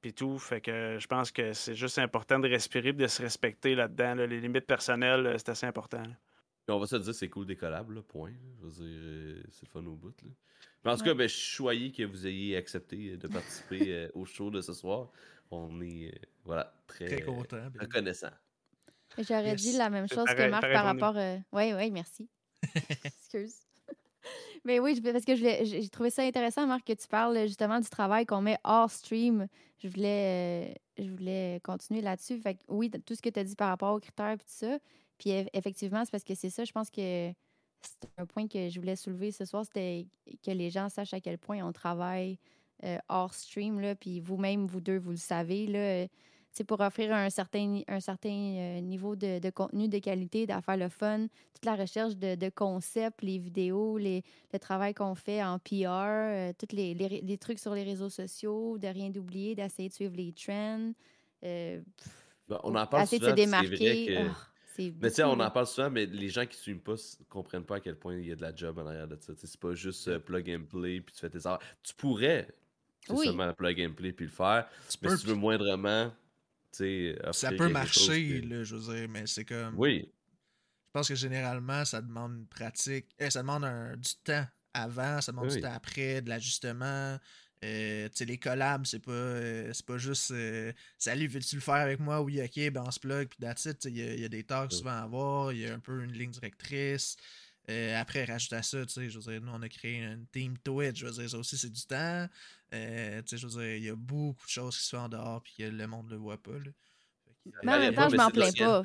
puis tout. Fait que euh, je pense que c'est juste important de respirer et de se respecter là-dedans. là. Les limites personnelles, c'est assez important. là. Puis on va se dire, c'est cool des collabs, là, point. là. Je veux dire, euh, c'est le fun au bout. Là. Mais en tout Ouais. cas, ben, je suis choyé que vous ayez accepté de participer euh, au show de ce soir. On est, euh, voilà, très, Très euh, content. reconnaissant. J'aurais Yes. dit la même chose que Marc par rapport. euh, Oui, oui, merci. Excuse. Mais oui, parce que je voulais- j'ai trouvé ça intéressant, Marc, que tu parles justement du travail qu'on met hors stream. Je voulais, euh, je voulais continuer là-dessus. Fait que oui, tout ce que tu as dit par rapport aux critères et tout ça. Puis eff- effectivement, c'est parce que c'est ça, je pense que c'est un point que je voulais soulever ce soir, c'était que les gens sachent à quel point on travaille euh, hors stream. Là, puis vous-même, vous deux, vous le savez. Là, euh, c'est pour offrir un certain, un certain euh, niveau de, de contenu de qualité, d'affaires le fun, toute la recherche de, de concepts, les vidéos, les, le travail qu'on fait en PR, euh, tous les, les, trucs sur les réseaux sociaux, de rien d'oublier, d'essayer de suivre les trends. euh, Ben, on en parle souvent, de se puis c'est vrai que- Mais tu sais, on en parle souvent, mais les gens qui suivent pas comprennent pas à quel point il y a de la job en arrière de ça. C'est pas juste euh, plug and play puis tu fais tes heures. Tu pourrais Oui. seulement plug and play puis le faire, tu mais peux, si tu veux moindrement, tu sais, ça peut marcher, que- là, je veux dire, mais c'est comme... Oui, Je pense que généralement, ça demande une pratique. eh, ça demande un- du temps avant, ça demande Oui. du temps après, de l'ajustement. Euh, tu sais, les collabs, c'est pas, euh, c'est pas juste euh, Salut, veux-tu le faire avec moi? Oui, ok, ben on se plug, puis that's it. Il y, a- il y a des tâches Oui. souvent à avoir, il y a un peu une ligne directrice. Euh, après, rajouter à ça, tu sais, je veux dire, nous, on a créé une team Twitch, je veux dire, ça aussi, c'est du temps. Euh, tu sais, je veux dire, il y a beaucoup de choses qui se font en dehors, puis que le monde le voit pas, là. Fait que- Mais en même temps, je m'en plains pas.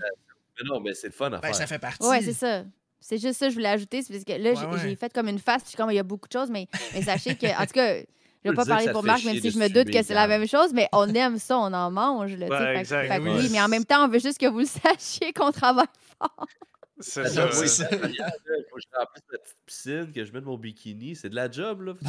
Mais non, mais c'est le fun à Ben, faire. ça fait partie. Ouais, c'est ça. C'est juste ça que je voulais ajouter. C'est parce que là, Ouais, j'ai- ouais. fait comme une face. Je suis comme, il y a beaucoup de choses, mais, mais sachez que, en tout cas, je peux vais pas parler pour Marc, même si je me doute que c'est la même chose, mais on aime ça, on en mange. Là. Ouais, Fait Oui, mais en même temps, on veut juste que vous le sachiez qu'on travaille fort. C'est ça. Il faut que je remplisse ma petite piscine, que je mette mon bikini. C'est de la job, là.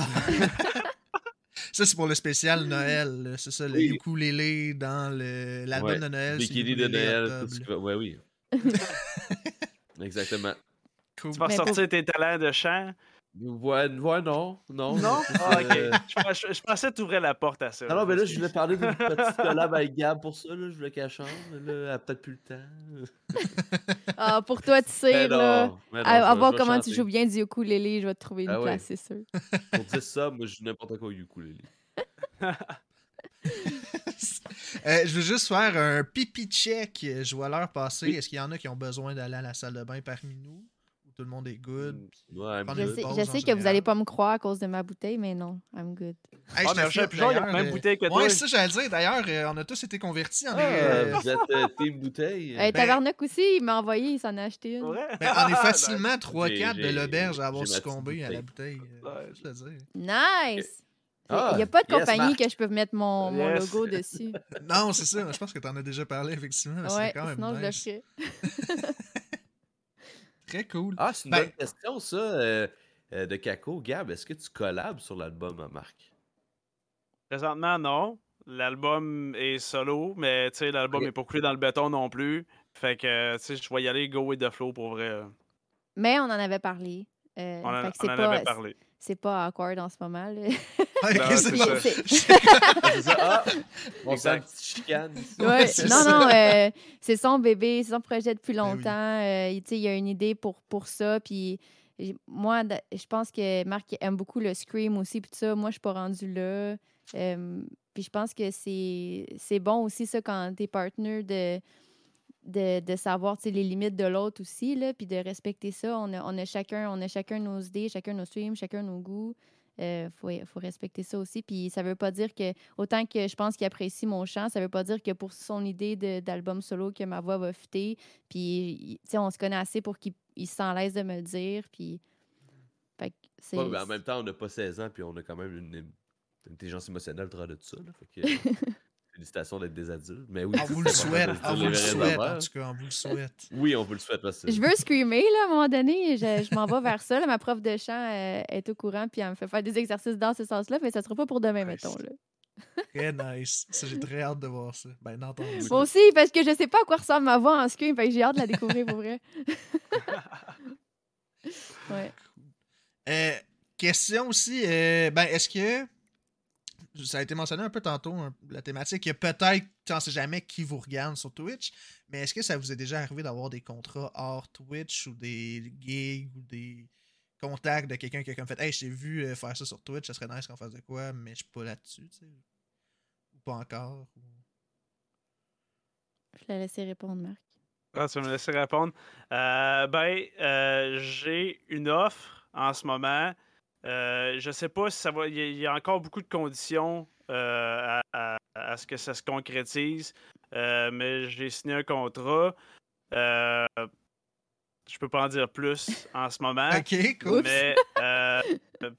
Ça, c'est pour le spécial Noël. là. C'est ça, le Oui. ukulélé dans le- l'album Ouais, de Noël. Bikini de Noël, tout. Ouais, oui. Exactement. Cool. Tu vas ressortir tes talents de chant? Ouais, ouais, non, non. Non? Ah, ok. euh, Je, je- je pensais que tu ouvrais la porte à ça. Non, mais là, je voulais parler d'une petite collab avec Gab pour ça, là. Je voulais qu'elle chante, mais là, elle a peut-être plus le temps. Ah, pour toi, tu sais, Mais là. non, non, À, voir comment chanter. tu joues bien du ukulélé, je vais te trouver une Ah ouais. place, c'est sûr. Pour dire ça, moi, je joue n'importe quoi au ukulélé. Euh, je veux juste faire un pipi check. Je vois l'heure passer. Est-ce qu'il y en a qui ont besoin d'aller à la salle de bain parmi nous? Ou tout le monde est good? Ouais, Prendre Je sais, je que vous général. allez pas me croire à cause de ma bouteille, mais non, I'm good. Hey, Ah, je mais Jean file, Pigeon, il a la d'ailleurs, même euh, bouteille que toi. Ouais, c'est ça, j'allais dire. D'ailleurs, euh, on a tous été convertis en Ah, euh, vous êtes euh, team bouteille. Euh, Tabarnak aussi, il m'a envoyé, il s'en a acheté une. Ouais? ben, on est Ah, facilement 3-4 de l'auberge à avoir succombé à la bouteille. euh, le dire. Nice! Il Ah, n'y a pas de yes, compagnie Marc. que je peux mettre mon, logo dessus. Non, c'est ça. Je pense que tu en as déjà parlé, effectivement. mais c'est ouais, quand même sinon je le nice. Très cool. Ah, c'est une Ben- bonne question, ça, euh, euh, de Caco. Gab, est-ce que tu collabes sur l'album à Marc? Présentement, non. L'album est solo, mais tu sais, l'album Ok. est pas coulé dans le béton non plus. Fait que, tu sais, je vais y aller go with the flow pour vrai. Mais on en avait parlé. Euh, On en, fait que on en pas, avait parlé. C'est pas awkward en ce moment. Là. Non, c'est c'est bon. ça. Ah! On sent une petite chicane. Ouais, non, ça. non, euh, c'est son bébé, c'est son projet depuis Ben oui. longtemps. euh, il- tu sais, il a une idée pour, pour ça. Puis moi, je pense que Marc aime beaucoup le Scream aussi. Puis ça, moi, je suis pas rendue là. Euh, puis je pense que c'est c'est bon aussi, ça, quand t'es partner, de, de, de savoir les limites de l'autre aussi, là, puis de respecter ça. On a, on, a chacun, on a chacun nos idées, chacun nos streams, chacun nos goûts. Il faut, faut respecter ça aussi. Puis ça veut pas dire que, autant que je pense qu'il apprécie mon chant, ça veut pas dire que pour son idée d'album solo, que ma voix va fitter. Puis, on se connaît assez pour qu'il il se sent à l'aise de me le dire. Puis, fait que c'est. Ouais, mais en même temps, on n'a pas 16 ans, puis on a quand même une, une intelligence émotionnelle au de tout ça. Là, fait que, félicitations d'être des adultes. Mais oui, On vous le souhaite, on vous le souhaite, en tout cas, on vous le souhaite. Oui, on vous le souhaite. Parce que Je veux screamer, là, à un moment donné. Je, je m'en vais vers ça. là. Ma prof de chant euh, est au courant, puis elle me fait faire des exercices dans ce sens-là, mais ça sera pas pour demain, Nice. mettons. Là. Très nice. J'ai très hâte de voir ça. Ben. Moi aussi, parce que je sais pas à quoi ressemble ma voix en scream, fait que j'ai hâte de la découvrir pour vrai. ouais. Euh, question aussi, euh, ben, est-ce que ça a été mentionné un peu tantôt, hein, la thématique, il y a peut-être, tu ne sais jamais qui vous regarde sur Twitch, mais est-ce que ça vous est déjà arrivé d'avoir des contrats hors Twitch ou des gigs ou des contacts de quelqu'un qui a comme fait Hey, je t'ai vu euh, faire ça sur Twitch, ça serait nice qu'on fasse de quoi, mais je suis pas là-dessus, tu sais. Ou pas encore. ou- Je vais la laisser répondre, Marc. Ah, tu vas me laisser répondre? Euh, ben, euh, j'ai une offre en ce moment. Euh, je sais pas si ça va. Il y, a- il y a encore beaucoup de conditions euh, à, à- à ce que ça se concrétise. Euh, mais j'ai signé un contrat. Euh, je peux pas en dire plus en ce moment. Ok, cool. Mais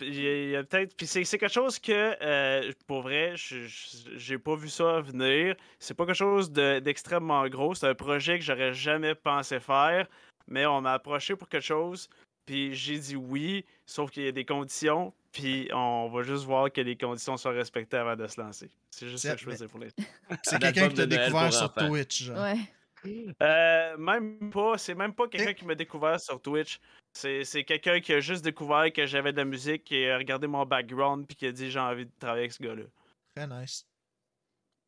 il y a, il y a peut-être. Puis c'est c'est quelque chose que, pour vrai, j'ai pas vu ça venir. C'est pas quelque chose de- d'extrêmement gros. C'est un projet que j'aurais jamais pensé faire. Mais on m'a approché pour quelque chose. Puis j'ai dit oui, sauf qu'il y a des conditions. Puis on va juste voir que les conditions sont respectées avant de se lancer. C'est juste ça que je dire pour l'instant. C'est Un quelqu'un qui t'a découvert sur enfants. Twitch, genre. Ouais. Euh, même pas, c'est même pas quelqu'un qui m'a découvert sur Twitch. C'est quelqu'un qui a juste découvert que j'avais de la musique, qui a regardé mon background, puis qui a dit j'ai envie de travailler avec ce gars-là. Très nice.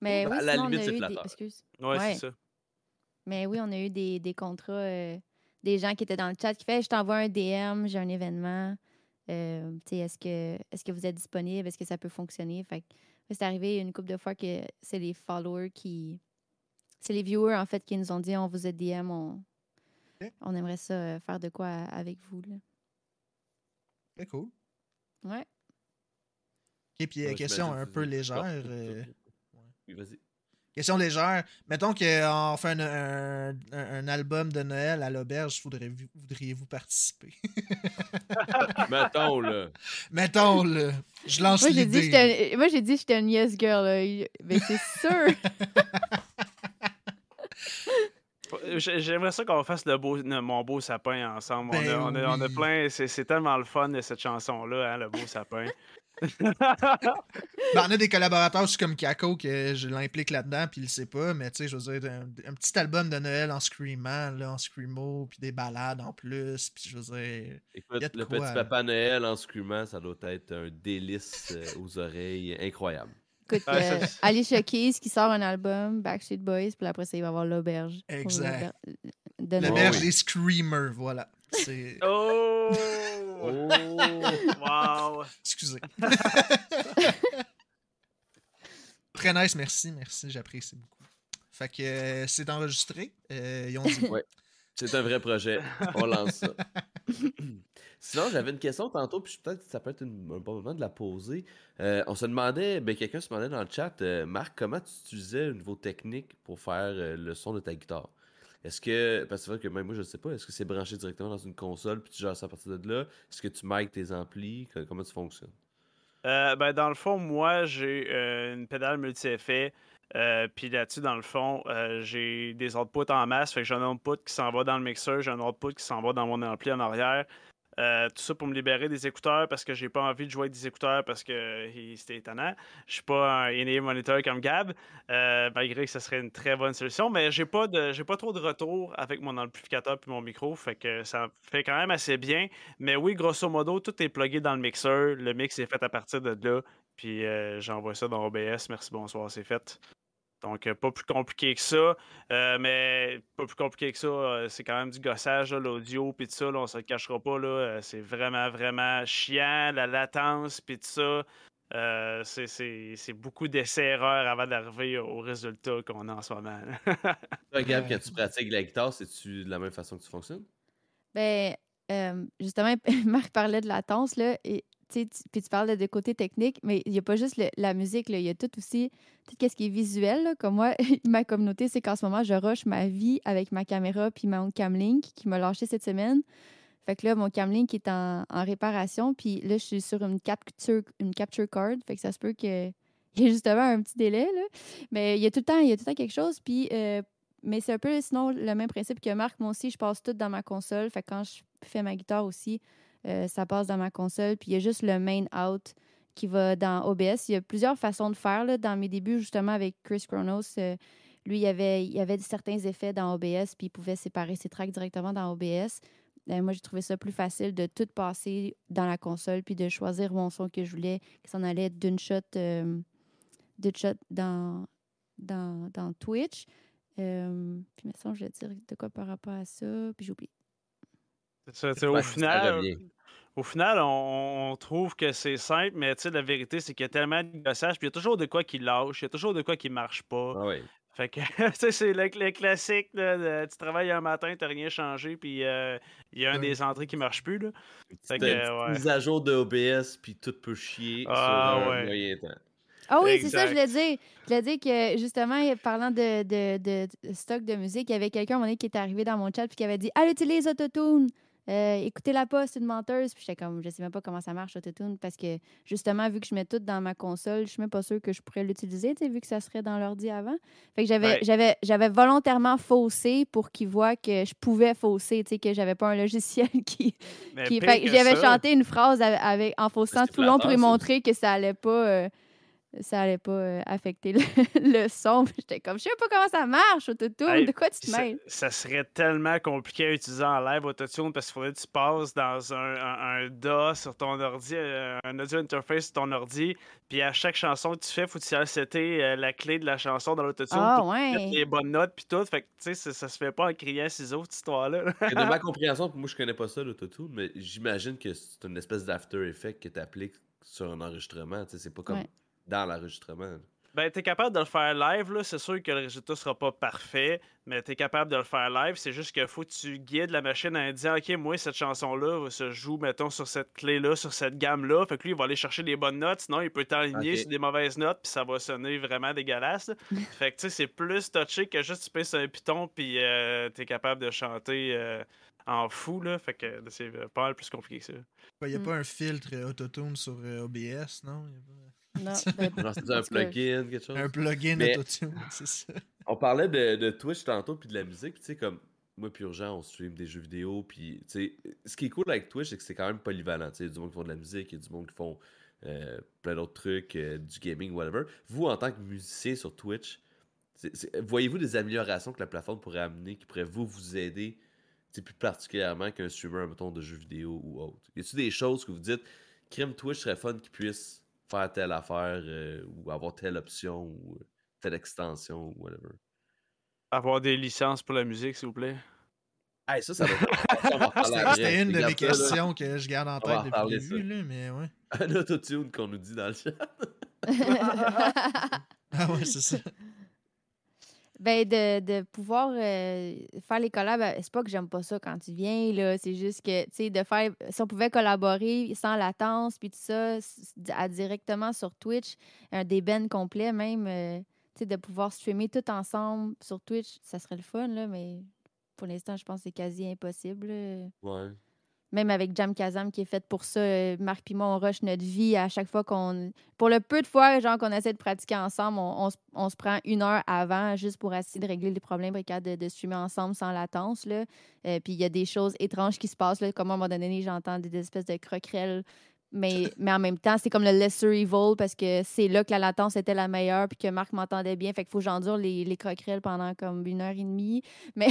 Mais À oui, la sinon, limite, on c'est a eu des... Excuse. Ouais, Ouais. c'est ça. Mais oui, on a eu des, des contrats, euh, des gens qui étaient dans le chat qui fait Je t'envoie un DM, j'ai un événement. Euh, tu sais, est-ce que, est que vous êtes disponible? Est-ce que ça peut fonctionner? Fait que c'est arrivé une couple de fois que c'est les followers qui. C'est les viewers, en fait, qui nous ont dit On vous a DM, on, on aimerait ça euh, faire de quoi avec vous. Là. Très cool. Ouais. Ok, puis euh, Ouais, question un peu légère. Ah, euh, Oui, vas-y. Question légère. Mettons qu'on fait un, un- album de Noël à l'auberge, voudriez-vous voudriez-vous participer? Mettons, là. Mettons, là. Je lance Moi, j'ai dit l'idée. j'étais moi, j'ai dit j'étais une yes girl. là. Mais c'est sûr. J'ai- J'aimerais ça qu'on fasse le beau, le- mon beau sapin ensemble. On a- Ben on, a, on a plein. C'est c'est tellement le fun de cette chanson-là, hein, le beau sapin. Ben, on a des collaborateurs aussi comme Kako que je l'implique là-dedans, puis il le sait pas, mais tu sais, je veux dire, un, un petit album de Noël en screamant, là, en screamo, puis des balades en plus, puis je veux dire. Écoute, le quoi, petit là. Papa Noël en screamant, ça doit être un délice euh, aux oreilles incroyable. Écoute, euh, Alicia Keys qui sort un album, Backstreet Boys, puis après ça, il va y avoir l'auberge. Exact. l'auber- De Le Noël. berge oui. des screamers, voilà. C'est. Oh! Oh! wow! Excusez. Très nice, merci, merci, j'apprécie beaucoup. Fait que euh, c'est enregistré. euh, ils ont dit. Ouais. C'est un vrai projet. On lance ça. Sinon, j'avais une question tantôt, puis peut-être que ça peut être une- un bon moment de la poser. Euh, on se demandait, ben, quelqu'un se demandait dans le chat, euh, Marc, comment tu utilisais au niveau technique pour faire euh, le son de ta guitare? Est-ce que, parce que c'est vrai que même moi je ne sais pas, est-ce que c'est branché directement dans une console puis tu gères ça à partir de là? Est-ce que tu mics tes amplis? Comment tu fonctionnes? Euh, ben, dans le fond, moi, j'ai euh, une pédale multi-effet. euh, Puis là-dessus, dans le fond, j'ai des outputs en masse. Fait que j'ai un output qui s'en va dans le mixeur, j'ai un output qui s'en va dans mon ampli en arrière. Euh, tout ça pour me libérer des écouteurs parce que j'ai pas envie de jouer avec des écouteurs parce que c'était étonnant. Je suis pas un in monitor comme Gab, euh, malgré que ce serait une très bonne solution, mais j'ai pas de j'ai pas trop de retour avec mon amplificateur et mon micro, fait que ça fait quand même assez bien. Mais oui, grosso modo, tout est plugué dans le mixeur. Le mix est fait à partir de là. Puis euh, j'envoie ça dans OBS. Merci, bonsoir, c'est fait. Donc, pas plus compliqué que ça. mais pas plus compliqué que ça. c'est quand même du gossage, l'audio, puis tout ça. Là, on se le cachera pas. Là, c'est vraiment, vraiment chiant. La latence, puis tout ça. c'est, beaucoup d'essais-erreurs avant d'arriver au résultat qu'on a en ce moment. Toi, Gab, quand tu pratiques la guitare, c'est-tu de la même façon que tu fonctionnes? Ben, justement, Marc parlait de latence, là, et puis tu parles de, côté technique, mais il n'y a pas juste la musique, il y a tout aussi, tout ce qui est visuel. Comme moi, ma communauté, c'est qu'en ce moment, je rush ma vie avec ma caméra puis mon Camlink qui m'a lâché cette semaine. Fait que là, mon Camlink est en, réparation, puis là, je suis sur une capture, une capture card. Fait que ça se peut qu'il y ait justement un petit délai. Mais il y a tout le temps, il y a tout le temps quelque chose. Puis, euh, mais c'est un peu sinon le même principe que Marc. Moi aussi, je passe tout dans ma console. Fait que quand je fais ma guitare aussi, euh, ça passe dans ma console. Puis il y a juste le main out qui va dans OBS. Il y a plusieurs façons de faire. Là. Dans mes débuts, justement, avec Chris Chronos, euh, lui, il y, avait, il y avait certains effets dans OBS, puis il pouvait séparer ses tracks directement dans OBS. Euh, moi, j'ai trouvé ça plus facile de tout passer dans la console, puis de choisir mon son que je voulais, qui s'en allait d'une shot, d'une shot dans, dans, dans Twitch. puis, maintenant, je vais dire de quoi par rapport à ça, puis j'ai oublié. au final, au final, on, trouve que c'est simple, mais la vérité, c'est qu'il y a tellement de gossage, puis il y a toujours de quoi qui lâche, il y a toujours de quoi qui marche pas. Ah oui. Fait que, c'est le, classique, là, tu travailles un matin, tu n'as rien changé, puis euh, il y a un des entrées qui marche plus. Là. Fait que, mise à jour de OBS, puis tout peut chier ah, sur un moyen temps. Ah oui, c'est ça, je l'ai dit. Je l'ai dit que, justement, parlant de, de, de, stock de musique, il y avait quelqu'un qui est arrivé dans mon chat puis qui avait dit « Ah, utilise Autotune! » Euh, écoutez-la pas, c'est une menteuse. Puis j'étais comme, je sais même pas comment ça marche, Autotune, parce que justement, vu que je mets tout dans ma console, je suis même pas sûre que je pourrais l'utiliser, vu que ça serait dans l'ordi avant. Fait que j'avais, j'avais, j'avais volontairement faussé pour qu'ils voient que je pouvais fausser, que j'avais pas un logiciel qui. qui... j'avais chanté une phrase avec, en faussant tout le long pour lui montrer que ça allait pas. Euh, ça allait pas euh, affecter le, son. J'étais comme, je sais pas comment ça marche, Autotune. de quoi tu te mêles? Ça, serait tellement compliqué à utiliser en live Autotune parce qu'il faudrait que tu passes dans un, un, DA sur ton ordi, euh, un audio interface sur ton ordi. Puis à chaque chanson que tu fais, faut que tu c'était euh, la clé de la chanson dans l'Autotune. Ah, pour ouais. mettre les bonnes notes puis tout. Fait que, tu sais, ça, ça, se fait pas en criant ciseaux, cette histoire-là. de ma compréhension, moi, je connais pas ça, l'Autotune, mais j'imagine que c'est une espèce d'after effect que tu appliques sur un enregistrement. Tu sais, c'est pas comme dans l'enregistrement. Ben, t'es capable de le faire live, là. C'est sûr que le résultat sera pas parfait, mais t'es capable de le faire live. C'est juste qu'il faut que tu guides la machine en disant, OK, moi, cette chanson-là se joue, mettons, sur cette clé-là, sur cette gamme-là. Fait que lui, il va aller chercher des bonnes notes. Sinon, il peut t'aligner sur des mauvaises notes, puis ça va sonner vraiment dégueulasse. fait que, tu sais, c'est plus touché que juste tu pèses un piton, puis euh, t'es capable de chanter euh, en fou, là. Fait que c'est pas mal plus compliqué que ça. Il n'y a mm. pas un filtre autotune sur euh, OBS, non? Non, ben, c'est un plugin, quelque chose? Un plugin autotune, c'est ça. On parlait de, de Twitch tantôt, puis de la musique, tu sais, comme moi puis Urgent, on stream des jeux vidéo, puis tu sais, ce qui est cool avec Twitch, c'est que c'est quand même polyvalent, tu sais, il y a du monde qui font de la musique, il y a du monde qui font euh, plein d'autres trucs, euh, du gaming, whatever. Vous, en tant que musicien sur Twitch, voyez-vous des améliorations que la plateforme pourrait amener, qui pourraient vous, vous aider, plus particulièrement qu'un streamer, mettons, de jeux vidéo ou autre? Y a-t-il des choses que vous dites, crime Twitch serait fun qu'ils puissent faire telle affaire euh, ou avoir telle option ou euh, telle extension ou whatever. Avoir des licences pour la musique, s'il vous plaît. Hey, ça, ça va C'était une de mes questions que je garde en tête depuis le début, là, mais ouais. Un autotune qu'on nous dit dans le chat. ah ouais, c'est ça. Ben, de, de pouvoir euh, faire les collabs, euh, c'est pas que j'aime pas ça quand tu viens, là. C'est juste que, tu sais, de faire. Si on pouvait collaborer sans latence, puis tout ça, à, directement sur Twitch, un des bennes complet même, euh, tu sais, de pouvoir streamer tout ensemble sur Twitch, ça serait le fun, là, mais pour l'instant, je pense que c'est quasi impossible. Ouais. Même avec Jam Kazam qui est fait pour ça, euh, Marc moi, on rush notre vie à chaque fois qu'on. Pour le peu de fois genre qu'on essaie de pratiquer ensemble, on, on, se prend une heure avant juste pour essayer de régler les problèmes de, de streamer ensemble sans latence. Là. Euh, puis il y a des choses étranges qui se passent. Là, comme à un moment donné, j'entends des espèces de croquerelles mais, mais en même temps, c'est comme le lesser evil parce que c'est là que la latence était la meilleure puis que Marc m'entendait bien. Fait qu'il faut que j'endure les, les croquerelles pendant comme une heure et demie. Mais,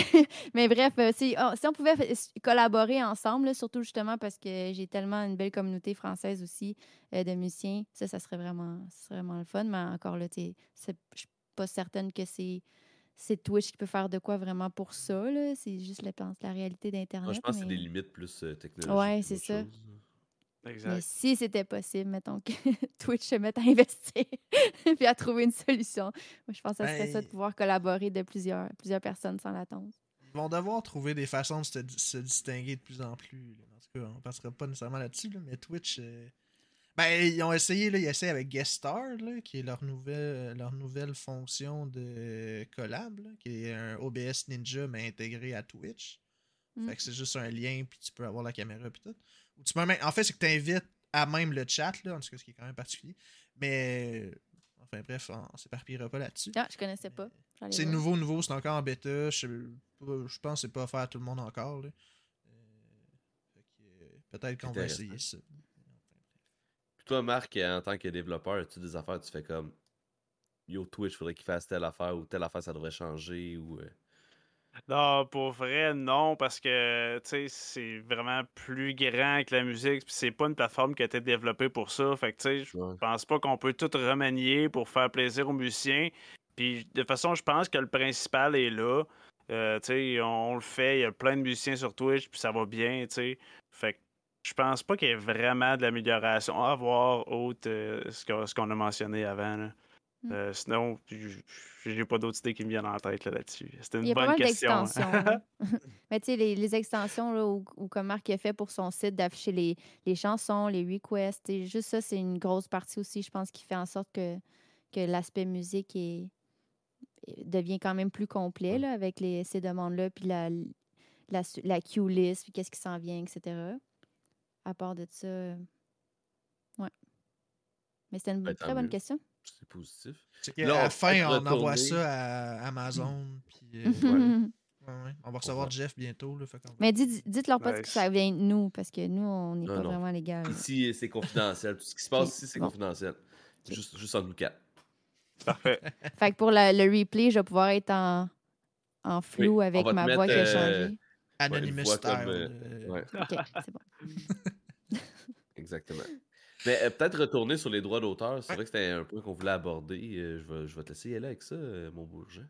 mais bref, euh, si, oh, si, on pouvait collaborer ensemble, surtout justement parce que j'ai tellement une belle communauté française aussi euh, de musiciens, ça, ça serait vraiment, vraiment le fun. Mais encore là, je suis pas certaine que c'est c'est Twitch qui peut faire de quoi vraiment pour ça. C'est juste la, la réalité d'Internet. Moi, je pense que c'est des limites plus euh, technologiques. Ouais, c'est ça. Mais si c'était possible, mettons que Twitch se mette à investir puis à trouver une solution, moi, je pense que ça serait ça de ben pouvoir collaborer de plusieurs, plusieurs personnes sans latence. Ils vont devoir trouver des façons de se, distinguer de plus en plus. En tout cas, on ne passera pas nécessairement là-dessus, mais Twitch. Euh, ben, ils ont essayé, là, ils essayent avec Guest Star, là, qui est leur nouvelle, leur nouvelle fonction de collab, qui est un OBS Ninja, mais intégré à Twitch. Fait mm. que c'est juste un lien, puis tu peux avoir la caméra, puis tout. En fait, c'est que tu invites à même le chat, là, en tout cas, ce qui est quand même particulier. Mais, enfin bref, on s'éparpillera pas là-dessus. Ah, je connaissais pas. C'est nouveau, nouveau, c'est encore en bêta. Je, je pense que c'est pas offert à tout le monde encore. Là. Euh, euh, peut-être qu'on va essayer ça. Puis toi, Marc, en tant que développeur, as-tu des affaires, tu fais comme Yo, Twitch, faudrait qu'il fasse telle affaire ou telle affaire, ça devrait changer ou. Euh, non, pour vrai, non, parce que c'est vraiment plus grand que la musique, puis c'est pas une plateforme qui a été développée pour ça. Fait que je pense pas qu'on peut tout remanier pour faire plaisir aux musiciens. Puis de toute façon, je pense que le principal est là. Euh, tu on, le fait, il y a plein de musiciens sur Twitch, puis ça va bien, tu sais. Fait que je pense pas qu'il y ait vraiment de l'amélioration à voir autre euh, ce qu'on a mentionné avant. Là. Mm. Euh, sinon, j'ai pas d'autres idées qui me viennent en tête là-dessus. C'était une bonne question. Hein. Mais tu sais, les, extensions là, ou, comme Marc a fait pour son site d'afficher les, les, chansons, les requests, juste ça, c'est une grosse partie aussi, je pense, qui fait en sorte que, que l'aspect musique est, devient quand même plus complet là, avec les, ces demandes-là, puis la, la, la queue list, puis qu'est-ce qui s'en vient, etc. À part de ça, ouais. Mais c'était une ben, très bonne question c'est positif. à la fin, on envoie ça à Amazon. Puis, euh, On va recevoir Jeff bientôt. Là, Mais dites-leur pas que ça vient de nous, parce que nous, on n'est pas vraiment légal. Ici, c'est confidentiel. Tout ce qui se passe ici, c'est confidentiel. Juste, juste en nous quatre. Parfait. fait que pour le replay, je vais pouvoir être en, en flou avec ma voix qui a euh, changé. Anonymous style. Euh, ouais. ok, c'est bon. Exactement. Mais euh, peut-être retourner sur les droits d'auteur. C'est vrai que c'était un point qu'on voulait aborder. Euh, je, vais, je vais te laisser aller avec ça, euh, mon bourgeon.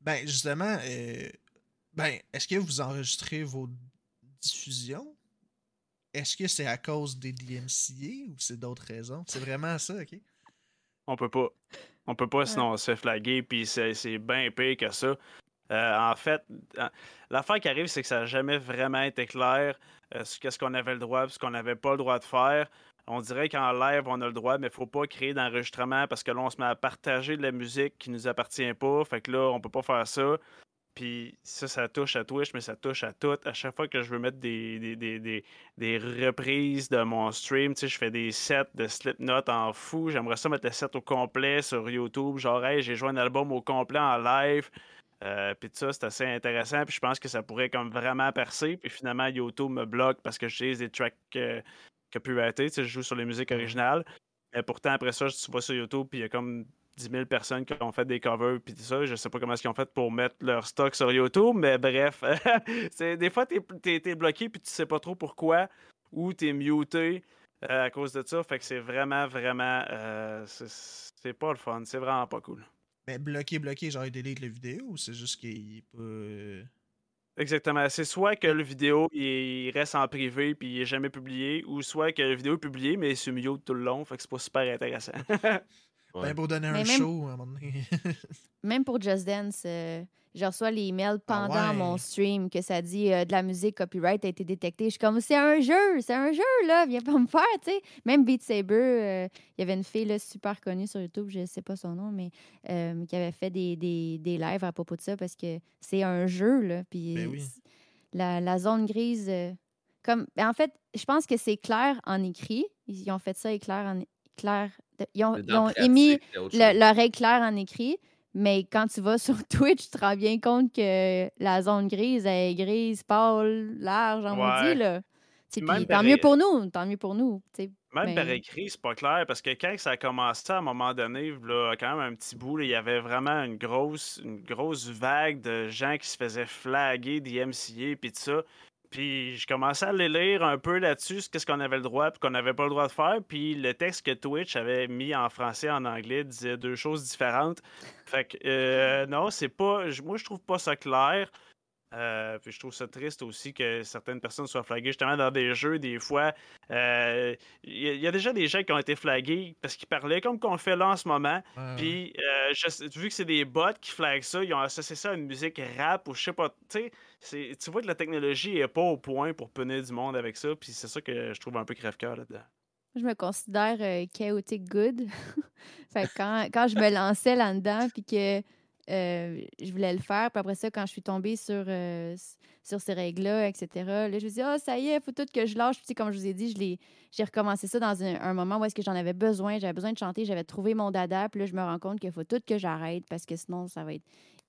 Ben, justement, ben, est-ce que vous enregistrez vos diffusions? Est-ce que c'est à cause des DMCA ou c'est d'autres raisons? C'est vraiment ça, OK? On peut pas. On peut pas, sinon on se fait flaguer, puis c'est bien pire que ça. en fait, l'affaire qui arrive, c'est que ça n'a jamais vraiment été clair sur qu'est-ce qu'on avait le droit et ce qu'on n'avait pas le droit de faire on dirait qu'en live, on a le droit, mais il faut pas créer d'enregistrement parce que là, on se met à partager de la musique qui nous appartient pas. Fait que là, on peut pas faire ça. Puis ça, ça touche à Twitch, mais ça touche à tout. À chaque fois que je veux mettre des, des, reprises de mon stream, tu sais, je fais des sets de Slipknot en fou. J'aimerais ça mettre le set au complet sur YouTube. Genre, hey, j'ai joué un album au complet en live. Euh, puis ça, c'est assez intéressant. Puis je pense que ça pourrait comme vraiment percer. Puis finalement, YouTube me bloque parce que j'utilise des tracks euh, copyrighté. Tu sais, je joue sur les musiques originales. Mais pourtant, après ça, tu vas sur YouTube, puis il y a comme 10 000 personnes qui ont fait des covers, puis tout ça. Je sais pas comment ils ont fait pour mettre leur stock sur YouTube, mais bref. des fois, tu es, bloqué, puis tu sais pas trop pourquoi, ou tu es muté euh, à cause de ça. Fait que c'est vraiment, vraiment. Euh, c'est, pas le fun. C'est vraiment pas cool. Mais bloqué, bloqué, genre, il délite la vidéo, ou c'est juste qu'il est pas. Euh, Exactement. C'est soit que le vidéo il reste en privé puis il est jamais publié, ou soit que la vidéo est publiée mais c'est mieux tout le long, fait que c'est pas super intéressant. Ben pour donner un show à un moment donné. même pour Just Dance, euh, je reçois les emails ah pendant mon stream que ça dit euh, de la musique copyright a été détectée. Je suis comme, c'est un jeu, c'est un jeu, là, viens pas me faire, tu sais. Même Beat Saber, euh, il y avait une fille là, super connue sur YouTube, je sais pas son nom, mais euh, qui avait fait des, des, des, lives à propos de ça parce que c'est un jeu, là. Puis ben la, la, zone grise comme, ben, en fait, je pense que c'est clair en écrit. Ils ont fait ça éclair en clair. Ils ont, ils pratique, émis le- leur règle claire en écrit. Mais quand tu vas sur Twitch, tu te rends bien compte que la zone grise elle est grise, pâle, large, en Ouais. maudit, là. Puis tant mieux pour nous, tant mieux pour nous. Même par écrit, c'est pas clair parce que quand ça a commencé à un moment donné, là, quand même un petit bout, là, il y avait vraiment une grosse, une grosse vague de gens qui se faisaient flaguer des MCA puis tout ça. Puis je commençais à les lire un peu là-dessus, qu'est-ce qu'on avait le droit et qu'on n'avait pas le droit de faire. Puis le texte que Twitch avait mis en français et en anglais disait deux choses différentes. Fait que euh, non, c'est pas. Moi, je trouve pas ça clair. Euh, puis je trouve ça triste aussi que certaines personnes soient flaguées justement dans des jeux, des fois. euh, Il y, a- il y a déjà des gens qui ont été flagués parce qu'ils parlaient comme qu'on fait là en ce moment. Puis, je vu que c'est des bots qui flaguent ça, ils ont associé ça à une musique rap ou je sais pas. Tu sais, tu vois que la technologie est pas au point pour punir du monde avec ça. Puis c'est ça que je trouve un peu crève-cœur là-dedans. Je me considère euh, chaotic good. fait que quand, quand je me lançais là-dedans, puis que euh, je voulais le faire, puis après ça, quand je suis tombée sur, euh, sur ces règles-là, etc., là, je me suis dit, ah, ça y est, faut tout que je lâche. Puis, comme je vous ai dit, je j'ai recommencé ça dans un, un moment où est-ce que j'en avais besoin. J'avais besoin de chanter, j'avais trouvé mon dada, puis là, je me rends compte qu'il faut tout que j'arrête parce que sinon, ça va être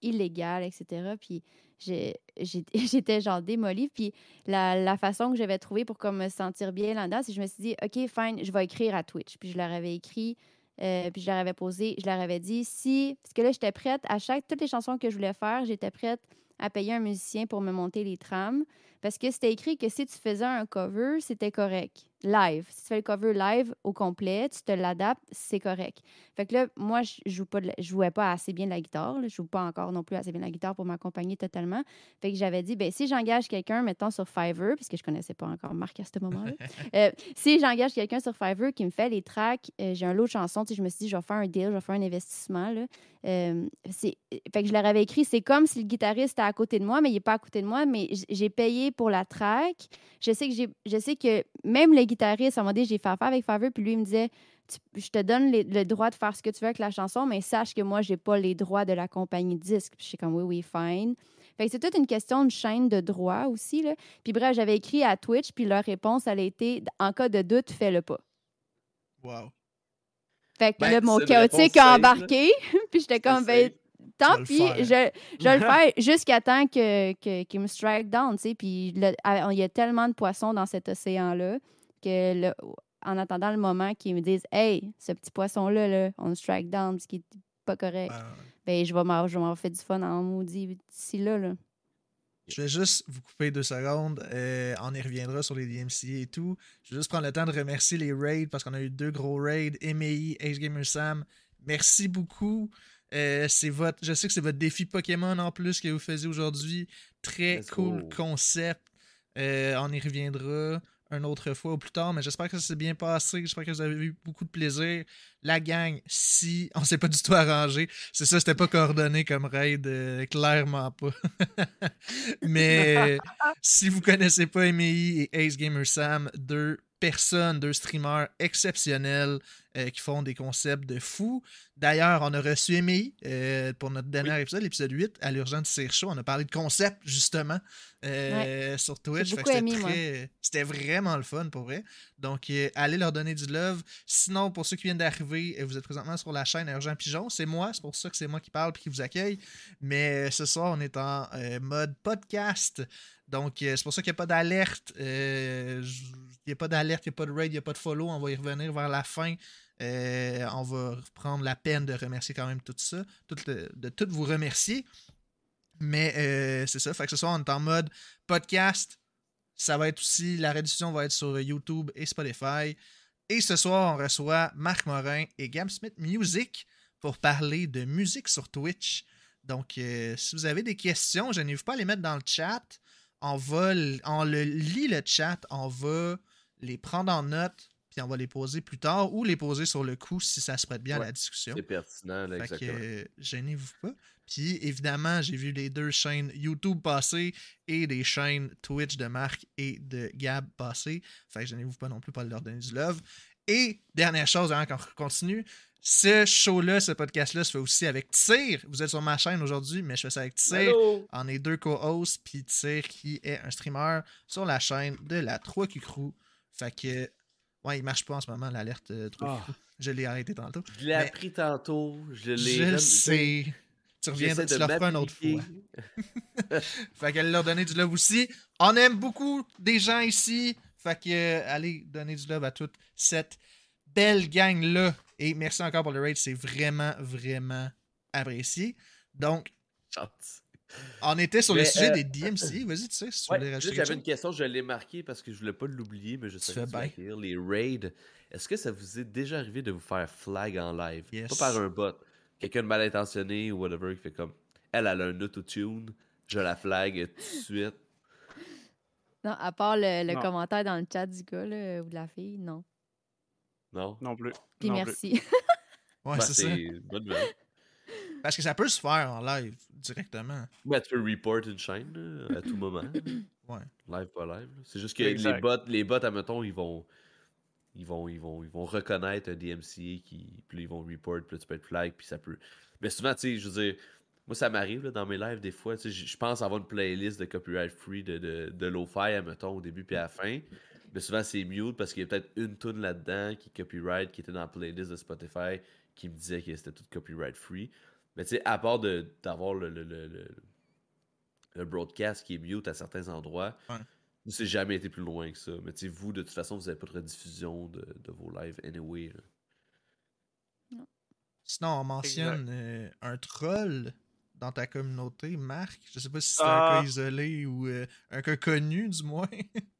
illégal, etc. Puis j'étais genre démolie. Puis la, la façon que j'avais trouvé pour comme, me sentir bien là-dedans, c'est que je me suis dit, OK, fine, je vais écrire à Twitch. Puis je leur avais écrit, euh, puis je leur avais posé, je leur avais dit, si, parce que là, j'étais prête, à chaque, toutes les chansons que je voulais faire, j'étais prête à payer un musicien pour me monter les trames. Parce que c'était écrit que si tu faisais un cover, c'était correct. Live. Si tu fais le cover live au complet, tu te l'adaptes, c'est correct. Fait que là, moi, je joue pas de la- je jouais pas assez bien de la guitare. là. Je joue pas encore non plus assez bien de la guitare pour m'accompagner totalement. Fait que j'avais dit, ben si j'engage quelqu'un, mettons sur Fiverr, puisque je connaissais pas encore Marc à ce moment-là, euh, si j'engage quelqu'un sur Fiverr qui me fait les tracks, euh, j'ai un lot de chansons, je me suis dit, je vais faire un deal, je vais faire un investissement. Là. Euh, fait que je leur avais écrit, c'est comme si le guitariste était à côté de moi, mais il n'est pas à côté de moi, mais j'ai payé pour la track. Je sais que je sais que même le guitariste, à un moment donné, j'ai fait affaire avec Fiverr, puis lui, il me disait, Tu- je te donne les- le droit de faire ce que tu veux avec la chanson, mais sache que moi, j'ai pas les droits de la compagnie disque. Puis je suis comme, oui, oui, fine. Fait que c'est toute une question de chaîne de droit aussi. Là. Puis bref, j'avais écrit à Twitch, puis leur réponse, elle a été en cas de doute, fais-le pas. Wow. Fait que Ben, là, mon chaotique a embarqué, puis j'étais comme, ben, tant pis, je, je vais le faire jusqu'à temps que, que, qu'il me strike down, tu sais. Puis à- il y a tellement de poissons dans cet océan-là que, le- en attendant le moment qu'ils me disent, hey, ce petit poisson-là, là, on le strike down, ce qui est pas correct, Ah, ben, je vais m'en faire du fun en maudit d'ici là, là. Je vais juste vous couper deux secondes. euh, on y reviendra sur les DMCA et tout. Je vais juste prendre le temps de remercier les raids parce qu'on a eu deux gros raids. MEI, Ace Gamer Sam. Merci beaucoup. Euh, c'est votre, je sais que c'est votre défi Pokémon en plus que vous faisiez aujourd'hui. Très Let's cool go. concept. Euh, on y reviendra une autre fois ou plus tard, mais j'espère que ça s'est bien passé. J'espère que vous avez eu beaucoup de plaisir. La gang, si on s'est pas du tout arrangé, c'est ça, c'était pas coordonné comme raid, euh, clairement pas. mais si vous connaissez pas MEI et Ace Gamer Sam, deux personnes, deux streamers exceptionnels euh, qui font des concepts de fou. D'ailleurs, on a reçu MEI euh, pour notre dernier épisode, l'épisode 8, à l'urgence Cire Show. On a parlé de concept, justement, euh, sur Twitch. C'était très- vraiment le fun, pour vrai. Donc, euh, allez leur donner du love. Sinon, pour ceux qui viennent d'arriver, vous êtes présentement sur la chaîne Urgent Pigeon. C'est moi, c'est pour ça que c'est moi qui parle et qui vous accueille. Mais ce soir, on est en mode podcast. Donc, c'est pour ça qu'il n'y a pas d'alerte. Il n'y a pas d'alerte, il n'y a pas de raid, il n'y a pas de follow. On va y revenir vers la fin. Euh, on va prendre la peine de remercier quand même tout ça, de tout vous remercier. Mais euh, c'est ça. Fait que ce soir, on est en mode podcast. Ça va être aussi, la rediffusion va être sur YouTube et Spotify. Et ce soir, on reçoit Marc Morin et Gab Smith Music pour parler de musique sur Twitch. Donc, euh, si vous avez des questions, je n'hésitez pas à les mettre dans le chat. On va, on le lit le chat, on va les prendre en note. Puis on va les poser plus tard ou les poser sur le coup si ça se prête bien à la discussion. C'est pertinent, là, Fait que, exactement. euh, gênez-vous pas. Puis évidemment, j'ai vu les deux chaînes YouTube passer et des chaînes Twitch de Marc et de Gab passer. Fait que gênez-vous pas non plus pas leur donner du love. Et dernière chose, avant qu'on continue, ce show-là, ce podcast-là se fait aussi avec Tsir. Vous êtes sur ma chaîne aujourd'hui, mais je fais ça avec. Allô? On est deux co-hosts, puis Tsir qui est un streamer sur la chaîne de la 3Q Crew. Fait que, ouais, il marche pas en ce moment, l'alerte euh, 3Q Ah. Je l'ai arrêté tantôt. Je l'ai appris tantôt. Je l'ai. Je le sais. Tu reviens, tu le refais une autre fois. Fait qu'elle leur donner du love aussi. On aime beaucoup des gens ici. Fait que euh, allez donner du love à toute cette belle gang-là. Et merci encore pour le raid. C'est vraiment, vraiment apprécié. Donc, Chance. On était sur le sujet euh, des DMC. Vas-y, tu sais, si tu Ouais, voulais rajouter j'avais une question, je l'ai marquée parce que je voulais pas l'oublier, mais je allais écrire. Les raids, est-ce que ça vous est déjà arrivé de vous faire flag en live? Yes. Pas par un bot. Quelqu'un de mal intentionné ou whatever qui fait comme elle, elle a un autotune, je la flag tout de suite. Non, à part le, commentaire dans le chat du gars là, ou de la fille, non. Non? Non plus. Puis Non plus. merci. Ouais, Ben, c'est ça. une bonne nouvelle. Parce que ça peut se faire en live directement. Ben, tu peux report une chaîne là, à tout moment. Ouais. Live pas live. C'est juste que les bots, les bots, admettons, ils vont. Ils vont, ils, vont, ils vont reconnaître un DMCA qui. Puis là, ils vont report, puis là, tu peux être flag, puis ça peut. Mais souvent, tu sais, je veux dire, moi, ça m'arrive dans mes lives des fois. tu sais, Je je pense avoir une playlist de copyright free de, de, de lo-fi, admettons, au début puis à la fin. Mais souvent, c'est mute parce qu'il y a peut-être une tune là-dedans qui est copyright, qui était dans la playlist de Spotify, qui me disait que c'était tout copyright free. Mais tu sais, à part d'avoir le, le, le, le- le broadcast qui est mute à certains endroits, Ouais. nous, c'est jamais été plus loin que ça. Mais tu sais, vous, de toute façon, vous n'avez pas de rediffusion de, de vos lives anyway. là. Sinon, on mentionne euh, un troll dans ta communauté, Marc. Je sais pas si c'est Ah. un cas isolé ou euh, un cas connu, du moins.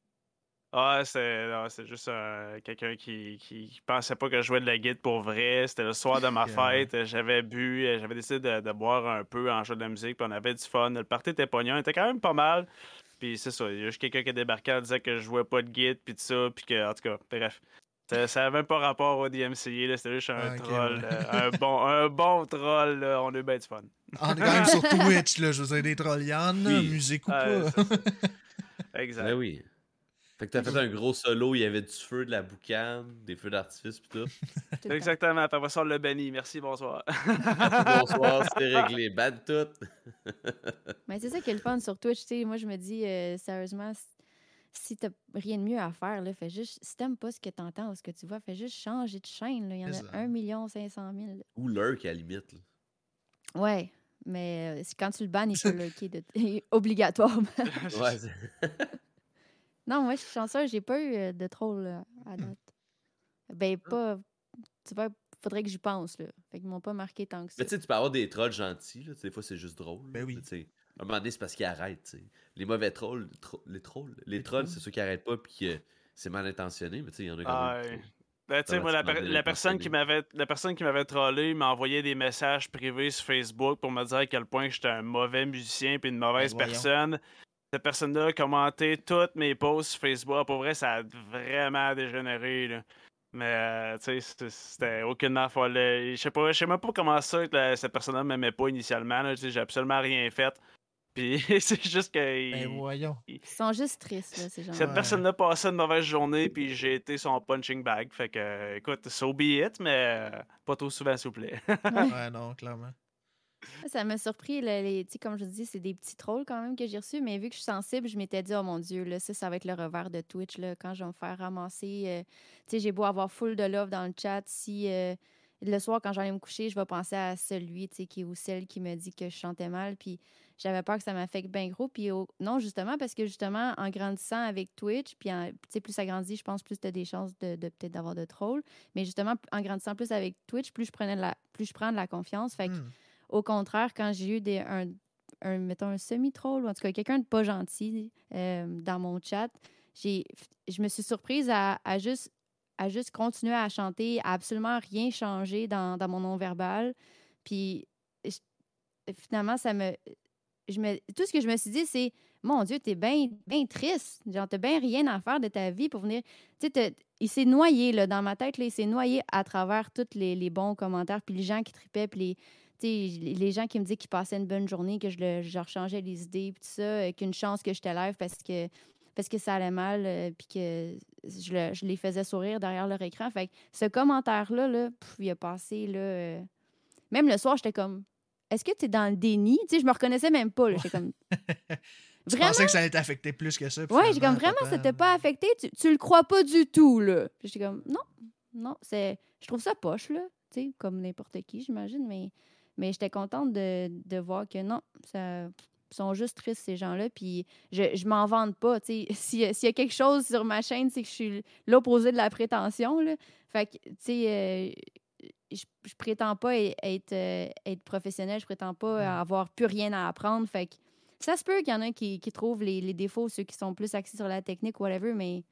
Ah, c'est juste euh, quelqu'un qui, qui, qui pensait pas que je jouais de la guide pour vrai. C'était le soir de ma fête. euh, J'avais bu, euh, j'avais décidé de, de boire un peu en jeu de la musique, puis on avait du fun. Le party était pognon, il était quand même pas mal. Puis c'est ça, il y a juste quelqu'un qui a débarqué en disant que je jouais pas de guide, puis tout ça, puis que, en tout cas, bref. Ça, ça avait même pas rapport au DMCA, là, c'était juste un Ah, troll, ouais. euh, un, bon, un bon troll, là, on a eu bien du fun. On est quand même sur Twitch, là. Je veux dire, des trollianes, Oui. musique ou pas. Exact. Ben oui. Fait que t'as fait un gros solo, il y avait du feu, de la boucane, des feux d'artifice pis tout. Exactement, après ça, on l'a banni. Merci, bonsoir. Bonsoir, c'était réglé. Ban tout. Mais c'est ça qui est le fun sur Twitch. tu sais. Moi, je me dis, euh, sérieusement, si- t'as rien de mieux à faire, là, fais juste, si t'aimes pas ce que t'entends ou ce que tu vois, fais juste changer de chaîne. là. Il y en a ça. 1 million 500 000. là. Ou lurk à la limite. là. Ouais, mais euh, quand tu le bannes, il faut lurker de... obligatoirement. Ouais, c'est- non, moi, je suis chanceuse, j'ai pas eu euh, de troll euh, à date. Ben, pas. Tu vois, faudrait que j'y pense, là. Fait qu'ils m'ont pas marqué tant que ça. Mais tu sais, tu peux avoir des trolls gentils, là. tu sais, Des fois, c'est juste drôle. Ben oui. Mais tu sais, À un moment donné, c'est parce qu'ils arrêtent. tu sais. Les mauvais trolls, les, tro- les trolls, les trolls, trolls. c'est ceux qui arrêtent pas puis que c'est mal intentionné. Mais tu sais, il y en a quand Ah, même. Ben, tu sais, moi, la, per- Automatiquement la personne qui m'avait la personne qui m'avait trollé m'a envoyé des messages privés sur Facebook pour me dire à quel point j'étais un mauvais musicien puis une mauvaise Ben, voyons. personne. Cette personne-là a commenté toutes mes posts sur Facebook. Pour vrai, ça a vraiment dégénéré. Là. Mais, euh, tu sais, c'était- aucunement folle. Je sais pas, je sais même pas comment ça que cette personne-là m'aimait pas initialement. là. Tu sais, J'ai absolument rien fait. Puis c'est juste que. Ben il- voyons. Ils sont juste tristes, là, ces gens cette Ouais. personne-là passait une mauvaise journée, puis j'ai été son punching bag. Fait que, écoute, so be it, mais euh, pas trop souvent, s'il vous plaît. Ouais, non, clairement. Ça m'a surpris, là, les, comme je dis, c'est des petits trolls quand même que j'ai reçus, mais vu que je suis sensible, je m'étais dit, oh mon Dieu, là, ça, ça va être le revers de Twitch, là, quand je vais me faire ramasser. euh, j'ai beau avoir full de love dans le chat, si euh, le soir, quand j'allais me coucher, je vais penser à celui, qui ou celle qui me dit que je chantais mal, puis j'avais peur que ça m'affecte bien gros, puis non, justement, parce que justement, en grandissant avec Twitch, puis en- plus ça grandit, je pense, plus tu as des chances de, de peut-être d'avoir de trolls, mais justement, en grandissant plus avec Twitch, plus je prenais de la, plus je prends de la confiance, fait que Hmm. Au contraire, quand j'ai eu des, un, mettons, un semi-troll, ou en tout cas quelqu'un de pas gentil euh, dans mon chat, j'ai, je me suis surprise à, juste, à juste continuer à chanter, à absolument rien changer dans, dans mon non-verbal. Puis finalement, ça me, je me. Tout ce que je me suis dit, c'est mon Dieu, t'es bien ben triste. Genre, t'as bien rien à faire de ta vie pour venir. Tu sais, il s'est noyé, là, dans ma tête, il s'est noyé à travers tous les, les bons commentaires, puis les gens qui tripaient, puis les les gens qui me disaient qu'ils passaient une bonne journée, que je, le, je leur changeais les idées, puis tout ça, euh, qu'une chance que je te lève parce que, parce que ça allait mal, euh, puis que je, je, les faisais sourire derrière leur écran. Fait que ce commentaire-là, là, il a passé, là, euh, même le soir, j'étais comme, est-ce que tu es dans le déni? Tu sais, je me reconnaissais même pas, J'étais comme... tu pensais que ça allait t'affecter plus que ça? Oui, j'ai comme, vraiment, ça t'a pas affecté? Tu, tu le crois pas du tout, là. J'étais comme, non, non, c'est... Je trouve ça poche, là, tu sais, comme n'importe qui, j'imagine, mais... Mais j'étais contente de, de, voir que non, ça sont juste tristes, ces gens-là. Puis je, je m'en vante pas. S'il y, a quelque chose sur ma chaîne, c'est que je suis l'opposé de la prétention. Là. Fait que, tu sais, euh, je, je, prétends pas être, euh, être professionnel, je prétends pas avoir plus rien à apprendre. Fait que ça se peut qu'il y en a qui, qui trouvent les, les, défauts, ceux qui sont plus axés sur la technique, whatever, mais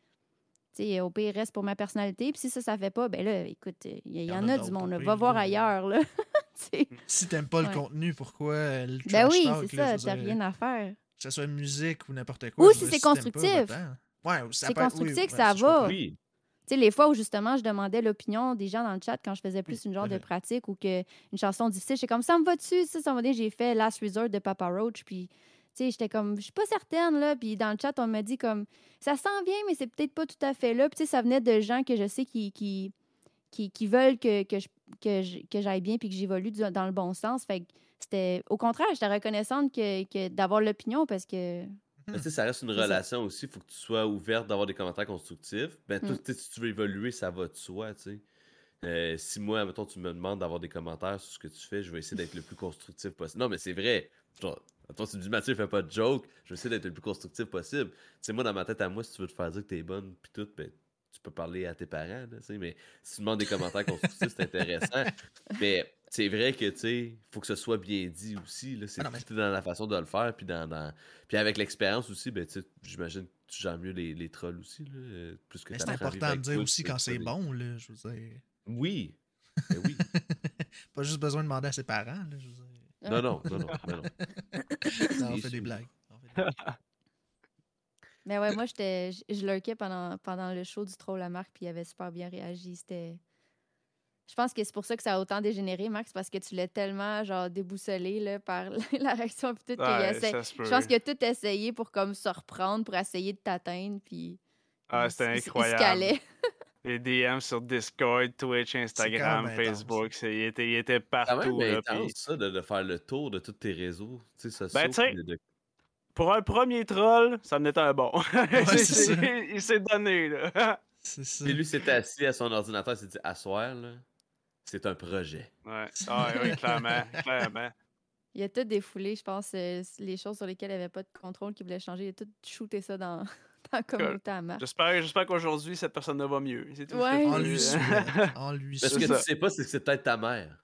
sais, au pire, reste pour ma personnalité. Puis si ça, ça fait pas, ben là, écoute, il y, en a, du monde. Va voir ailleurs, là. si t'aimes pas le contenu, pourquoi le Ben oui, c'est ça, t'as rien à faire. Que ce soit musique ou n'importe quoi. Ou si c'est constructif. Ouais, c'est constructif, ça va. Tu sais, les fois où justement je demandais l'opinion des gens dans le chat quand je faisais plus une genre de pratique ou que une chanson difficile, j'étais comme ça me va dessus, ça, ça me va J'ai fait Last Resort de Papa Roach, puis tu sais, j'étais comme, je suis pas certaine, là. Puis dans le chat, on m'a dit comme, ça sent bien, mais c'est peut-être pas tout à fait là. Puis tu sais, ça venait de gens que je sais qui, qui, qui, veulent que, que, je, que, j'aille bien puis que j'évolue dans le bon sens. Fait c'était, au contraire, j'étais reconnaissante que, que d'avoir l'opinion parce que. Mais ça reste une relation aussi. Il faut que tu sois ouverte d'avoir des commentaires constructifs. Ben, mm. si tu veux évoluer, ça va de soi, sais. Euh, si moi, mettons, tu me demandes d'avoir des commentaires sur ce que tu fais, je vais essayer d'être le plus constructif possible. Non, mais c'est vrai. Toi, tu me dis, Mathieu, fais pas de joke. Je vais essayer d'être le plus constructif possible. Tu sais, moi, dans ma tête à moi, si tu veux te faire dire que t'es bonne, puis tout, ben, tu peux parler à tes parents, là, mais si tu demandes des commentaires constructifs, c'est intéressant. Mais c'est vrai que, tu sais, faut que ce soit bien dit aussi, là. C'est ah dans la façon de le faire, puis dans, Puis avec l'expérience aussi, ben, tu sais, j'imagine que tu gères mieux les, les trolls aussi, là, plus que C'est important de dire aussi quand c'est bon, là, je veux dire. Oui. Ben oui. pas juste besoin de demander à ses parents, là, je veux dire. Non, non, non, non. non, on fait des blagues. Mais ouais, moi, j'étais, je lurkais pendant, pendant le show du Troll à Marc, puis il avait super bien réagi. C'était. Je pense que c'est pour ça que ça a autant dégénéré, Max, parce que tu l'as tellement genre déboussolé là, par la réaction puis tout. Ouais, Je pense qu'il a tout essayé pour comme se reprendre, pour essayer de t'atteindre, puis. Ah, c'était incroyable. Les DM sur Discord, Twitch, Instagram, Facebook, il était, il était partout. C'est intense, ça, de, faire le tour de tous tes réseaux. Tu sais, ben, de... Pour un premier troll, ça en était un bon. il s'est donné, là. Ça. Et lui s'est assis à son ordinateur, il s'est dit Asseoir, là, c'est un projet. Ouais, ah, oui, clairement, clairement. Il a tout défoulé, je pense, euh, les choses sur lesquelles il avait pas de contrôle, qu'il voulait changer. Il a tout shooté ça dans, J'espère, j'espère qu'aujourd'hui, cette personne va mieux. ouais. En lui, en lui Ce que tu sais pas, c'est que c'est peut-être ta mère.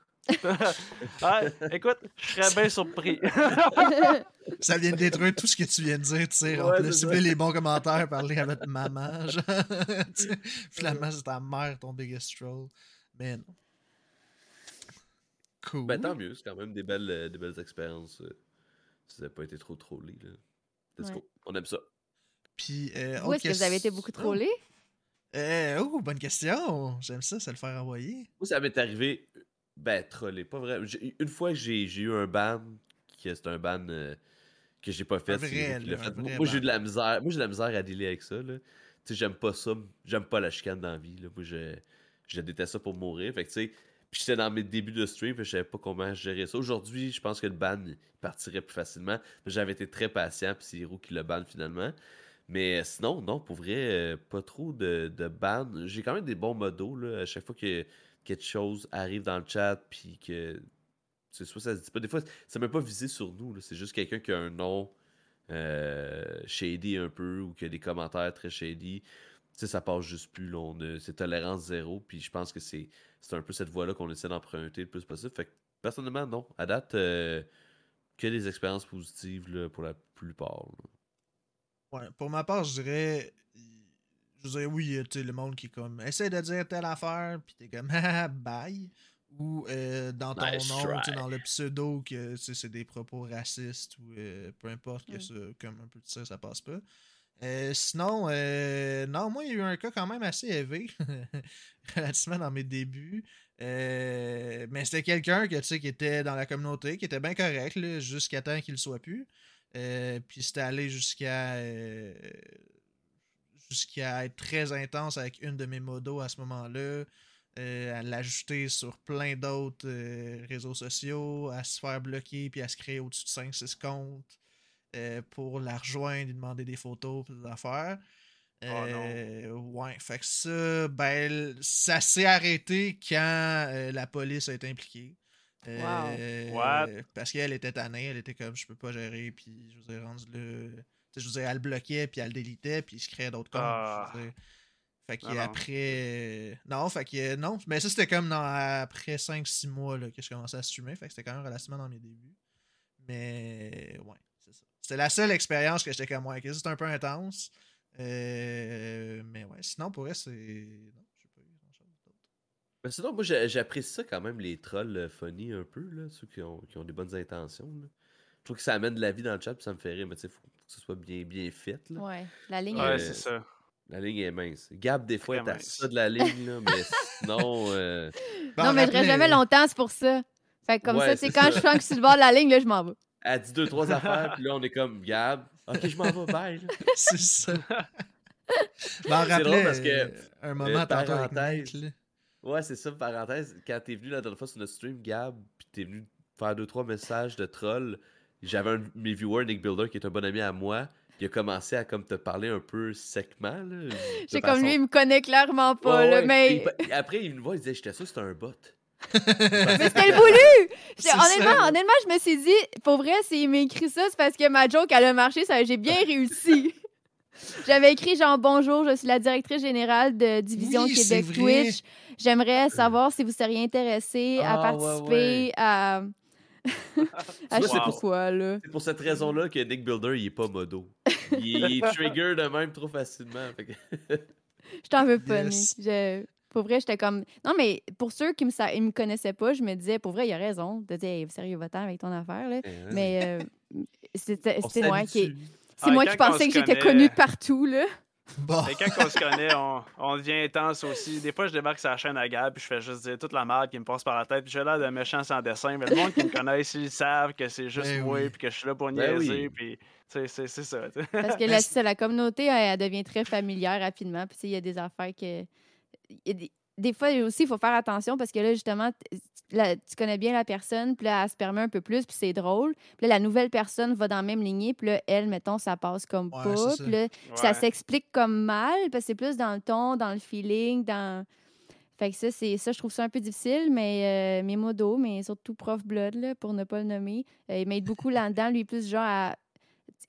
Ah, écoute, je serais bien surpris. ça vient de détruire tout ce que tu viens de dire, tu sais. on peut les bons commentaires, parler à votre maman. Genre, Finalement, c'est ta mère, ton biggest troll. Mais non. Cool. Ben, tant mieux, c'est quand même des belles, euh, des belles expériences. Euh, ça n'a pas été trop trollé. Là. Let's go. On aime ça. Puis, euh, Où est-ce que vous avez été beaucoup trollé? Euh, oh, bonne question. J'aime ça, ça le faire envoyer. Moi, ça m'est arrivé. Ben, trollé, pas vrai. Une fois que j'ai eu un ban, qui c'est un ban euh, que j'ai pas fait. Vrai, moi, j'ai de la misère. Moi, j'ai de la misère à dealer avec ça. Tu sais, j'aime pas ça. J'aime pas la chicane dans la vie. Là. Moi, je, je déteste ça pour mourir. Fait que, tu sais, puis j'étais dans mes débuts de stream, je savais pas comment gérer ça. Aujourd'hui, je pense que le ban partirait plus facilement. J'avais été très patient, puis c'est Hiro qui le ban finalement. Mais sinon, non, pour vrai, euh, pas trop de, de ban. J'ai quand même des bons modos, là, à chaque fois que quelque chose arrive dans le chat, puis que. C'est soit ça se dit pas. Des fois, ça ne m'a pas visé sur nous. C'est juste quelqu'un qui a un nom euh, shady un peu ou qui a des commentaires très shady. sais, ça passe juste plus. C'est tolérance zéro. Puis je pense que c'est un peu cette voie-là qu'on essaie d'emprunter le plus possible. Fait que personnellement, non. À date, euh, que des expériences positives là, pour la plupart. Ouais, pour ma part, je dirais. Je dirais oui, tu sais, le monde qui comme essaie de dire telle affaire, puis t'es comme bye. ou euh, dans ton Nice nom, try. tu sais, dans le pseudo, que tu sais, c'est des propos racistes ou euh, peu importe, que Mm. ça, comme un peu de ça, ça passe pas. Euh, sinon, euh, non, moi, il y a eu un cas quand même assez élevé, relativement dans mes débuts. Euh, mais c'était quelqu'un que, tu sais, qui était dans la communauté, qui était bien correct, là, jusqu'à temps qu'il le soit plus. Euh, puis c'était allé jusqu'à euh, jusqu'à être très intense avec une de mes modos à ce moment-là, euh, à l'ajouter sur plein d'autres euh, réseaux sociaux, à se faire bloquer puis à se créer au-dessus de 5-6 comptes euh, pour la rejoindre, lui demander des photos des affaires. Oh non. Ouais, fait que ça, ben, ça s'est arrêté quand la police a été impliquée. Euh, What? Parce qu'elle était tannée, elle était comme je peux pas gérer, puis je vous ai rendu là. Je vous ai elle bloquait, puis elle délitait, puis il se créait d'autres comptes. Ah. je veux dire. Fait que Non, non. après. euh, Non, fait que non. Mais ça, c'était comme dans, après 5-6 mois là, que je commençais à streamer. Fait que c'était quand même relativement dans mes débuts. Mais ouais, c'est ça. C'était la seule expérience que j'étais comme ouais, que c'était un peu intense. Euh, mais ouais, sinon pour elle, c'est. Non, j'ai pas eu grand chose d'autre. Mais sinon, moi, j'apprécie ça quand même, les trolls euh, funny un peu, là, ceux qui ont, qui ont des bonnes intentions. là. Je trouve que ça amène de la vie dans le chat, puis ça me fait rire, mais tu sais, faut que ce soit bien, bien fait. Là. Ouais, la ligne Ouais, est c'est ça. La ligne est mince. Gab, des fois, Très est à mince. ça de la ligne, là, mais sinon. euh, Bon, non, mais je reste jamais longtemps, c'est pour ça. Fait que comme Ouais, ça, tu sais, c'est quand ça. je sens que je suis sur le bord de la ligne, là, je m'en vais. Elle dit deux, trois affaires, puis là, on est comme Gab. Ok, je m'en vais, bye. c'est ça. Je m'en C'est drôle parce que, euh, un moment euh, avec parenthèse. Ouais, c'est ça, parenthèse. Quand t'es venu la dernière fois sur notre stream, Gab, puis t'es venu faire deux, trois messages de troll, j'avais un de mes viewers, Nick Builder, qui est un bon ami à moi, qui a commencé à comme te parler un peu de J'ai comme lui, il me connaît clairement pas, Ouais, là, ouais. mais. Puis il- après, il me voit, il disait J'étais sûr c'était un bot. Mais c'était le voulu! Honnêtement, ça. honnêtement, je me suis dit, pour vrai, s'il m'a écrit ça, c'est parce que ma joke, elle a marché, ça, j'ai bien réussi. J'avais écrit genre bonjour, je suis la directrice générale de Division Oui, Québec. Twitch. J'aimerais savoir si vous seriez intéressé à Ah, participer ouais. à vois, je sais c'est pas pour- quoi, là. C'est pour cette raison-là que Nick Builder, il est pas modo. Il est trigger de même trop facilement. fait que- Je t'en veux pas, Yes. Nick. Je- Pour vrai, j'étais comme. Non, mais pour ceux qui me, sa- ils me connaissaient pas, je me disais, pour vrai, il a raison de dire, Hey, sérieux, va-t'en avec ton affaire, là. Mais euh, c'était moi qui. C'est Ah, moi qui pensais que j'étais connue de partout, là. Bon. Mais quand on se connaît, on, on devient intense aussi. Des fois, je débarque sur la chaîne à Gab, puis je fais juste dire toute la merde qui me passe par la tête, j'ai l'air de méchant sans dessin. Mais le monde qui me connaît, ils savent que c'est juste Ben moi, oui. puis que je suis là pour Ben niaiser, oui. puis tu sais, c'est ça. Parce que la, c'est- ça, la communauté, elle, elle devient très familière rapidement. Puis, il y a des affaires que. il y a des, des fois aussi, il faut faire attention parce que là, justement, tu connais bien la personne, puis là, elle se permet un peu plus, puis c'est drôle. Puis là, la nouvelle personne va dans la même lignée, puis là, elle, mettons, ça passe comme Ouais, pas. Puis là, ça s'explique comme mal, parce que c'est plus dans le ton, dans le feeling, dans. Fait que ça, c'est ça, je trouve ça un peu difficile, mais euh, mes modos, mais surtout Prof Blood, là, pour ne pas le nommer, euh, il m'aide beaucoup là-dedans, lui, plus genre à.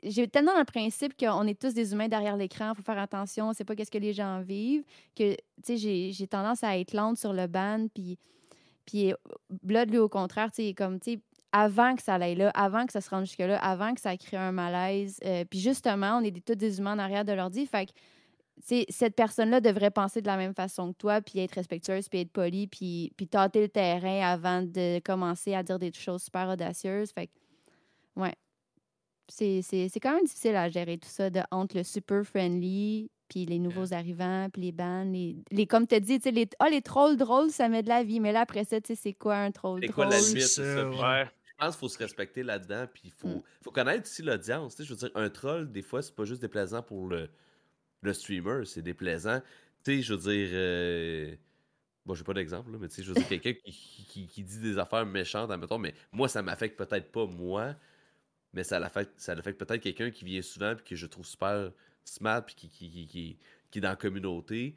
J'ai tellement le principe qu'on est tous des humains derrière l'écran, il faut faire attention, on sait pas qu'est-ce que les gens vivent, que, tu sais, j'ai- j'ai tendance à être lente sur le ban, puis, puis euh, Blood, lui, au contraire, tu comme, tu sais, avant que ça aille là, avant que ça se rende jusque-là, avant que ça crée un malaise, euh, puis justement, on est des, tous des humains en arrière de l'ordi, fait que tu sais, cette personne-là devrait penser de la même façon que toi, puis être respectueuse, puis être polie, puis, puis tâter le terrain avant de commencer à dire des choses super audacieuses. Fait que, ouais. C'est quand même difficile à gérer tout ça de, entre le super friendly, puis les nouveaux arrivants, puis les bans, les, les comme tu dit, tu sais, les, ah, les trolls drôles, ça met de la vie. Mais là, après ça, tu sais, c'est quoi un troll C'est quoi drôle? la limite? ça, c'est ça. ouais. Je pense qu'il faut se respecter là-dedans, puis il faut, Mm. faut connaître aussi l'audience. tu sais, Je veux dire, un troll, des fois, c'est pas juste déplaisant pour le, le streamer, c'est déplaisant. Tu sais, je veux dire. euh, Bon, j'ai pas d'exemple, là, mais tu sais, je veux dire, quelqu'un qui, qui- dit des affaires méchantes, admettons, mais moi, ça m'affecte peut-être pas moi, mais ça l'affecte, ça l'affecte peut-être quelqu'un qui vient souvent, puis que je trouve super smart, puis qui, qui, qui, qui- qui est dans la communauté.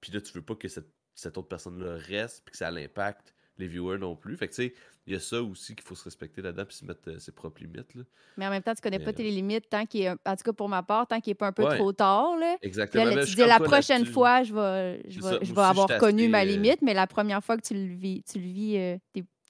Puis là, tu veux pas que cette, cette autre personne-là reste, puis que ça l'impacte les viewers non plus. Fait que tu sais, il y a ça aussi qu'il faut se respecter là-dedans, puis se mettre euh, ses propres limites. Là. Mais en même temps, tu connais Mais, pas euh, tes limites tant qu'il est, en tout cas pour ma part, tant qu'il est pas un peu Ouais. trop tard, là. Exactement. là, tu dis la prochaine fois, je vais, je je vais aussi, avoir connu assez, ma euh, limite, mais la première fois que tu le vis, tu le vis, euh,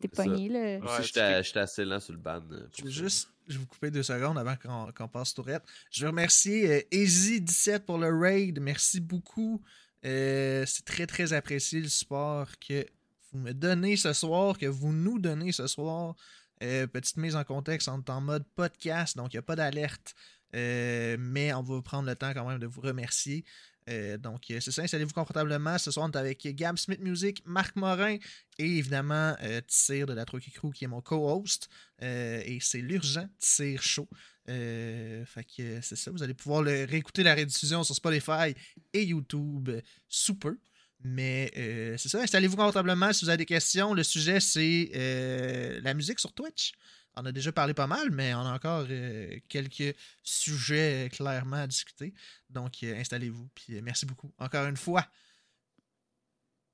t'es pogné, là. Ouais, tu j'étais assez lent sur le ban. euh, pour veux juste je vous couper deux secondes avant qu'on qu'on passe tourette. Je veux remercier euh, Easy17 pour le raid. Merci beaucoup. Euh, c'est très, très apprécié le support que vous me donnez ce soir, que vous nous donnez ce soir. Euh, petite mise en contexte, on est en mode podcast, donc il n'y a pas d'alerte. Euh, mais on va prendre le temps quand même de vous remercier. Euh, donc, c'est ça, installez-vous confortablement. Ce soir, on est avec Gab Smith Music, Marc Morin et évidemment Tissir de la Trucky Crew qui est mon co-host. et c'est l'urgent Tissir Show. fait que c'est ça, vous allez pouvoir le, réécouter la rediffusion sur Spotify et YouTube sous peu. Mais euh, c'est ça, installez-vous confortablement si vous avez des questions. Le sujet, c'est euh, la musique sur Twitch. On a déjà parlé pas mal, mais on a encore euh, quelques sujets clairement à discuter. Donc, installez-vous. Puis merci beaucoup, encore une fois.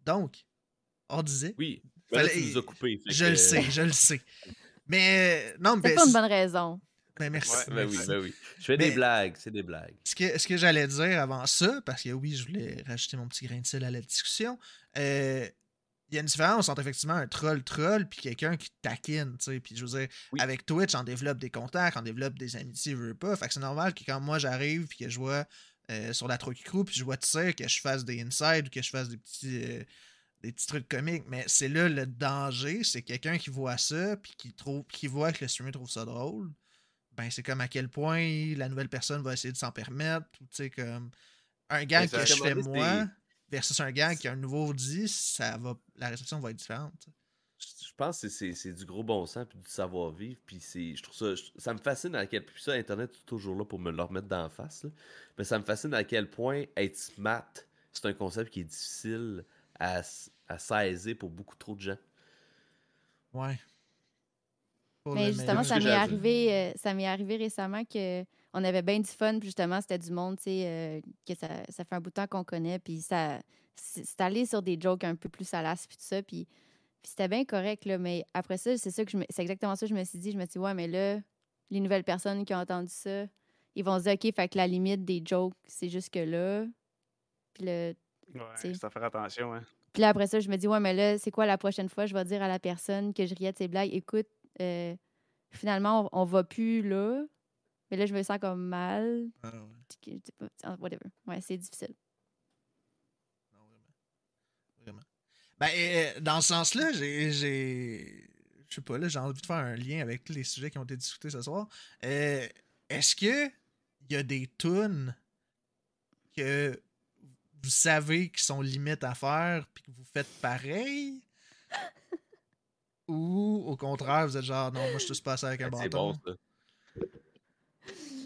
Donc, on disait. Oui, ben nous coupé. Je le sais, je le sais. Mais non, mais. C'est pas une bonne raison. Ben, merci. Ben oui, ben oui. Je fais des blagues, c'est des blagues. Ce que, ce que j'allais dire avant ça, parce que oui, je voulais rajouter mon petit grain de sel à la discussion, euh, il y a une différence entre effectivement un troll-troll puis quelqu'un qui taquine, tu sais. Puis je veux dire, avec Twitch, on développe des contacts, on développe des amitiés, je veux pas. Fait que c'est normal que quand moi j'arrive puis que je vois euh, sur la Trocky Crew puis je vois, tu sais, que je fasse des insides ou que je fasse des petits. Euh, des petits trucs comiques, mais c'est là le danger, c'est quelqu'un qui voit ça, puis qui trouve, qui voit que le streamer trouve ça drôle, ben c'est comme à quel point la nouvelle personne va essayer de s'en permettre. Tu sais, comme un gag que je fais moi versus un gag qui a un nouveau dit, ça va, la réception va être différente. Je pense que c'est du gros bon sens puis du savoir-vivre. Puis je trouve ça. Ça me fascine à quel point. ça, Internet est toujours là pour me le remettre d'en face. Mais ça me fascine à quel point être smart, c'est un concept qui est difficile à, à saisir pour beaucoup trop de gens. Ouais. Mais justement, ça m'est arrivé, euh, ça m'est arrivé récemment que on avait bien du fun, puis justement, c'était du monde, tu sais, euh, que ça, ça, fait un bout de temps qu'on connaît, puis ça, c'est allé sur des jokes un peu plus salaces, puis tout ça, puis, c'était bien correct, là, mais après ça, c'est ça que je c'est exactement ça que je me suis dit, je me suis dit, ouais, mais là, les nouvelles personnes qui ont entendu ça, ils vont se dire, OK, fait que la limite des jokes, c'est jusque là, puis le... Ouais, ça faire attention, hein. Puis là, après ça, je me dis, ouais, mais là, c'est quoi la prochaine fois? Je vais dire à la personne que je riais de ses blagues, écoute, euh, finalement, on, va plus là. Mais là, je me sens comme mal. Ah, ah, whatever. Ouais, c'est difficile. Non, vraiment. Ben, dans ce sens-là, j'ai. Je sais pas, là, j'ai envie de faire un lien avec tous les sujets qui ont été discutés ce soir. Euh, est-ce que il y a des tunes que vous savez qui sont limites à faire puis que vous faites pareil? Ou au contraire, vous êtes genre, non, moi je suis passé avec un bâton. C'est bon, ça.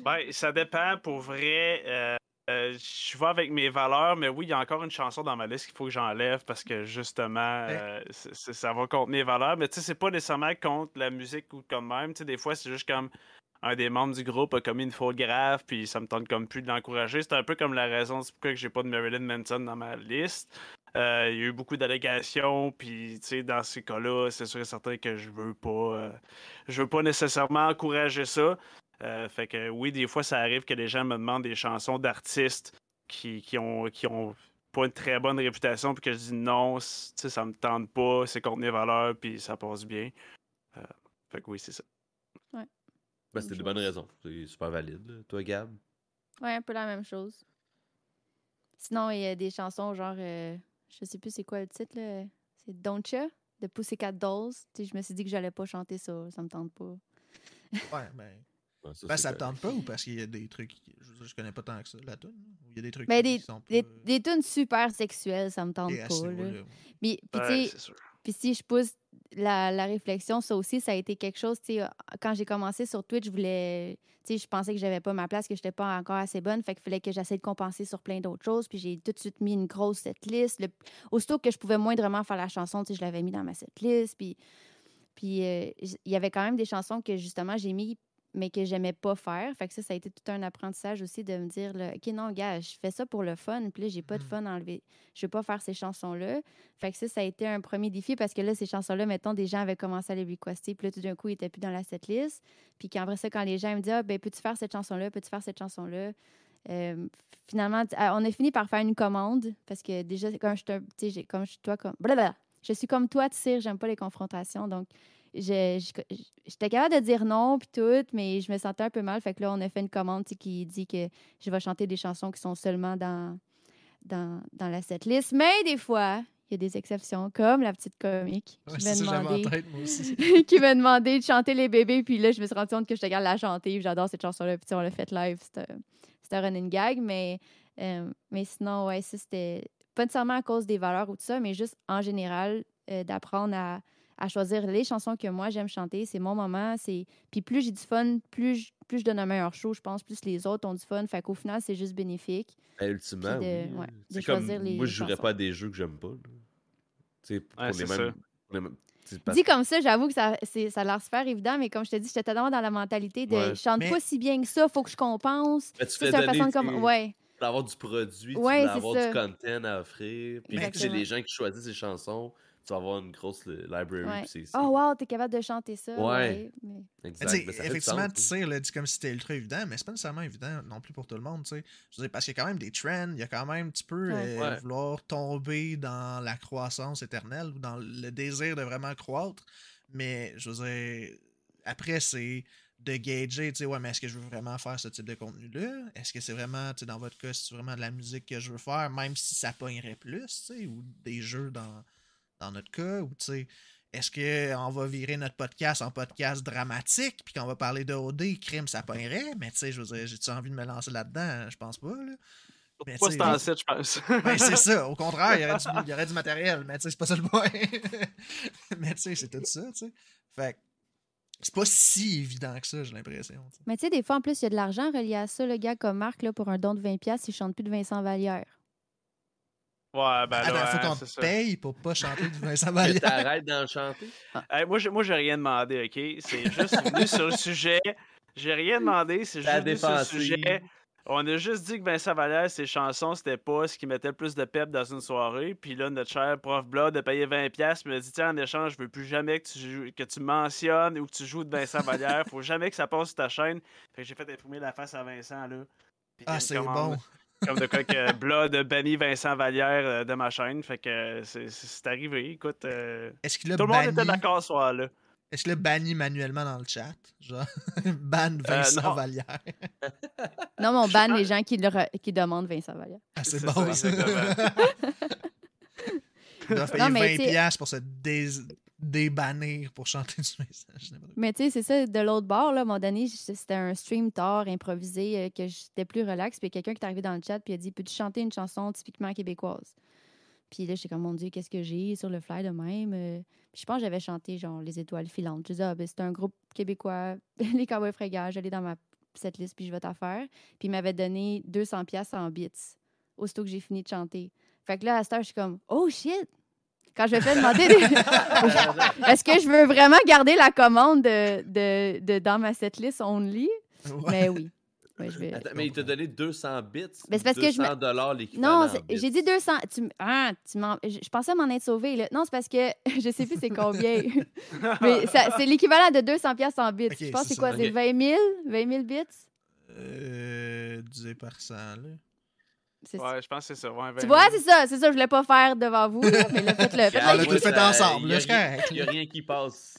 Ben, ça dépend pour vrai. Euh, euh, je vais avec mes valeurs, mais oui, il y a encore une chanson dans ma liste qu'il faut que j'enlève parce que justement, euh, ça va contre mes valeurs. Mais tu sais, c'est pas nécessairement contre la musique ou comme même. Tu sais, des fois, c'est juste comme un des membres du groupe a commis une faute grave, puis ça me tente comme plus de l'encourager. C'est un peu comme la raison pourquoi j'ai pas de Marilyn Manson dans ma liste. Euh, il y a eu beaucoup d'allégations, puis dans ces cas-là, c'est sûr et certain que je veux pas, euh, je veux pas nécessairement encourager ça. Euh, fait que oui, des fois, ça arrive que les gens me demandent des chansons d'artistes qui, qui, ont, qui ont pas une très bonne réputation, puis que je dis non, ça me tente pas, c'est contre mes valeurs, puis ça passe bien. fait que oui, c'est ça. Ouais. Ben, c'était de bonnes raisons. C'est super valide. Toi, Gab? Ouais, un peu la même chose. Sinon, il y a des chansons genre je sais plus c'est quoi le titre, là. C'est Don't Ya de Pussycat Dolls. sais, je me suis dit que j'allais pas chanter ça, ça me tente pas. ouais, ben. ça, ben, ça me tente pas ou parce qu'il y a des trucs. Je, je connais pas tant que ça, la tune. Il y a des trucs ben, qui des, sont des, des tunes super sexuelles, ça me tente pas. Là. Mais, puis, tu sais, puis si je pousse la, réflexion, ça aussi, ça a été quelque chose, sais, quand j'ai commencé sur Twitch, je voulais, je pensais que j'avais pas ma place, que j'étais pas encore assez bonne, fait qu'il fallait que j'essaie de compenser sur plein d'autres choses, puis j'ai tout de suite mis une grosse setlist. Le, aussitôt que je pouvais moindrement faire la chanson, je l'avais mis dans ma setlist, puis puis euh, il y avait quand même des chansons que justement j'ai mis mais que j'aimais pas faire. Fait que ça, ça a été tout un apprentissage aussi de me dire, là, OK, non, gars, je fais ça pour le fun, puis là, j'ai pas de mm. fun à enlever. Je veux pas faire ces chansons-là. Fait que ça, ça a été un premier défi parce que là, ces chansons-là, mettons, des gens avaient commencé à les requester, puis là, tout d'un coup, ils étaient plus dans la setlist. Puis qu'après ça, quand les gens me disent, ah, ben, peux-tu faire cette chanson-là, peux-tu faire cette chanson-là? Euh, finalement, ah, on a fini par faire une commande parce que déjà, comme je, comme je suis toi, comme. Blablabla. Je suis comme toi, tu sais, j'aime pas les confrontations. Donc, j'étais capable de dire non puis tout, mais je me sentais un peu mal. Fait que là, on a fait une commande qui dit que je vais chanter des chansons qui sont seulement dans, dans, dans la setlist. Mais des fois, Il y a des exceptions, comme la petite comique qui m'a demandé, tête, moi aussi. qui m'a demandé de chanter les bébés. Puis là, je me suis rendu compte que je te regarde la chanter. J'adore cette chanson-là. Puis on l'a fait live. C'était c'était un running gag. Mais, euh, mais sinon, ouais, ça, c'était pas nécessairement à cause des valeurs ou tout ça, mais juste en général, euh, d'apprendre à, à choisir les chansons que moi j'aime chanter. C'est mon moment. c'est Puis plus j'ai du fun, plus je, plus je donne un meilleur show, je pense, plus les autres ont du fun. Fait qu'au final, c'est juste bénéfique. Ben, ultimement, de- oui. ouais, de comme, les moi, je jouerais chansons. pas à des jeux que j'aime pas. là. Tu sais, pour Ouais, les c'est mêmes... les mêmes- sais, parce- Dit comme ça, j'avoue que ça, c'est- ça a l'air super évident, mais comme je te dis, j'étais tellement dans la mentalité de Ouais. je chante Mais- pas si bien que ça, faut que je compense. Tu Ça, fais c'est une donner, façon de comme. Ouais. Tu veux avoir du produit, tu Ouais, veux c'est avoir ça. du content à offrir. Puis vu que c'est les gens qui choisissent les chansons, tu vas avoir une grosse li- library. Ouais. Oh wow, t'es capable de chanter ça. Ouais. Ouais. mais- Exact. tu sais, ben, ça effectivement, tu sais, là, dit comme si c'était ultra évident, mais c'est pas nécessairement évident non plus pour tout le monde, tu sais. Je veux dire, parce qu'il y a quand même des trends, il y a quand même, tu peux Ouais. euh, Ouais. vouloir tomber dans la croissance éternelle ou dans le désir de vraiment croître, mais je veux dire, après, c'est de gager, tu sais, ouais, mais est-ce que je veux vraiment faire ce type de contenu-là? Est-ce que c'est vraiment, tu sais, dans votre cas, c'est vraiment de la musique que je veux faire, même si ça pognerait plus, tu sais, ou des jeux dans, dans notre cas, ou tu sais, est-ce qu'on va virer notre podcast en podcast dramatique, puis qu'on va parler de OD, crime, ça pognerait, mais tu sais, je veux dire, j'ai-tu envie de me lancer là-dedans? Je pense pas, là. Mais Pas tu sais, c'est en site, je pense. ben, c'est ça. Au contraire, il y aurait du, il y aurait du matériel, mais tu sais, c'est pas ça le point. mais tu sais, c'est tout ça, tu sais. Fait que c'est pas si évident que ça, j'ai l'impression. Mais tu sais, des fois, en plus, il y a de l'argent relié à ça. Le gars comme Marc, là, pour un don de 20$, il chante plus de Vincent Vallière. Ouais, ben Attends, là, faut qu'on te paye pour pas chanter du Vincent Vallière. t'arrêtes d'en chanter? Hey, moi, j'ai, moi, j'ai rien demandé, OK? C'est juste venu sur le sujet. J'ai rien demandé, c'est juste venu sur le sujet. On a juste dit que Vincent Valère, ses chansons, c'était pas ce qui mettait le plus de pep dans une soirée. Puis là, notre cher prof Blood a payé 20$. m'a dit Tiens, en échange, je veux plus jamais que tu, joues- que tu mentionnes ou que tu joues de Vincent Valère. Faut jamais que ça passe sur ta chaîne. Fait que j'ai fait imprimer la face à Vincent, là. Puis il a Ah, c'est bon. Comme de quoi que Blood a banni Vincent Vallière euh, de ma chaîne. Fait que euh, c'est, arrivé. Écoute, euh, Est-ce qu'il a tout le monde était banni... d'accord ce soir-là. Est-ce qu'il a banni manuellement dans le chat? Genre, ban Vincent non. Vallière. Non, mais on banne les gens qui, le re- qui demandent Vincent Vallière. Ah, c'est C'est bon, ça, ça. exactement. Il doit payer Non, mais 20$ tu sais- piastres pour se dés... débannir pour chanter du message. Mais tu sais, c'est ça, de l'autre bord, là, à un moment donné, c'était un stream tard, improvisé, euh, que j'étais plus relax. Puis quelqu'un qui est arrivé dans le chat, puis a dit Peux-tu chanter une chanson typiquement québécoise? Puis là, j'étais comme Mon Dieu, qu'est-ce que j'ai sur le fly de même Euh, Puis je pense que j'avais chanté, genre, Les Étoiles filantes. Je disais Ah, ben, c'est un groupe québécois, les Cowboys fringants, j'allais dans ma setlist, puis je vais t'affaire. Puis il m'avait donné 200$ en bits, aussitôt que j'ai fini de chanter. Fait que là, à cette heure, je suis comme Oh shit Quand je me fais demander des- Est-ce que je veux vraiment garder la commande de, de, de dans ma setlist only? Ouais. Mais oui. Ouais, je vais... Attends, mais il t'a donné 200 bits. Mais c'est parce que je me- 200 dollars l'équivalent. Non, j'ai dit 200. Tu, ah, tu m'en- je, pensais m'en être sauvé. Là. Non, c'est parce que je sais plus c'est combien. Mais ça- c'est l'équivalent de 200 pièces en bits. Je pense que c'est c'est quoi? ça. C'est Ok. 20 000? 20 000 bits? Euh, divisé par 100, là. C'est- Ouais, je pense que c'est ça. Ouais, Tu 20 vois, 000. c'est ça. C'est ça, je voulais pas faire devant vous. là, mais là, faites-le. avec tout les- fait ensemble. Il n'y a rien qui passe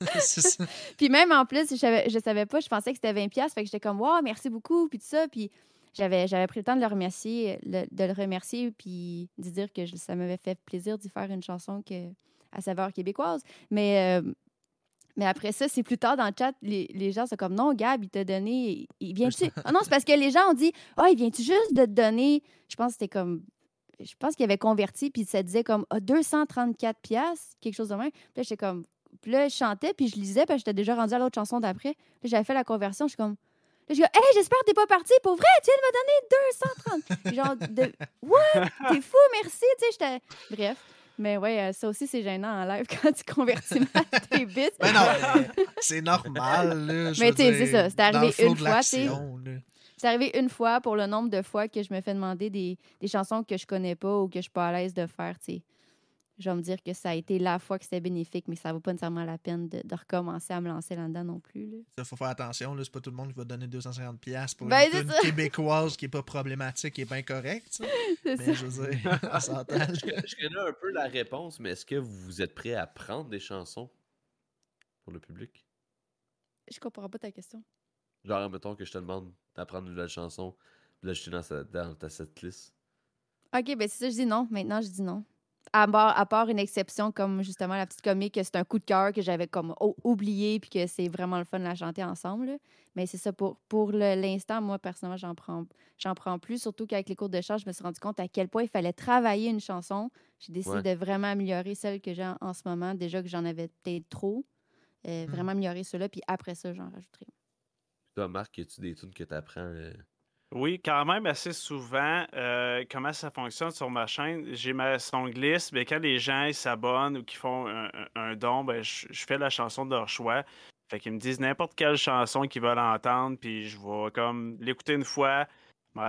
c'est ça. Puis même en plus, je savais, je savais pas, je pensais que c'était 20 pièces, fait que j'étais comme wow, merci beaucoup puis tout ça puis j'avais j'avais pris le temps de le remercier, le- de le remercier puis de dire que je- ça m'avait fait plaisir d'y faire une chanson que à saveur québécoise. Mais euh, mais après ça, c'est plus tard dans le chat, les, les gens sont comme non, Gab, il t'a donné. Il vient-tu? Ah non, c'est parce que les gens ont dit Ah, il vient-tu juste de te donner? Je pense que c'était comme. Je pense qu'il avait converti, puis ça disait comme ah, 234 pièces quelque chose de même. Puis là, j'étais comme. Puis là, je chantais, puis je lisais, puis j'étais déjà rendue à l'autre chanson d'après. Là, j'avais fait la conversion, je suis comme. Là, je dis, hey, j'espère que t'es pas parti. Pour vrai, tu viens de me donner 230. Puis genre, de. What? T'es fou, merci. Tu sais, j'étais. Bref. Mais ouais, euh, ça aussi, c'est gênant en live quand tu convertis mal tes bits. Mais non, c'est normal, là. je Mais tu sais, c'est ça, c'est arrivé une fois. C'est arrivé une fois pour le nombre de fois que je me fais demander des, des chansons que je connais pas ou que je suis pas à l'aise de faire, sais. Je vais me dire que ça a été la fois que c'était bénéfique, mais ça vaut pas nécessairement la peine de, de recommencer à me lancer là-dedans non plus. Là. Ça, faut faire attention, là. C'est pas tout le monde qui va donner 250$ piastres pour Ben, une ça. québécoise qui est pas problématique, qui est bien correcte, Mais ça. je veux dire, on s'entend. là. Je, je connais un peu la réponse, mais est-ce que vous êtes prêt à prendre des chansons pour le public? Je comprends pas ta question. Genre, mettons que je te demande d'apprendre une nouvelle chanson, puis là, je suis dans, sa- dans ta setlist. OK, ben c'est ça, je dis non. Maintenant, je dis non. À, part, à part une exception comme justement la petite comique, que c'est un coup de cœur que j'avais comme oublié puis que c'est vraiment le fun de la chanter ensemble. là. Mais c'est ça, pour, pour l'instant, moi, personnellement, j'en prends, j'en prends plus. Surtout qu'avec les cours de chant, je me suis rendu compte à quel point il fallait travailler une chanson. J'ai décidé Ouais. de vraiment améliorer celle que j'ai en, en ce moment. Déjà que j'en avais peut-être trop. Euh, Mm. Vraiment améliorer cela, puis après ça, j'en rajouterai. Toi, Marc, as-tu des tunes que tu apprends Oui, quand même assez souvent. euh, comment ça fonctionne sur ma chaîne? J'ai ma songlist, mais quand les gens s'abonnent ou qu'ils font un, don, ben, je, je fais la chanson de leur choix. Fait qu'ils me disent n'importe quelle chanson qu'ils veulent entendre, puis je vais comme l'écouter une fois,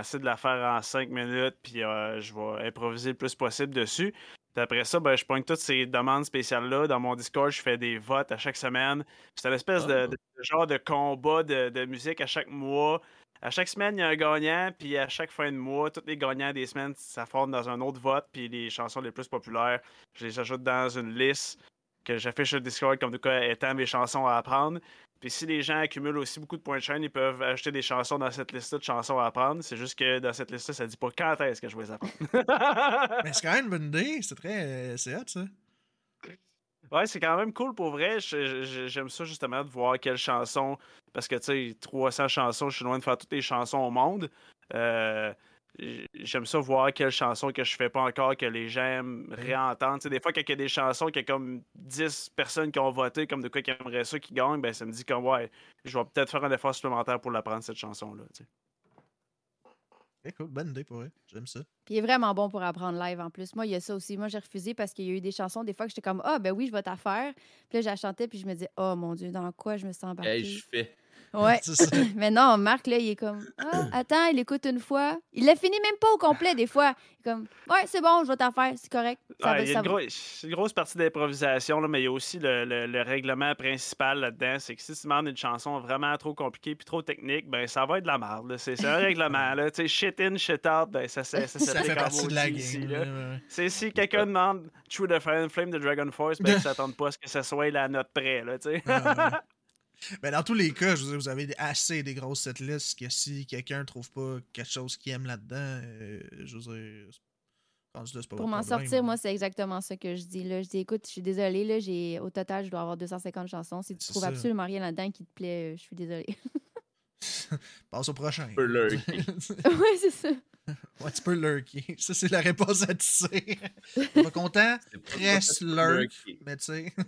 essayer de la faire en cinq minutes, puis euh, je vais improviser le plus possible dessus. Puis après ça, ben, je pointe toutes ces demandes spéciales-là. Dans mon Discord, je fais des votes à chaque semaine. C'est une espèce de, Ah. de- de genre de combat de, de musique à chaque mois. À chaque semaine, il y a un gagnant, puis à chaque fin de mois, tous les gagnants des semaines s'affrontent dans un autre vote, puis les chansons les plus populaires, je les ajoute dans une liste que j'affiche sur Discord comme de quoi étant mes chansons à apprendre. Puis si les gens accumulent aussi beaucoup de points de chaîne, ils peuvent ajouter des chansons dans cette liste de chansons à apprendre. C'est juste que dans cette liste-là, ça dit pas quand est-ce que je vais les apprendre. Mais c'est quand même une bonne idée. C'est très. euh, c'est hot, ça. Ouais, c'est quand même cool pour vrai. J'aime ça justement de voir quelles chansons. Parce que, tu sais, 300 chansons, je suis loin de faire toutes les chansons au monde. Euh, J'aime ça voir quelles chansons que je fais pas encore, que les gens aiment réentendre. Tu sais, des fois, quand il y a des chansons, qu'il y a comme 10 personnes qui ont voté, comme de quoi qui aimeraient ça, qui gagnent, ben ça me dit comme, ouais, je vais peut-être faire un effort supplémentaire pour l'apprendre, cette chanson-là. Ok, cool. Bonne idée pour vrai. J'aime ça. Puis il est vraiment bon pour apprendre live en plus. Moi, il y a ça aussi. Moi, j'ai refusé parce qu'il y a eu des chansons, des fois, que j'étais comme, ah, ben oui, je vais t'en faire. Puis là, j'ai chanté, puis je me dis, oh mon Dieu, dans quoi je me sens embarquée? Hey, je fais. Ouais. Mais non, Marc, là, il est comme, ah, attends, il écoute une fois. Il l'a fini même pas au complet, des fois. Il est comme, ouais, c'est bon, je vais t'en faire, c'est correct. Ça Ouais, va, il y a ça une, gros- grosse partie d'improvisation, là, mais il y a aussi le, le- le règlement principal là-dedans. C'est que si tu demandes une chanson vraiment trop compliquée puis trop technique, ben ça va être de la merde. C'est un règlement. Là. Tu sais, shit in, shit out, ben, ça, ça, ça, Ça fait partie de la game. ouais. C'est si quelqu'un demande True the Fire and Flame de Dragon Force, ben, ils s'attendent pas à ce que ça soit la note près. Là, tu ouais. Ben, dans tous les cas, je veux dire, vous avez assez des grosses setlists que si quelqu'un trouve pas quelque chose qu'il aime là-dedans, euh, je veux dire, rendu là, c'est pas Pour m'en sortir, moi, c'est exactement ça que je dis. Là. Je dis, écoute, je suis désolée, là, j'ai... au total, je dois avoir 250 chansons. Si tu trouves ça. absolument rien là-dedans qui te plaît, euh, je suis désolée. Passe au prochain. peux lurker. oui, c'est ça. ouais, tu peux lurker. Ça, c'est la réponse à tisser. Pas content? Ça, lurk. Mais tu sais.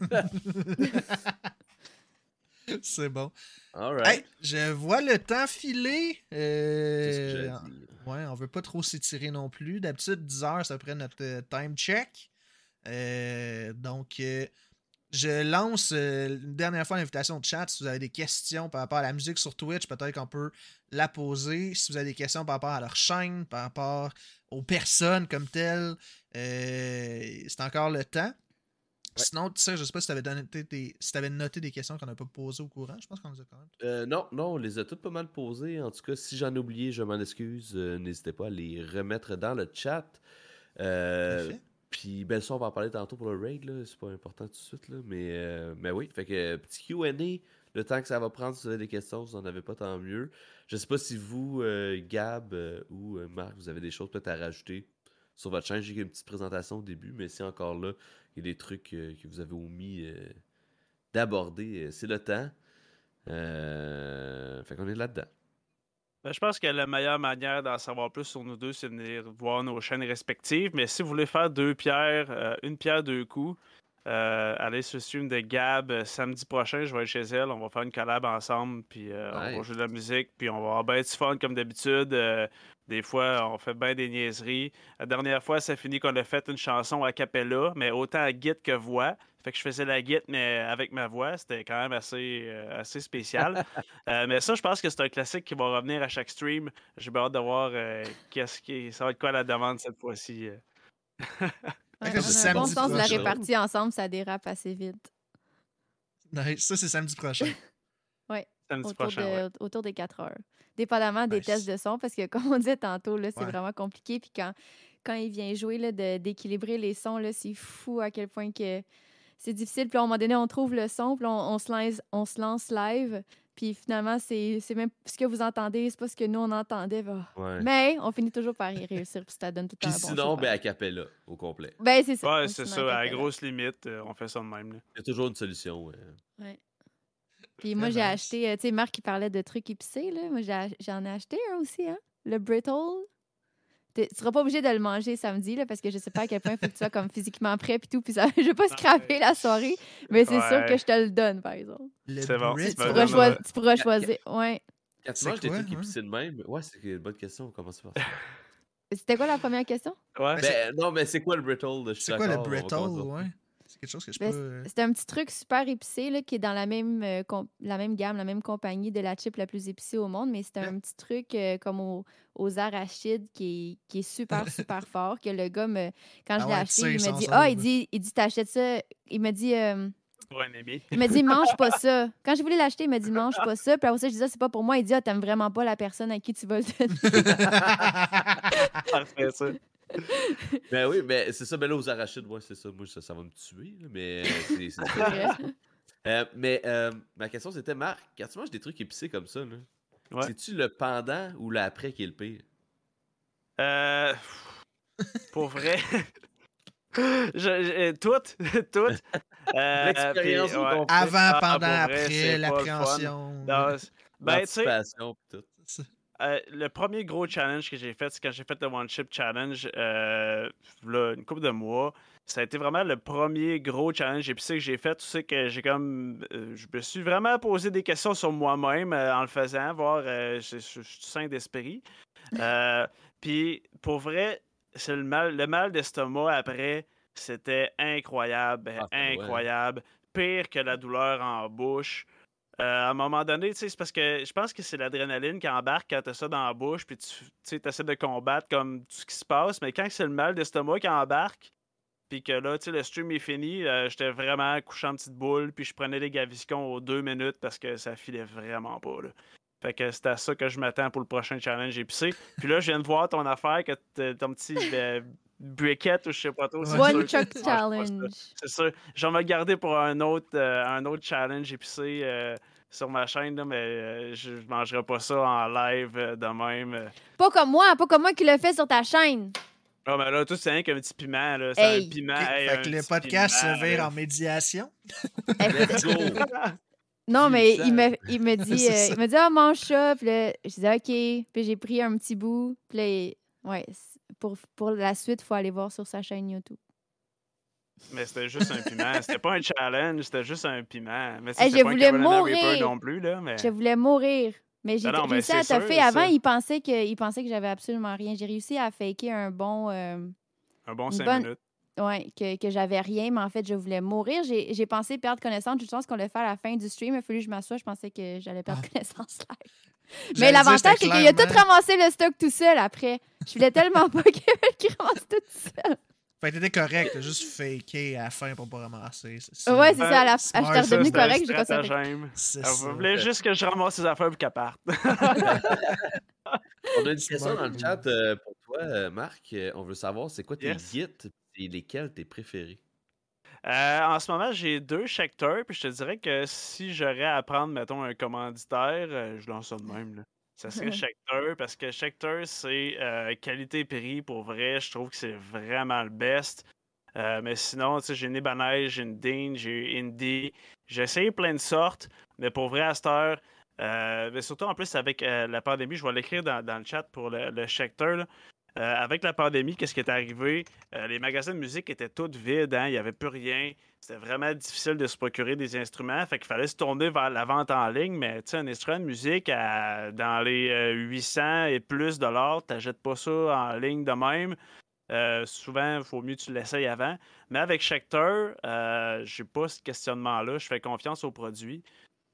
c'est bon. All right. Hey, je vois le temps filer. Euh. Ouais, on veut pas trop s'étirer non plus. D'habitude, 10 heures, c'est après notre euh, time check. Euh, donc, euh, je lance une dernière fois l'invitation de chat. Si vous avez des questions par rapport à la musique sur Twitch, peut-être qu'on peut la poser. Si vous avez des questions par rapport à leur chaîne, par rapport aux personnes comme telles, c'est encore le temps. Sinon, tu sais, je sais pas si tu avais, noté des, si t'avais noté des questions qu'on n'a pas posées au courant. Je pense qu'on les a quand même. Euh, non, non, on les a toutes pas mal posées. En tout cas, si j'en ai oublié, je m'en excuse. Euh, N'hésitez pas à les remettre dans le chat. Euh. Puis, ben, ça, on va en parler tantôt pour le raid, là. C'est pas important tout de suite, là. Mais, mais oui, fait que petit QA, le temps que ça va prendre, si vous avez des questions, vous en avez pas, tant mieux. Je sais pas si vous, Gab ou Marc, vous avez des choses peut-être à rajouter sur votre chaîne. J'ai eu une petite présentation au début, mais si encore là, il y a des trucs euh, que vous avez omis euh, d'aborder, euh, c'est le temps. Fait qu'on est là-dedans. Ben, je pense que la meilleure manière d'en savoir plus sur nous deux, c'est de venir voir nos chaînes respectives. Mais si vous voulez faire deux pierres, euh, une pierre, deux coups, euh, allez sur le stream de Gab euh, samedi prochain. Je vais être chez elle. On va faire une collab ensemble. Puis on va jouer de la musique. Puis on va avoir bien du fun comme d'habitude. Des fois, on fait bien des niaiseries. La dernière fois, ça finit qu'on a fait une chanson a cappella, mais autant à guide que voix. Fait que je faisais la guide, mais avec ma voix. C'était quand même assez, euh, assez spécial. Euh, mais ça, je pense que c'est un classique qui va revenir à chaque stream. J'ai bien hâte de voir euh, qu'est-ce qui, ça va être quoi la demande cette fois-ci. Ouais, que on c'est a un bon sens de la répartie ensemble, ça dérape assez vite. Nice. Ça, c'est samedi prochain. Samedi Autour, prochain. ouais. de- autour des 4 heures. Dépendamment des Nice. tests de son, parce que comme on disait tantôt, là, c'est Ouais. vraiment compliqué. Puis quand, quand il vient jouer, là, de- d'équilibrer les sons, là, c'est fou à quel point que c'est difficile. Puis à un moment donné, on trouve le son, puis on, on se lance, on se lance live. Puis finalement, c'est c'est même ce que vous entendez, c'est pas ce que nous on entendait. bah. Ouais. Mais on finit toujours par y réussir, puis ça donne tout le temps sinon, ben, pareil. à capella, au complet. Ben, c'est ça. Ouais, Ou c'est sinon, ça. À grosse limite, euh, on fait ça de même. là. Il y a toujours une solution. ouais. Ouais. Puis moi, j'ai nice. acheté, euh, tu sais, Marc, il parlait de trucs épicés, là. Moi, j'en ai acheté un aussi, hein. Le Brittle. Tu seras pas obligé de le manger samedi, là, parce que je sais pas à quel point il faut que tu sois comme physiquement prêt, puis tout. Puis ça, je vais pas scraper la soirée, mais c'est sûr que je te le donne, par exemple. Le C'est bon, Tu pourras, non, choi- mais- tu pourras choisir. Ouais. Quand tu C'est manges des quoi, trucs épicés de même, ouais, c'est une bonne question. Comment ça? C'était quoi la première question? Ouais. ben, non, mais c'est quoi le brittle? C'est quoi le brittle, ouais? C'est quelque chose que je Ben, peux. euh, C'est un petit truc super épicé là, qui est dans la même, euh, la même gamme, la même compagnie de la chip la plus épicée au monde, mais c'est un petit truc euh, comme au- aux arachides qui est, qui est super, super fort. Que le gars, me, quand je Ah l'ai ouais, acheté, il sans dit Ah, là. il dit, il dit t'achètes ça? Il m'a dit, euh, Pour un ami. il m'a dit mange pas ça. Quand je voulais l'acheter, il m'a dit mange pas ça. Puis après ça, je disais c'est pas pour moi. Il dit ah, t'aimes vraiment pas la personne à qui tu vas le donner. Parfait, ça. Ben oui, mais c'est ça. Ben là, aux arachides, ouais, c'est ça. Moi, ça, ça va me tuer. Mais euh, c'est-. Euh, mais euh, ma question c'était Marc, quand tu manges des trucs épicés comme ça, là, Ouais. c'est-tu le pendant ou l'après qui est le pire? Euh, pour vrai. je, je- toutes, toutes. Euh, L'expérience puis, ouais. Avant, Ah, pendant, après, l'appréhension. Ben, tu sais, L'anticipation pis tout. Euh, le premier gros challenge que j'ai fait, c'est quand j'ai fait le One Chip Challenge, euh, là, une couple de mois. Ça a été vraiment le premier gros challenge épicé que j'ai fait. Tu sais que j'ai comme. euh, je me suis vraiment posé des questions sur moi-même en le faisant, voir je, suis sain d'esprit. Puis pour vrai, c'est le mal, le mal d'estomac après, c'était incroyable, Ah, ouais. incroyable. Pire que la douleur en bouche. Euh, à un moment donné, tu sais, c'est parce que je pense que c'est l'adrénaline qui embarque quand t'as ça dans la bouche, puis tu essaies de combattre comme tout ce qui se passe, mais quand c'est le mal d'estomac qui embarque, puis que là, tu sais, le stream est fini, euh, j'étais vraiment couché en petite boule, puis je prenais des gaviscons aux deux minutes parce que ça filait vraiment pas, là. Fait que c'est à ça que je m'attends pour le prochain challenge épicé. Puis là, je viens de voir ton affaire, que ton petit euh, briquette ou je sais pas trop. One Chuck. Challenge. C'est sûr. Je vais garder pour un autre, euh, un autre challenge épicé euh, sur ma chaîne, là, mais euh, je mangerai pas ça en live euh, de même. Pas comme moi, pas comme moi qui le fait sur ta chaîne. Ah, mais là, tout, c'est rien qu'un petit piment. Là. C'est Hey. un piment. Hey, fait un que le podcast piment, se vire en médiation. Let's go! Non, mais il me, il me dit, euh, il me dit, ah, mange ça. Puis là, je disais, OK. Puis j'ai pris un petit bout. Puis là, ouais, pour, pour la suite, il faut aller voir sur sa chaîne YouTube. Mais c'était juste un piment. C'était pas un challenge, c'était juste un piment. Mais Hey, je pas un voulais Reaper mourir. non plus, là. Mais... Je voulais mourir. Mais j'ai Ben réussi à toffer. Avant, il pensait que, il pensait que j'avais absolument rien. J'ai réussi à faker un bon. euh, Un bon Une 5 bonne- minutes. Ouais, que, que j'avais rien, mais en fait, je voulais mourir. J'ai j'ai pensé perdre connaissance. Je pense qu'on le fait à la fin du stream. Il a fallu que je m'assoie. Je pensais que j'allais perdre Ah. connaissance live. Mais l'avantage, c'est qu'il a tout ramassé le stock tout seul après. Je voulais tellement pas qu'il qu'il ramasse tout seul. Fait que t'étais correct, t'as juste faké à la fin pour pas ramasser. c'est ça. Ouais, c'est ça. À la fin, C'était un correcte. J'ai pas ça. Elle ça. voulait juste que je ramasse ses affaires et qu'elle parte. On a une question dans le chat euh, pour toi, euh, Marc. Euh, On veut savoir c'est quoi tes gits et lesquels tes préférés? Euh, en ce moment, j'ai deux Schecter, puis je te dirais que si j'aurais à prendre, mettons, un commanditaire, euh, je lance ça de même. Là. Ça serait Schecter, parce que Schecter, c'est euh, qualité-prix pour vrai. Je trouve que c'est vraiment le best. Mais sinon, tu sais, j'ai une Ibanez, j'ai une Dean, j'ai une Indie. J'ai essayé plein de sortes, mais pour vrai, à cette heure, euh, mais surtout en plus avec la pandémie, je vais l'écrire dans, dans le chat pour le, le Schecter. là. Euh, avec la pandémie, qu'est-ce qui est arrivé? Euh, les magasins de musique étaient tous vides, hein, il n'y avait plus rien. C'était vraiment difficile de se procurer des instruments. Fait qu'il fallait se tourner vers la vente en ligne. Mais tu un instrument de musique à- dans les euh, 800 et plus dollars, tu n'achètes pas ça en ligne de même. Euh, souvent, il faut mieux que tu l'essayes avant. Mais avec Schecter, euh, j'ai pas ce questionnement-là. Je fais confiance au produit.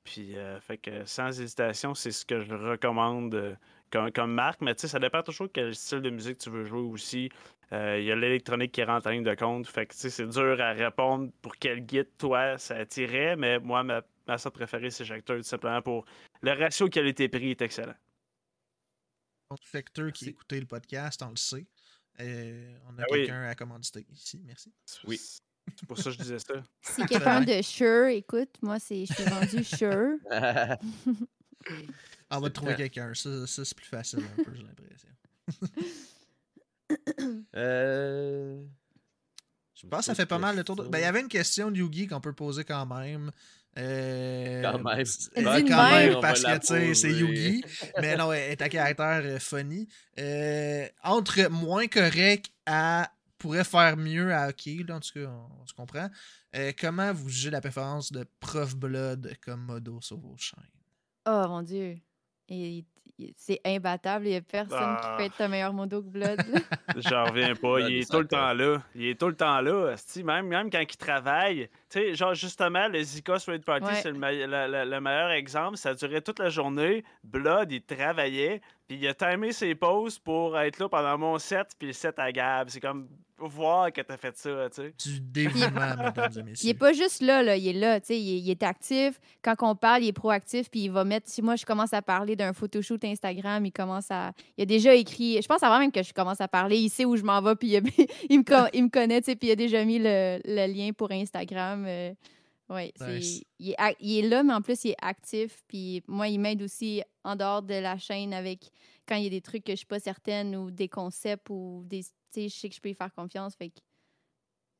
Puis, euh, fait que sans hésitation, c'est ce que je recommande euh, comme, comme marque. Mais tu sais, ça dépend toujours quel style de musique tu veux jouer aussi. Euh, Il y a l'électronique qui rentre en ligne de compte. Fait que tu sais, c'est dur à répondre pour quel guide toi ça attirait. Mais moi, ma, ma sorte préférée, c'est Schecter, tout simplement pour le ratio qualité-prix est excellent. Facteur qui écoutait le podcast, on le sait. Euh, on a Ah oui. quelqu'un à commanditer ici, merci. Oui. C'est pour ça que je disais ça. Si quelqu'un de Sure écoute, moi, c'est je suis vendu Sure. On va trouver quelqu'un. Ça, ça c'est plus facile un peu, j'ai l'impression. euh... Je pense que ça fait pas mal le tour. De... Ben, il y avait une question de Yugi qu'on peut poser quand même. Euh... Quand même. Ben, quand même. parce que tu sais, c'est. Yugi. mais non, elle est un caractère euh, funny. Euh, entre moins correct à pourrait faire mieux à OK, là, en tout cas, on, on se comprend. Euh, comment vous jugez la préférence de Prof Blood comme modo sur vos chaînes? Oh mon dieu. Et, c'est imbattable. Il n'y a personne Ah. qui peut être un meilleur mondo que Blood. J'en reviens pas. Blood Il est tout le temps là. Il est tout le temps là. Même, même quand il travaille. Tu sais, genre, justement, le Zika Street Party, Ouais. c'est me- le meilleur exemple. Ça durait toute la journée. Blood, il travaillait. Puis il a timé ses pauses pour être là pendant mon set. Puis le set à Gab. C'est comme voir que t'as fait ça, tu sais. Du dévouement, mesdames et il messieurs. est pas juste là, là. Il est là, tu sais. Il, est- il est actif. Quand on parle, il est proactif. Puis il va mettre. Si moi, je commence à parler d'un photoshoot Instagram, il commence à. Il a déjà écrit. Je pense avant même que je commence à parler. Il sait où je m'en vais. Puis il, a- il me, il me connaît, tu sais. Puis il a déjà mis le, le lien pour Instagram. euh, Nice. il, il est là, mais en plus, il est actif. Puis moi, il m'aide aussi en dehors de la chaîne avec quand il y a des trucs que je suis pas certaine ou des concepts ou des. Tu sais, je sais que je peux y faire confiance. Fait que.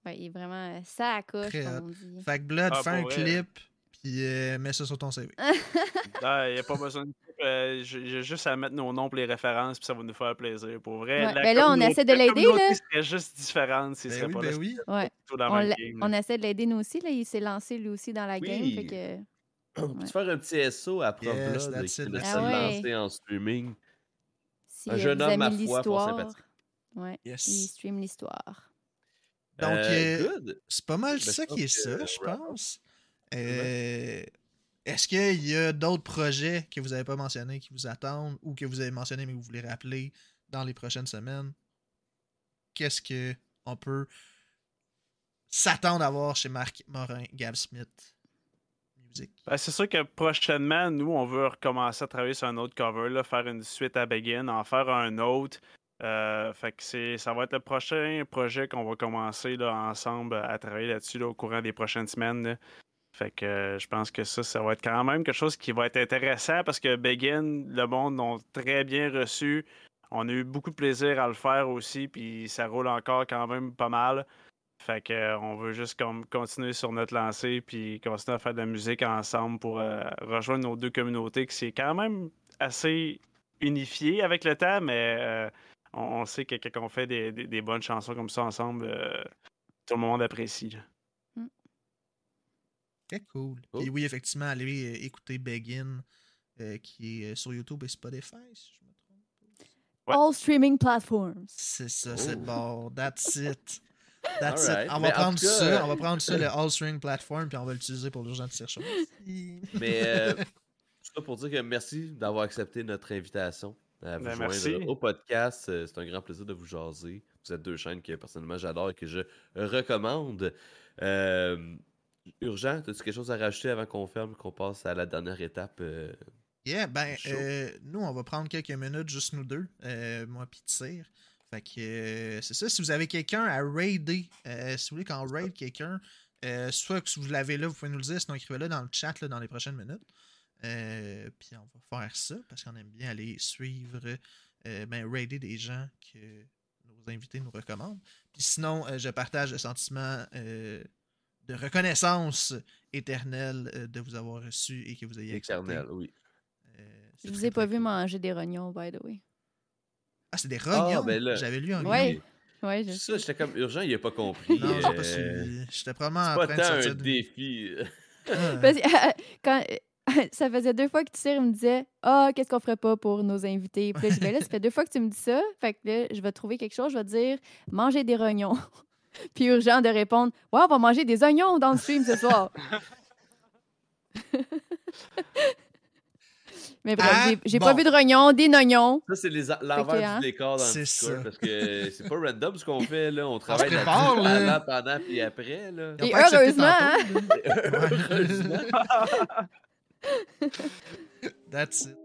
Ouais, il est vraiment euh, ça à coche, Très comme on dit. Fait que Blood, Ah, fais un vrai. clip, puis euh, mets ça sur ton CV. Il n'y a pas besoin de. Euh, J'ai juste à mettre nos noms pour les références, puis ça va nous faire plaisir. Pour vrai. Ouais, la ben là, on essaie de la l'aider, là. serait juste différente s'il Ben serait oui, pas ben là. oui. Ouais. On, game. essaie de l'aider nous aussi. Là. Il s'est lancé lui aussi dans la game. Fait que, On peut faire un petit SO à Prof Yes, Blood? that's qui. Ah ouais. lancer en streaming. Si Un euh, jeune homme, ma foi, fort sympathique. ouais, il stream l'histoire. Donc, Euh, euh. C'est pas mal Ben, ça qui est ça, je pense. Euh, Est-ce qu'il y a d'autres projets que vous n'avez pas mentionnés qui vous attendent ou que vous avez mentionnés mais que vous voulez rappeler dans les prochaines semaines? Qu'est-ce que on peut s'attendre à voir chez Marc Morin, Gab Smith? Ben, c'est sûr que prochainement, nous, on veut recommencer à travailler sur un autre cover, faire une suite à Begin, en faire un autre. Euh, fait que c'est, ça va être le prochain projet qu'on va commencer là, ensemble à travailler là-dessus là, au courant des prochaines semaines. Fait que euh, je pense que ça, ça va être quand même quelque chose qui va être intéressant parce que Begin, le monde l'ont très bien reçu. On a eu beaucoup de plaisir à le faire aussi, puis ça roule encore quand même pas mal. Fait que euh, on veut juste comme continuer sur notre lancée puis continuer à faire de la musique ensemble pour euh, rejoindre nos deux communautés qui c'est quand même assez unifié avec le temps, mais euh, on, on sait que quand on fait des, des- des bonnes chansons comme ça ensemble, euh, tout le monde apprécie. là. Très cool. Et oui, effectivement, allez euh, écouter Begin euh, qui est euh, sur YouTube et Spotify, si je me trompe. Ouais. All streaming platforms. C'est ça, c'est Oh. bon. That's it. That's it. On Mais va en prendre cas, ça, euh, on va prendre ça, le All String Platform, puis on va l'utiliser pour l'urgence de chercher. Mais euh, tout ça pour dire que merci d'avoir accepté notre invitation à vous Ben, joindre merci. au podcast. Euh, C'est un grand plaisir de vous jaser. Vous êtes deux chaînes que personnellement j'adore et que je recommande. Euh, Urgent, as-tu quelque chose à rajouter avant qu'on ferme, qu'on passe à la dernière étape? euh? Yeah, ben, euh, nous, on va prendre quelques minutes, juste nous deux, euh, moi puis Tire. Fait que euh, c'est ça. Si vous avez quelqu'un à raider, euh, si vous voulez qu'on raid quelqu'un, euh, soit que si vous l'avez là, vous pouvez nous le dire, sinon écrivez-le dans le chat là, dans les prochaines minutes. Euh, puis on va faire ça parce qu'on aime bien aller suivre, euh, ben, raider des gens que nos invités nous recommandent. Puis sinon, euh, je partage le sentiment euh, de reconnaissance éternelle euh, de vous avoir reçu et que vous ayez accepté. Éternel, oui. Euh, Je vous ai pas vu manger des rognons, by the way. Ah, c'est des rognons. ben là. J'avais lu un Ouais. Ouais, je Ça, j'étais comme urgent, il a pas compris. Non, j'ai pas euh, suivi. J'étais probablement en pas train de tant sortir un de... défi. Ah. Parce que, quand, ça faisait deux fois que tu il me disait Ah, qu'est-ce qu'on ferait pas pour nos invités? Puis là, je dis, Ben là, ça fait deux fois que tu me dis ça. Fait que là, je vais trouver quelque chose. Je vais te dire manger des rognons. Puis urgent de répondre Ouais, on va manger des oignons dans le stream ce soir. Mais bref, Ah, j'ai- bon. pas vu de rognons, des oignons. Ça, c'est l'envers hein, du décor dans c'est le ça. parce que c'est pas random ce qu'on fait, là. On travaille là. avant, pendant, puis après, là. Ont Et heureusement, tantôt, là. Heureusement. That's it.